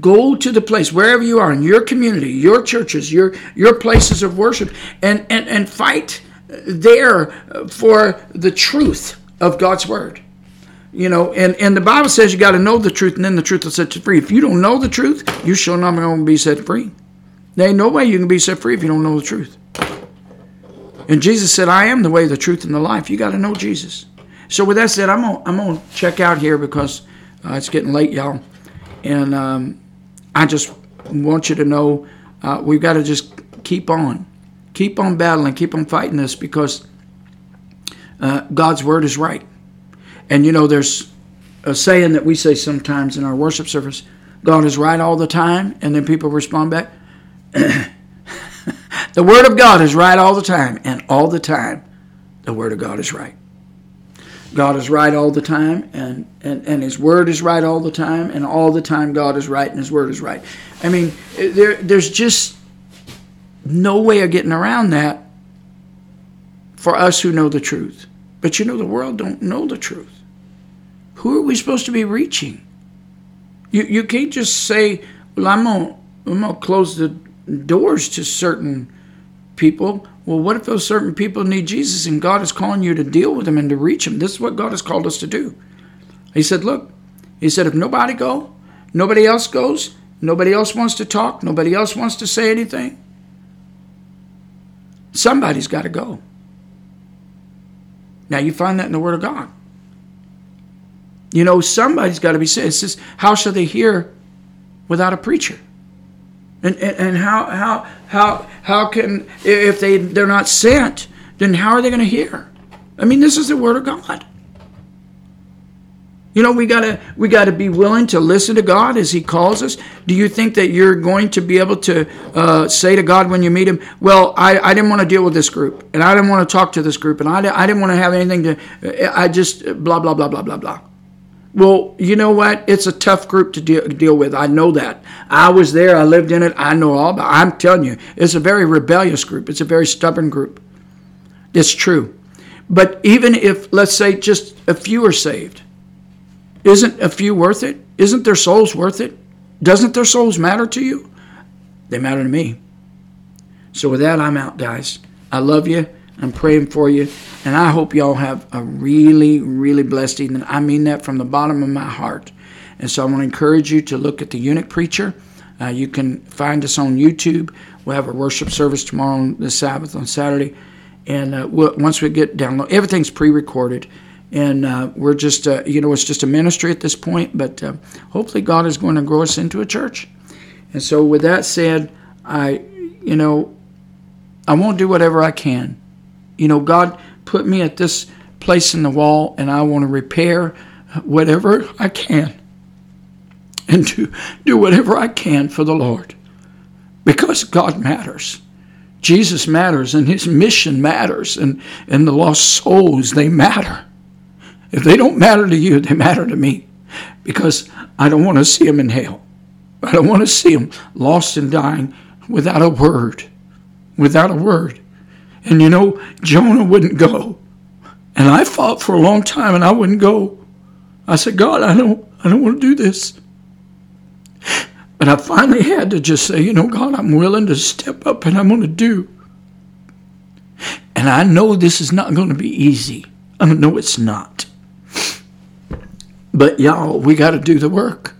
Speaker 1: Go to the place wherever you are in your community, your churches, your your places of worship, and and and fight there for the truth of God's word. You know, and, and the Bible says you got to know the truth, and then the truth will set you free. If you don't know the truth, you shall not be set free. There ain't no way you can be set free if you don't know the truth. And Jesus said, I am the way, the truth, and the life. You got to know Jesus. So with that said, I'm gonna, I'm gonna check out here because uh, it's getting late, y'all. And um, I just want you to know uh, we've got to just keep on keep on battling, keep on fighting this because uh, God's word is right. And you know, there's a saying that we say sometimes in our worship service God is right all the time, and then people respond back. the word of God is right all the time, and all the time, the word of God is right. God is right all the time, and, and, and His Word is right all the time, and all the time God is right and His Word is right. I mean, there, there's just no way of getting around that for us who know the truth. But you know, the world don't know the truth. Who are we supposed to be reaching? You, you can't just say, well, I'm going I'm to close the doors to certain people. Well, what if those certain people need Jesus and God is calling you to deal with them and to reach them? This is what God has called us to do. He said, look, he said, if nobody go, nobody else goes, nobody else wants to talk, nobody else wants to say anything, Somebody's got to go. Now you find that in the Word of God. You know, somebody's got to be saved. It says, how shall they hear without a preacher? And, and, and how, how, how, how can, if they, they're not sent, then how are they going to hear? I mean, this is the Word of God. You know, we gotta we gotta be willing to listen to God as He calls us. Do you think that you're going to be able to uh, say to God when you meet Him, "Well, I, I didn't want to deal with this group, and I didn't want to talk to this group, and I, I didn't want to have anything to, I just blah blah blah blah blah blah." Well, you know what? It's a tough group to deal, deal with. I know that. I was there. I lived in it. I know all about. I'm telling you, it's a very rebellious group. It's a very stubborn group. It's true. But even if, let's say, just a few are saved, isn't a few worth it? Isn't their souls worth it? Doesn't their souls matter to you? They matter to me. So with that, I'm out, guys. I love you. I'm praying for you. And I hope y'all have a really, really blessed evening. I mean that from the bottom of my heart. And so I want to encourage you to look at the Eunuch Preacher. Uh, you can find us on YouTube. We'll have a worship service tomorrow on the Sabbath on Saturday. And uh, we'll, once we get download, everything's pre-recorded, and uh, we're just, uh, you know, it's just a ministry at this point. But uh, hopefully, God is going to grow us into a church. And so, with that said, I, you know, I won't do whatever I can. You know, God put me at this place in the wall, and I want to repair whatever I can, and do do whatever I can for the Lord, because God matters. Jesus matters and his mission matters and, and the lost souls, they matter. If they don't matter to you, they matter to me because I don't want to see them in hell. I don't want to see them lost and dying without a word. Without a word. And you know, Jonah wouldn't go. And I fought for a long time and I wouldn't go. I said, God, I don't I don't want to do this. But I finally had to just say, you know, God, I'm willing to step up and I'm going to do. And I know this is not going to be easy. I know it's not. But y'all, we got to do the work.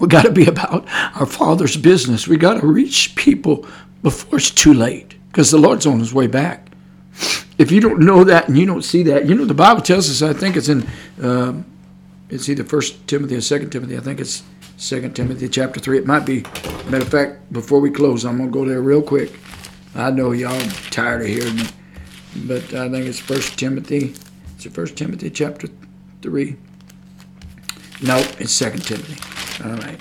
Speaker 1: We got to be about our Father's business. We got to reach people before it's too late because the Lord's on his way back. If you don't know that and you don't see that, you know, the Bible tells us, I think it's in, um, it's either First Timothy or Second Timothy. I think it's Second Timothy chapter three. It might be. Matter of fact, before we close, I'm gonna go there real quick. I know y'all tired of hearing me, but I think it's First Timothy. It's First Timothy chapter three. No, it's Second Timothy. All right.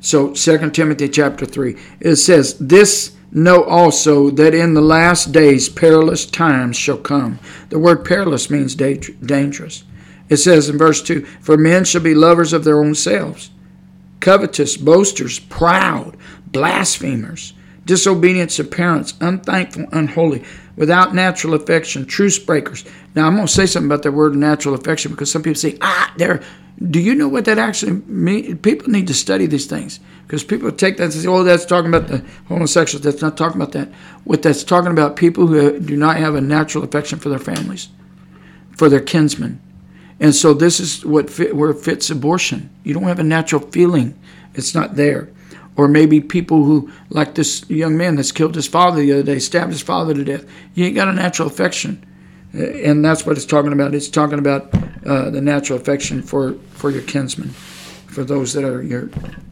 Speaker 1: So Second Timothy chapter three. It says, "This know also that in the last days perilous times shall come." The word perilous means dangerous. It says in verse two, "For men shall be lovers of their own selves." covetous, boasters, proud, blasphemers, disobedient to parents, unthankful, unholy, without natural affection, truce breakers. Now, I'm going to say something about the word natural affection because some people say, ah, there. Do you know what that actually means? People need to study these things because people take that and say, oh, that's talking about the homosexuals. That's not talking about that. What that's talking about, people who do not have a natural affection for their families, for their kinsmen, and so this is what fit, where it fits abortion. You don't have a natural feeling; it's not there. Or maybe people who, like this young man that's killed his father the other day, stabbed his father to death. You ain't got a natural affection, uh, and that's what it's talking about. It's talking about uh, the natural affection for for your kinsmen, for those that are your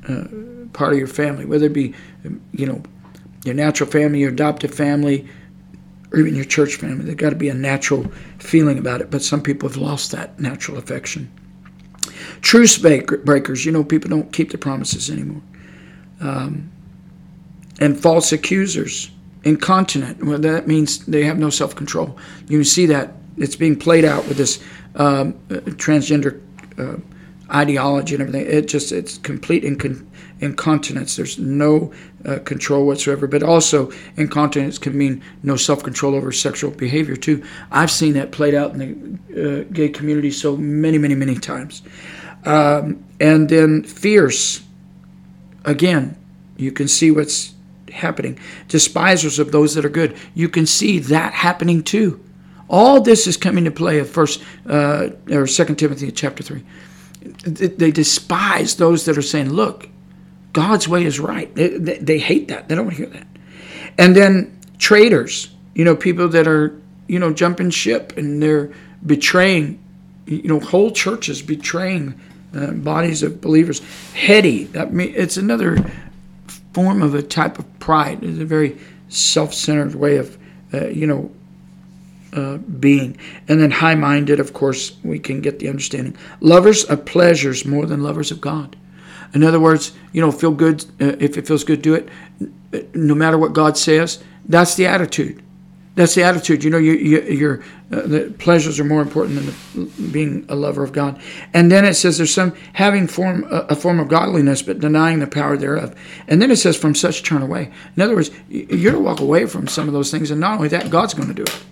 Speaker 1: uh, part of your family, whether it be, you know, your natural family, your adoptive family, or even your church family. There's got to be a natural feeling about it, but some people have lost that natural affection. Truce breakers, you know, people don't keep the promises anymore. Um, and false accusers, incontinent. Well, that means they have no self control. You can see that it's being played out with this um, transgender uh, ideology and everything. It just it's complete incon- incontinence. There's no uh, control whatsoever. But also, incontinence can mean no self control over sexual behavior, too. I've seen that played out in the uh, gay community so many, many, many times. Um, and then fierce. Again, you can see what's happening. Despisers of those that are good. You can see that happening too. All this is coming to play at first uh, or Second Timothy chapter three. They despise those that are saying, "Look, God's way is right. They, they, they hate that. They don't want to hear that. And then traitors, you know, people that are, you know, jumping ship and they're betraying, you know, whole churches betraying uh, bodies of believers. Heady, that mean, it's another form of a type of pride. It's a very self-centered way of, uh, you know, uh, being. And then high minded, of course, we can get the understanding. Lovers of pleasures more than lovers of God. In other words, you know, feel good. Uh, if it feels good, do it. No matter what God says, that's the attitude. That's the attitude. You know, you, you, your uh, the pleasures are more important than the, being a lover of God. And then it says there's some having form a, a, form of godliness, but denying the power thereof. And then it says from such turn away. In other words, you're to walk away from some of those things, and not only that, God's going to do it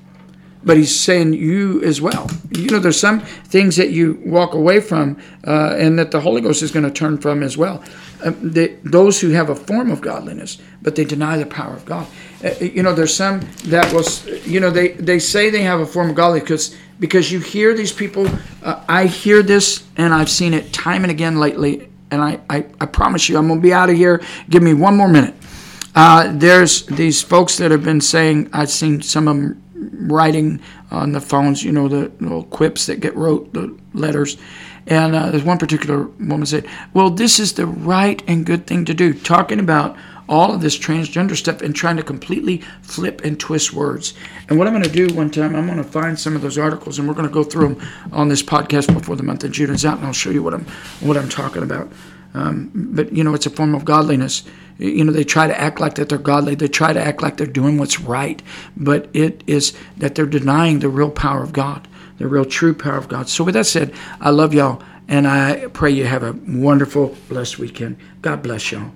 Speaker 1: but he's saying you as well. You know, there's some things that you walk away from, uh, and that the Holy Ghost is going to turn from as well. Uh, they, those who have a form of godliness, but they deny the power of God. Uh, you know, there's some that was, you know, they they say they have a form of godliness because because you hear these people. Uh, I hear this, and I've seen it time and again lately. And I, I, I promise you, I'm going to be out of here. Give me one more minute. Uh, there's these folks that have been saying, I've seen some of them writing on the phones, you know, the little quips that get wrote, the letters. And uh, there's one particular woman said, Well, this is the right and good thing to do, talking about all of this transgender stuff and trying to completely flip and twist words. And what I'm going to do one time, I'm going to find some of those articles and we're going to go through them on this podcast before the month of June is out, and I'll show you what I'm what I'm talking about. Um, but you know, it's a form of godliness. You know, they try to act like that they're godly. They try to act like they're doing what's right, but it is that they're denying the real power of God, the real true power of God. So, with that said, I love y'all, and I pray you have a wonderful, blessed weekend. God bless y'all.